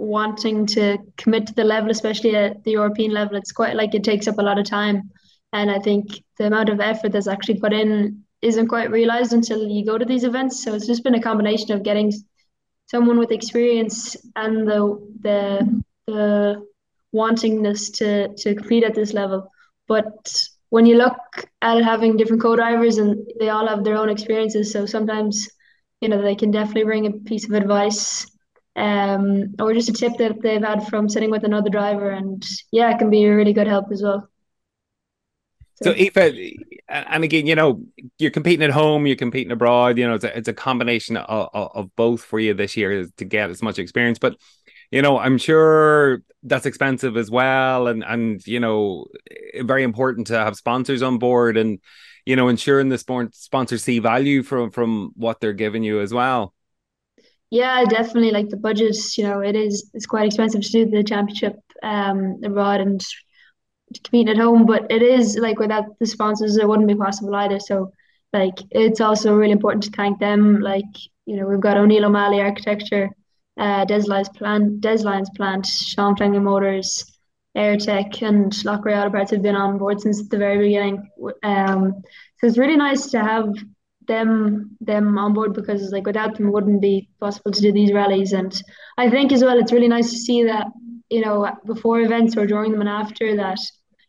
wanting to commit to the level, especially at the European level. It's quite like it takes up a lot of time, and I think the amount of effort that's actually put in isn't quite realized until you go to these events. So it's just been a combination of getting someone with experience and the the the wantingness to to compete at this level. But when you look at having different co-drivers and they all have their own experiences, so sometimes you know they can definitely bring a piece of advice um, or just a tip that they've had from sitting with another driver, and yeah, it can be a really good help as well. So, Aoife, and again, you know, you're competing at home, you're competing abroad. You know, it's a, it's a combination of, of both for you this year to get as much experience. But you know, I'm sure that's expensive as well, and and you know, very important to have sponsors on board, and you know, ensuring the sponsors see value from from what they're giving you as well. Yeah, definitely. Like the budget, you know, it is it's quite expensive to do the championship um abroad, and compete at home, but it is like without the sponsors, it wouldn't be possible either. So, like, it's also really important to thank them. Like, you know, we've got O'Neill O'Malley Architecture, uh, Deslines Plant, Deslines Plant, Sean Fleming Motors, Airtech, and Lockray Auto Parts have been on board since the very beginning. Um, so it's really nice to have them them on board because like without them it wouldn't be possible to do these rallies and I think as well it's really nice to see that you know before events or during them and after that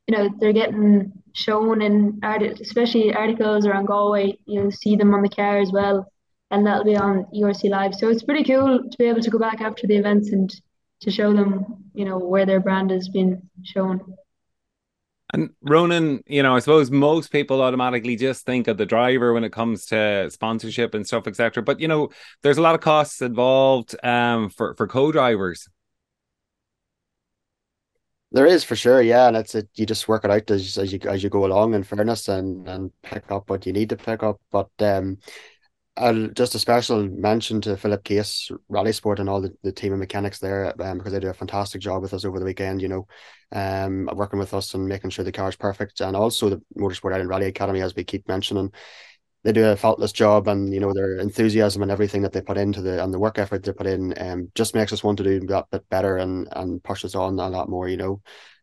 you know they're getting shown in art, especially articles around Galway. You know, see them on the car as well, and that'll be on ERC Live. So it's pretty cool to be able to go back after the events and to show them, you know, where their brand has been shown. And Ronan, you know, I suppose most people automatically just think of the driver when it comes to sponsorship and stuff, etc. But you know, there's a lot of costs involved um, for for co-drivers. There is for sure, yeah, and it's it. You just work it out as as you as you go along. In fairness, and and pick up what you need to pick up. But um, I'll just a special mention to Philip Case, Rally Sport, and all the, the team of mechanics there, um, because they do a fantastic job with us over the weekend. You know, um, working with us and making sure the car is perfect, and also the Motorsport Ireland Rally Academy, as we keep mentioning they do a faultless job and you know their enthusiasm and everything that they put into the and the work effort they put in um just makes us want to do that bit better and and push us on a lot more you know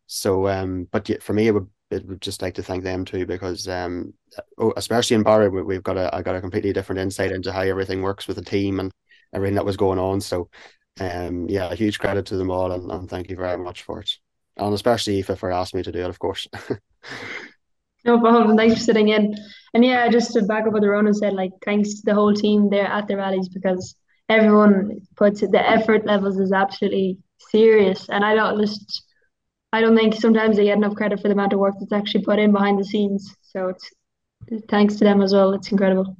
so um but for me it would it would just like to thank them too because um oh, especially in Barum we've got a I got a completely different insight into how everything works with the team and everything that was going on. So um yeah a huge credit to them all and, and thank you very much for it. And especially if for asking me to do it of course. No problem. Thanks for sitting in. And yeah, just to back up what the Ronan said, like thanks to the whole team. There at the rallies because everyone puts it, the effort levels is absolutely serious. And I don't just, I don't think sometimes they get enough credit for the amount of work that's actually put in behind the scenes. So it's thanks to them as well. It's incredible.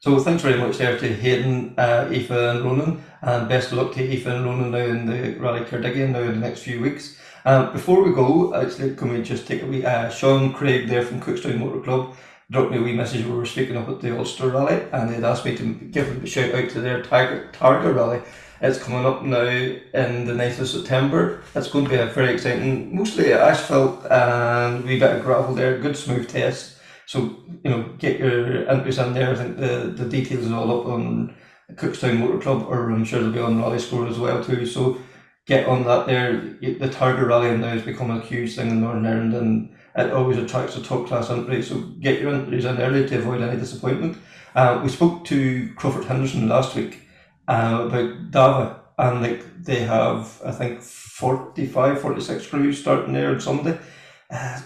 So thanks very much there to Hayden, uh, Aoife and Ronan, and best of luck to Aoife and Ronan now in the Rally Ceredigion now in the next few weeks. Um, before we go, actually, can we just take a wee, uh, Sean Craig there from Cookstown Motor Club dropped me a wee message. We were speaking up at the Ulster Rally, and they'd asked me to give a shout out to their Tiger Targa Rally. It's coming up now in the 9th of September. It's going to be a very exciting, mostly asphalt and a wee bit of gravel there, good smooth test. So you know, get your entries in there. I think the the details are all up on Cookstown Motor Club, or I'm sure they'll be on Rally Score as well too. So get on that there. The Targa Rally now has become a huge thing in Northern Ireland, and it always attracts a top class entry. So get your entries in early to avoid any disappointment. Uh, we spoke to Crawford Henderson last week uh, about Dava, and like they have, I think, 45, 46 crews starting there on Sunday. Uh,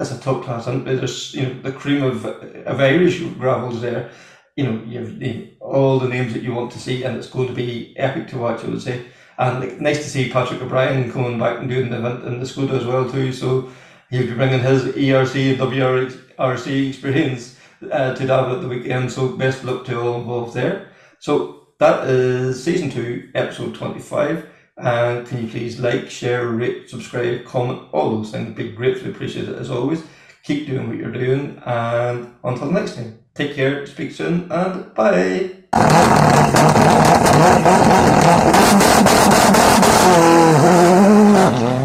it's a top class And There's you know the cream of of Irish gravels there. You know you have the, all the names that you want to see, and it's going to be epic to watch. I would say. And like, nice to see Patrick O'Brien coming back and doing the event in the Skoda as well too. So he'll be bringing his ERC and WRC experience uh, to David at the weekend. So best luck to all involved there. So that is season two, episode twenty-five. And can you please like, share, rate, subscribe, comment, all those things? Be gratefully appreciated as always. Keep doing what you're doing, and until next time, take care, speak soon, and bye.